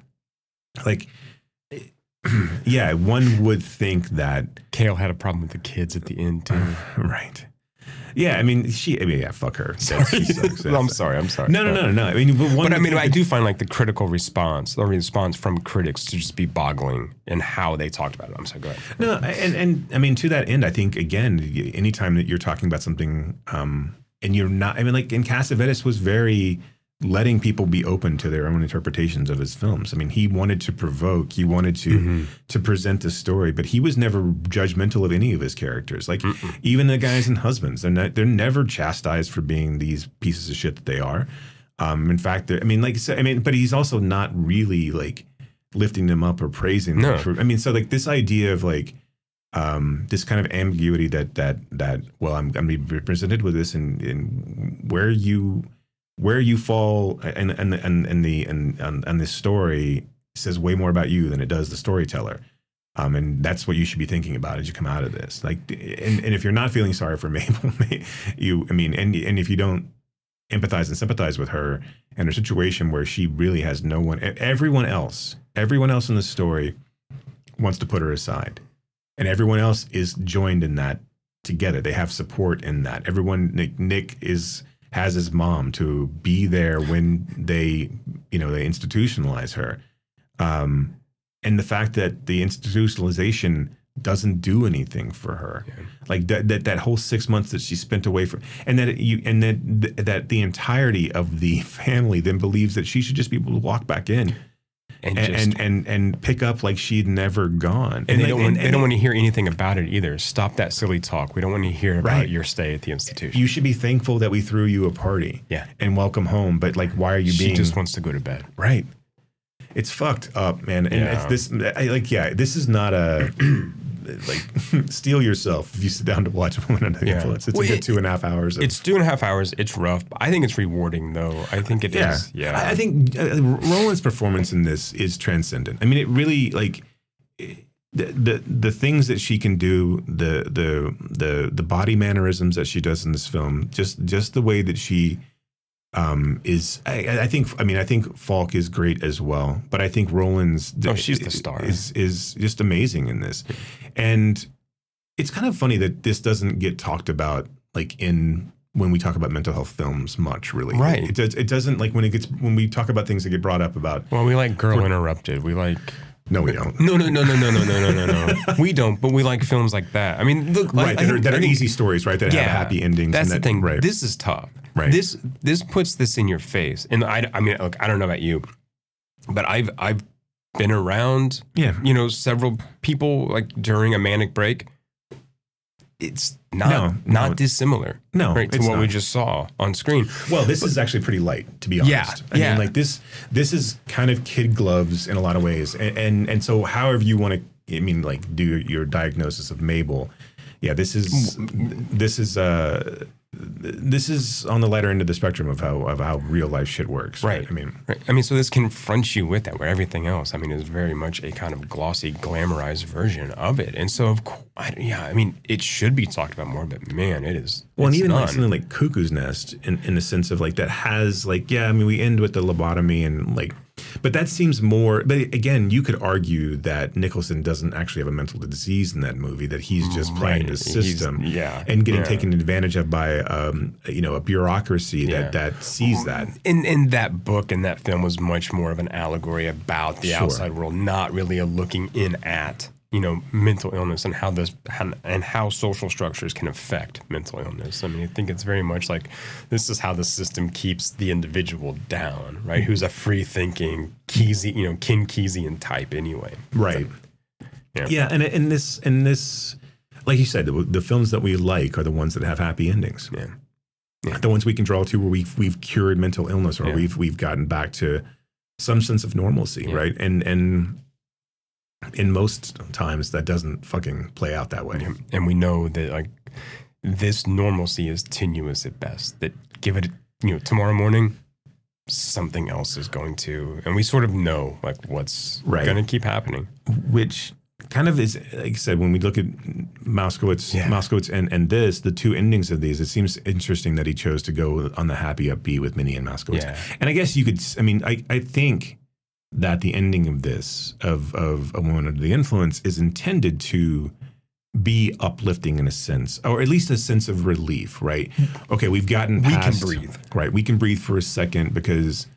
like yeah one would think that Kael had a problem with the kids at the end too. right yeah i mean she i mean yeah fuck her Sorry. Sucks. I'm sorry. I'm sorry. No, no, no, no. no. I mean, but one But I mean, I do find like the critical response, the response from critics to just be boggling in how they talked about it. I'm sorry. Go ahead. No, and and I mean to that end, I think again, anytime that you're talking about something, um, and you're not, I mean, like in Cassavetes was very letting people be open to their own interpretations of his films. I mean, he wanted to provoke, he wanted to Mm-hmm. to present a story, but he was never judgmental of any of his characters. Like even the guys and husbands, they're not, they're never chastised for being these pieces of shit that they are. Um, in fact, I mean, like I I mean, but he's also not really like lifting them up or praising them. No. For, I mean, so like this idea of like um, this kind of ambiguity that that that well, I'm I'm being represented with this, and and where you where you fall, and and and and the and and, and this story says way more about you than it does the storyteller. Um, and that's what you should be thinking about as you come out of this. Like, and, and if you're not feeling sorry for Mabel, you, I mean, and and if you don't empathize and sympathize with her and her situation where she really has no one, everyone else, everyone else in the story wants to put her aside, and everyone else is joined in that together. They have support in that. Everyone, Nick, Nick is has his mom to be there when they, you know, they institutionalize her. Um, and the fact that the institutionalization doesn't do anything for her, like that, that that whole six months that she spent away from, and that you and that that the entirety of the family then believes that she should just be able to walk back in. And And, just- and, and and pick up like she'd never gone, And, they like- don't want, and- they don't want to hear anything about it either. Stop that silly talk. We don't want to hear about Right. your stay at the institution. you should be thankful that we threw you a party, Yeah. and welcome home. But like, why are you she being She just wants to go to bed. Right. It's fucked up, man. And Yeah. it's this I, like yeah, this is not a like steal yourself if you sit down to watch a woman under the Yeah. influence. It's Well, a good it- two and a half hours. Of, It's two and a half hours. It's rough. I think it's rewarding, though. I think it is. yeah, Yeah. I, I think uh, Rowlands' performance in this is transcendent. I mean, it really like the, the the things that she can do, the the the the body mannerisms that she does in this film, just just the way that she um is I, I think I mean I think Falk is great as well, but I think Rowlands Oh, she's the star. is is just amazing in this. And it's kind of funny that this doesn't get talked about like in when we talk about mental health films much really. Right. It, does, it doesn't like when it gets when we talk about things that get brought up about well, we like Girl Interrupted. We like. no we don't. No, no, no, no, no, no, no, no, no, no. We don't, but we like films like that. I mean, look, Right, I that are, that I are easy stories, right? That have happy endings. That's and the that, thing. right? This is tough. Right. This this puts this in your face, and I, I mean, look, I don't know about you, but I've I've been around, Yeah. you know, several people like during a manic break. It's not No, not no. dissimilar, No, right, to it's what we just saw on screen. Well, this is actually pretty light, to be honest. Yeah, I yeah. mean, like this, this is kind of kid gloves in a lot of ways, and and, and so however you want to, I mean, like do your diagnosis of Mabel. Yeah, this is this is uh this is on the lighter end of the spectrum of how of how real life shit works. Right. I mean, Right. I mean, so this confronts you with that, where everything else, I mean, is very much a kind of glossy, glamorized version of it. And so, of course, yeah, I mean, it should be talked about more, but man, it is. Well, and even like something like Cuckoo's Nest, in, in the sense of like that has like yeah, I mean we end with the lobotomy and like, but that seems more. But again, you could argue that Nicholson doesn't actually have a mental disease in that movie; that he's just playing Right. the He's- system, yeah, and getting yeah. taken advantage of by um, you know a bureaucracy Yeah. that that sees that. in in that book and that film was much more of an allegory about the Sure. outside world, not really a looking in at you know mental illness and how this and how social structures can affect mental illness. I mean, I think it's very much like this is how the system keeps the individual down, right? Who's a free thinking Kesey, you know, King Keynesian type anyway. Right. Yeah. Yeah, and in this in this, like you said, the, the films that we like are the ones that have happy endings. Yeah. The ones we can draw to where we've we've cured mental illness or Yeah. we've we've gotten back to some sense of normalcy, Yeah. right? And and in most times that doesn't fucking play out that way. and we know that like this normalcy is tenuous at best. That give it, you know, tomorrow morning, something else is going to, and we sort of know like what's Right. going to keep happening. Which kind of is, like I said, when we look at Moskowitz, Yeah. Moskowitz and, and this, the two endings of these, it seems interesting that he chose to go on the happy upbeat with Minnie and Moskowitz. Yeah. And I guess you could, i mean, I, I think that the ending of this, of, of A Woman Under the Influence, is intended to be uplifting in a sense, or at least a sense of relief, right? Okay, we've gotten past, We can breathe. Right, we can breathe for a second because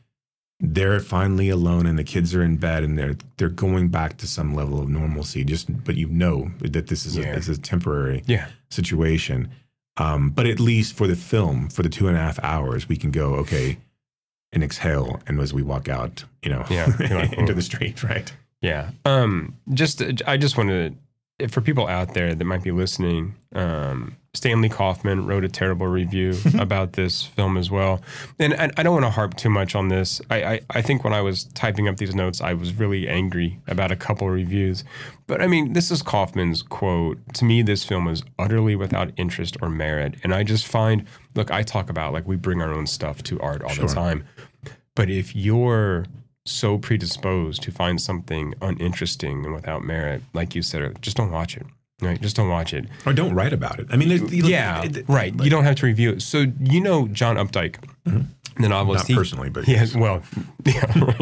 they're finally alone and the kids are in bed and they're they're going back to some level of normalcy. Just but you know that this is a, Yeah. it's a temporary Yeah. situation. Um, but at least for the film, for the two and a half hours, we can go okay and exhale. And as we walk out, you know, Yeah, into the street, right? Yeah. Um. Just I just wanted to, for people out there that might be listening. Um. Stanley Kauffmann wrote a terrible review about this film as well, and I, I don't want to harp too much on this. I, I I think when I was typing up these notes, I was really angry about a couple reviews, but I mean this is Kauffmann's quote. To me, this film is utterly without interest or merit, and I just find look, I talk about like we bring our own stuff to art all Sure. the time. But if you're so predisposed to find something uninteresting and without merit, like you said, just don't watch it. Right? Just don't watch it. Or don't write about it. I mean, it, you- yeah, it- right. you don't have to review it. So you know John Updike, the novelist. Mm-hmm. Not personally, but yes. Well, yeah, right.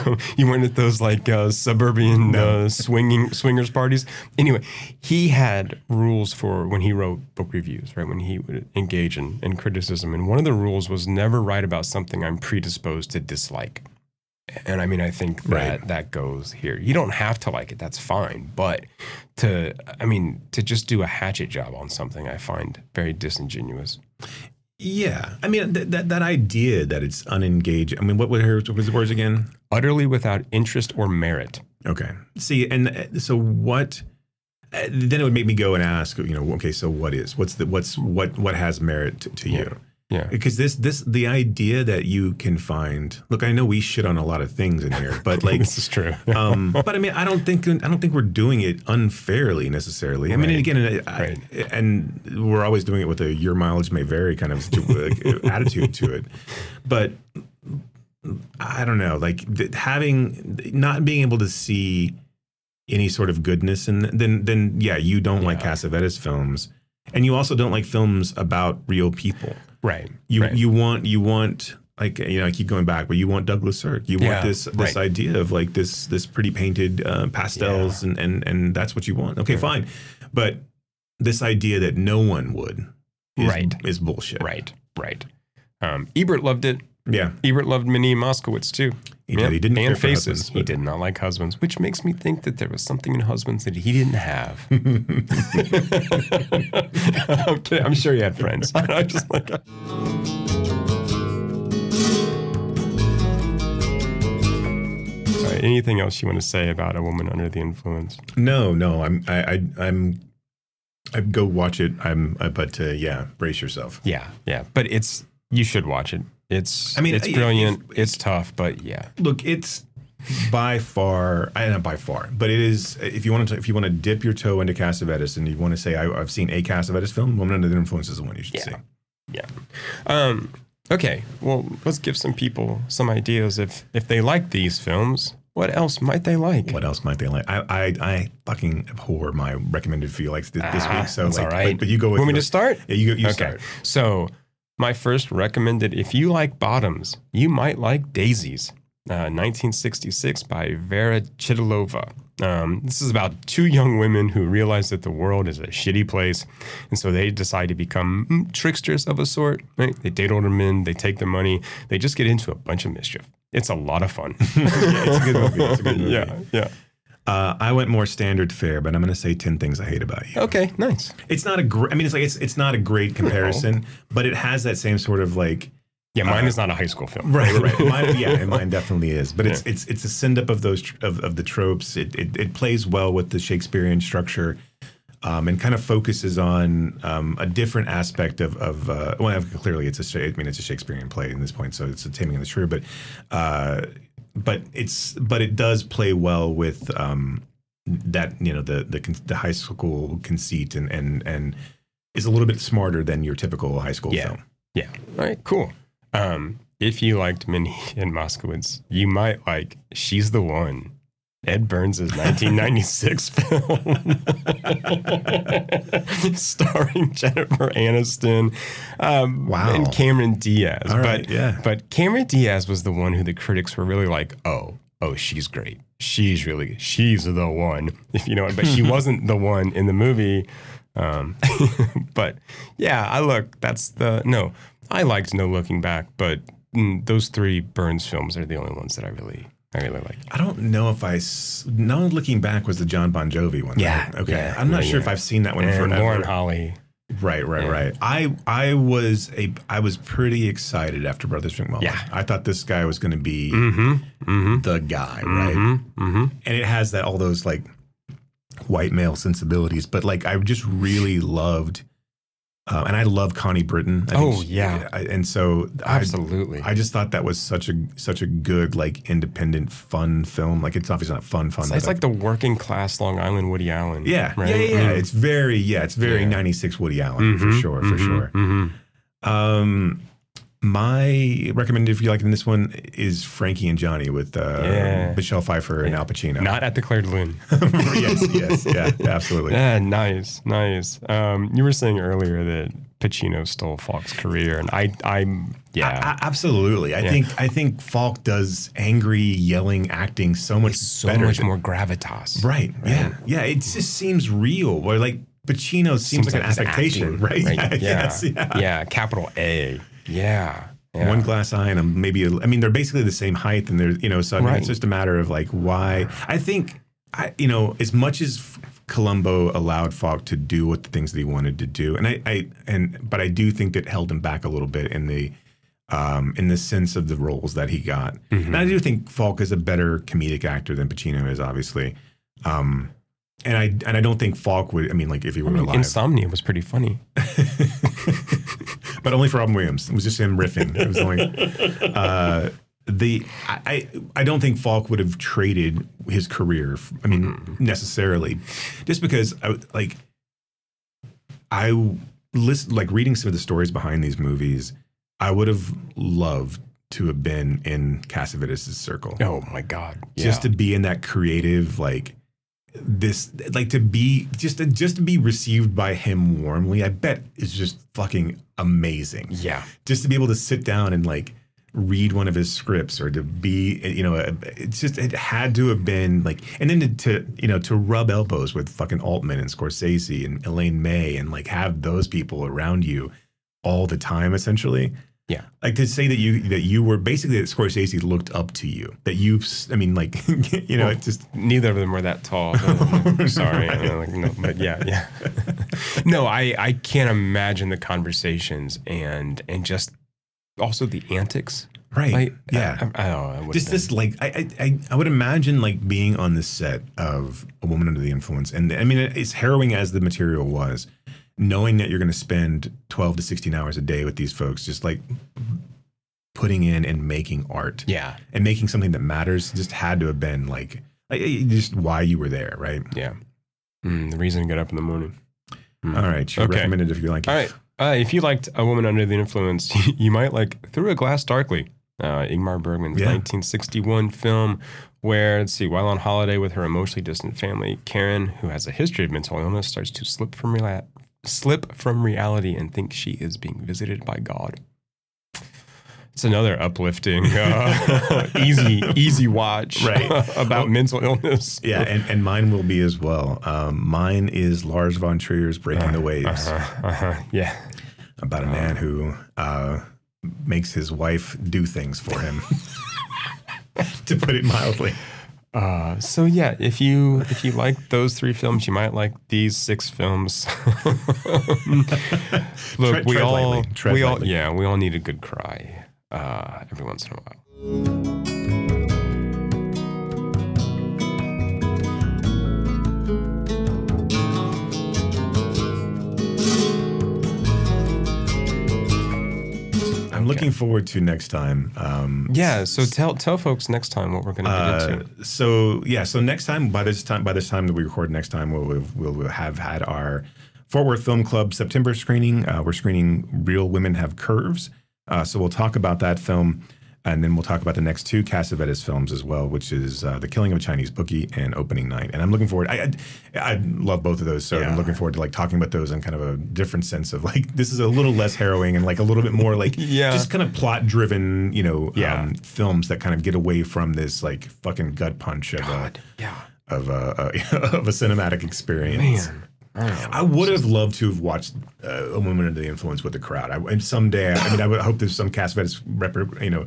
Um, you went at those like uh, suburban uh, swinging swingers parties. Anyway, he had rules for when he wrote book reviews. Right when he would engage in, in criticism, and one of the rules was never write about something I'm predisposed to dislike. And I mean, I think that Right. that goes here. You don't have to like it; that's fine. But to, I mean, to just do a hatchet job on something, I find very disingenuous. Yeah, I mean th- that that idea that it's unengaged. I mean, what were her what was the words again? Utterly without interest or merit. Okay. See, and uh, so what? Uh, then it would make me go and ask, you know, okay, so what is what's the what's what what has merit to, to you? Yeah. Because this this the idea that you can find look, I know we shit on a lot of things in here, but like this is true. um, but I mean, I don't think I don't think we're doing it unfairly necessarily. I mean, Right. again, I, and we're always doing it with a your mileage may vary kind of attitude to it. But I don't know, like having not being able to see any sort of goodness, and then then yeah, you don't like Cassavetes films, and you also don't like films about real people. Right. You right. you want you want like you know I keep going back, but you want Douglas Sirk. You Yeah, want this this right. idea of like this this pretty painted uh, pastels and and and that's what you want. Okay, fine, but this idea that no one would is, Right. is bullshit. Right. Right. Um, Ebert loved it. Yeah. Ebert loved Minnie Moskowitz too. He did. He didn't and care for faces. husbands, he did not like husbands, which makes me think that there was something in husbands that he didn't have. I'm, kidding. I'm sure he had friends. I'm just like, right, anything else you want to say about a woman under the influence? No, no, I'm I, I I'm I go watch it. I'm uh, but uh, yeah, brace yourself. Yeah, yeah, but it's you should watch it. It's I mean, it's if- brilliant. it's tough, but yeah, Look, it's by far, I not by far, but it is. If you want to, if you want to dip your toe into Cassavetes and you want to say, I, I've seen a Cassavetes film, Woman Under the Influence is the one you should Yeah. see. Yeah. Um, okay. Well, let's give some people some ideas. If if they like these films, what else might they like? What else might they like? I I, I fucking abhor my recommended feel like this, this Ah, week. So like, all right. but, but you go with Want me to start? Yeah, you go. You okay. start. So, my first recommended, if you like bottoms, you might like Daisies, uh, 1966 by Věra Chytilová. Um, this is about two young women who realize that the world is a shitty place. And so they decide to become mm, tricksters of a sort. Right? They date older men, they take their money, they just get into a bunch of mischief. It's a lot of fun. it's a good movie. It's a good movie. yeah, yeah. Uh, I went more standard fare, but I'm going to say ten things I hate about you. Okay, nice. It's not a great. I mean, it's like it's it's not a great comparison, but it has that same sort of like. Yeah, mine uh, is not a high school film. Right, right. right. Mine, yeah, and mine definitely is. But it's it's it's a send up of those tr- of, of the tropes. It, it it plays well with the Shakespearean structure, um, and kind of focuses on um, a different aspect of of uh, well, clearly it's a Sha- I mean it's a Shakespearean play in this point, so it's a Taming of the Shrew, but uh, but it's but it does play well with um, that you know the the the high school conceit and and and is a little bit smarter than your typical high school Yeah. film. Yeah. All right, cool. Um, if you liked Minnie and Moskowitz, you might like She's the One. Ed Burns' 1996 film starring Jennifer Aniston um, Wow. and Cameron Diaz. All right, but, yeah. but Cameron Diaz was the one who the critics were really like, oh, oh, she's great. She's really, she's the one, if you know. But she wasn't the one in the movie. Um, but yeah, I look, that's the, no, I liked No Looking Back, but mm, those three Burns films are the only ones that I really, I really like. I don't know if I. No, looking back was the Jon Bon Jovi one. Yeah, right? Okay. yeah, I'm not yeah, sure yeah. if I've seen that one And forever. Lauren Holly. Right, right, right. I I was a I was pretty excited after Brothers McMullen. Yeah. I thought this guy was going to be Mm-hmm. Mm-hmm. the guy, right? Mm-hmm. Mm-hmm. And it has that all those like white male sensibilities, but like I just really loved. Uh, and I love Connie Britton. I think Oh, yeah. I- and so Absolutely. I just thought that was such a such a good like independent fun film. Like it's obviously not fun fun. It's, it's like the working class Long Island Woody Allen. yeah, right? yeah, yeah, yeah. Mm. It's very yeah, it's very Yeah. '96 Woody Allen for Mhm, sure, for mhm, sure. mhm. Um, my recommended if you like in this one is Frankie and Johnny with uh, Yeah. Michelle Pfeiffer and Al Pacino. Not at the Clair de Lune. yes, yes, yeah, absolutely. Yeah, nice, nice. Um, you were saying earlier that Pacino stole Falk's career, and I, I'm, yeah, A- absolutely. I Yeah. think I think Falk does angry yelling acting so much so better. much than- more gravitas. Right. Yeah. Yeah. It just seems real. Where like Pacino seems, like, an affectation, acting, right? Yeah, yes, yeah. yeah, capital A. Yeah, yeah. One glass eye and a, maybe a, I mean they're basically the same height and they're you know so I mean, Right. it's just a matter of like why I think I you know as much as Columbo allowed Falk to do what the things that he wanted to do and I, I and but I do think that held him back a little bit in the um, in the sense of the roles that he got Mm-hmm. and I do think Falk is a better comedic actor than Pacino is obviously um, and I and I don't think Falk would I mean like if he were I mean, alive Insomnia was pretty funny. but only for Robin Williams. It was just him riffing. It was only uh, the I, I don't think Falk would have traded his career. I mean, necessarily, just because I like I list like reading some of the stories behind these movies. I would have loved to have been in Cassavetes' circle. Oh my god. Just Yeah. to be in that creative like this like to be just to, just to be received by him warmly i bet is just fucking amazing Yeah. just to be able to sit down and like read one of his scripts or to be you know it's just it had to have been like and then to, to you know to rub elbows with fucking altman and scorsese and elaine may and like have those people around you all the time essentially Yeah. like to say that you that you were basically that Scorsese looked up to you. That you, I mean, like you know, Well, it just neither of them were that tall. but- sorry, uh, like, no, but yeah, yeah. no, I I can't imagine the conversations and and just also the antics. right, Like, yeah. I, I, I it just this like I, I I I would imagine like being on the set of a woman under the influence, and I mean it's harrowing as the material was, knowing that you're going to spend 12 to 16 hours a day with these folks, just like putting in and making art, Yeah. and making something that matters, just had to have been like, like just why you were there, right? Yeah. Mm, the reason to get up in the morning. Mm. All right, you Okay. recommend it if you like it. All right. Uh, if you liked A Woman Under the Influence, you might like Through a Glass Darkly, uh, Ingmar Bergman's Yeah. 1961 film, where, let's see, while on holiday with her emotionally distant family, Karen, who has a history of mental illness, starts to slip from, rea- slip from reality and thinks she is being visited by God. It's another uplifting, uh, easy, easy watch Right. about mental illness. Yeah, and, and mine will be as well. Um, mine is Lars von Trier's Breaking the Waves. Uh-huh, uh-huh, yeah. about a man who uh, makes his wife do things for him. to put it mildly. Uh, so yeah, if you if you like those three films, you might like these six films. Look, Tread- we tread all lightly, we all yeah we all need a good cry uh, every once in a while. Looking forward to next time. Um, Yeah, so tell tell folks next time what we're going to get uh, into. so yeah, so next time by this time by this time that we record next time we'll we'll, we'll have had our Fort Worth Film Club September screening. Uh, we're screening Real Women Have Curves. Uh, so we'll talk about that film, and then we'll talk about the next two Cassavetes films as well, which is uh, The Killing of a Chinese Bookie and Opening Night. And I'm looking forward. I I, I love both of those, so Yeah. I'm looking forward to like talking about those in kind of a different sense of like this is a little less harrowing and like a little bit more like Yeah. just kind of plot driven, you know, Yeah. um, films that kind of get away from this like fucking gut punch of a Yeah, of a, a of a cinematic experience. man. I. I would have loved to have watched uh, a woman under the influence with the crowd. I, and someday, I mean, I would hope there's some Cassavetes rep, you know,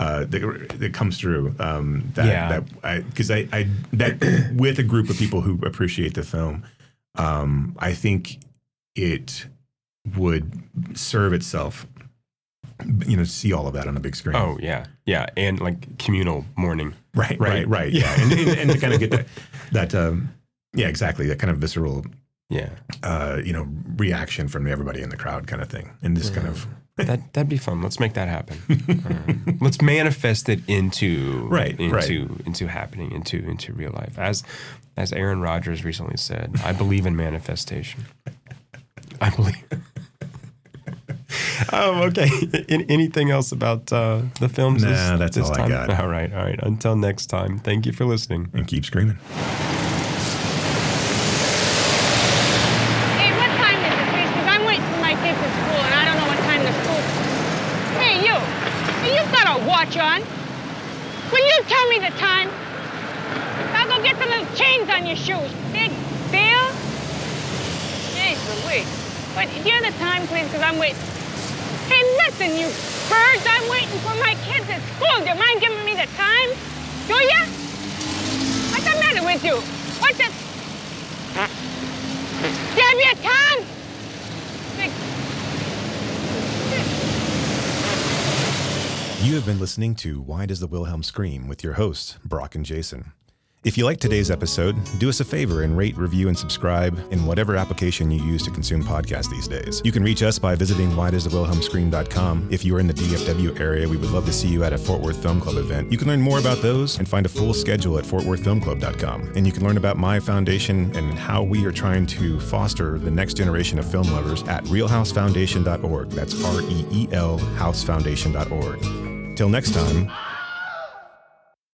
uh, that, that comes through. Um, that, Yeah. that I because I, I that with a group of people who appreciate the film, um, I think it would serve itself. You know, see all of that on a big screen. Oh yeah, yeah, and like communal mourning. Right, right, Right. right. Yeah, and, and, and to kind of get that, that um, yeah, exactly, that kind of visceral, Yeah, uh, you know, reaction from everybody in the crowd, kind of thing, and this kind of that that'd be fun. Let's make that happen. Uh, let's manifest it into Right, into right. into happening into into real life. As as Aaron Rodgers recently said, I believe in manifestation. I believe. um, okay. An- anything else about uh, the films? this- Nah, that's this all I time? got. All right, all right. Until next time. Thank you for listening. and keep screaming. Hey, what time is it, please? Because I'm waiting for my kids at school, and I don't know what time the school. Hey, you. Hey, you've got a watch on. Will you tell me the time? I'll go get the little chains on your shoes. Big deal? Jeez Louise. But do you have the time, please? Because I'm waiting. Hey, listen, you birds. I'm waiting for my kids at school. Do you mind giving me the time? Do ya? What's the matter with you? What's you have your tongue? You have been listening to Why Does the Wilhelm Scream with your hosts, Brock and Jason. If you like today's episode, do us a favor and rate, review, and subscribe in whatever application you use to consume podcasts these days. You can reach us by visiting whydoesthewilhelmscream.com. If you are in the DFW area, we would love to see you at a Fort Worth Film Club event. You can learn more about those and find a full schedule at fortworthfilmclub.com. And you can learn about my foundation and how we are trying to foster the next generation of film lovers at reelhousefoundation.org. That's R E E L housefoundation.org. Till next time,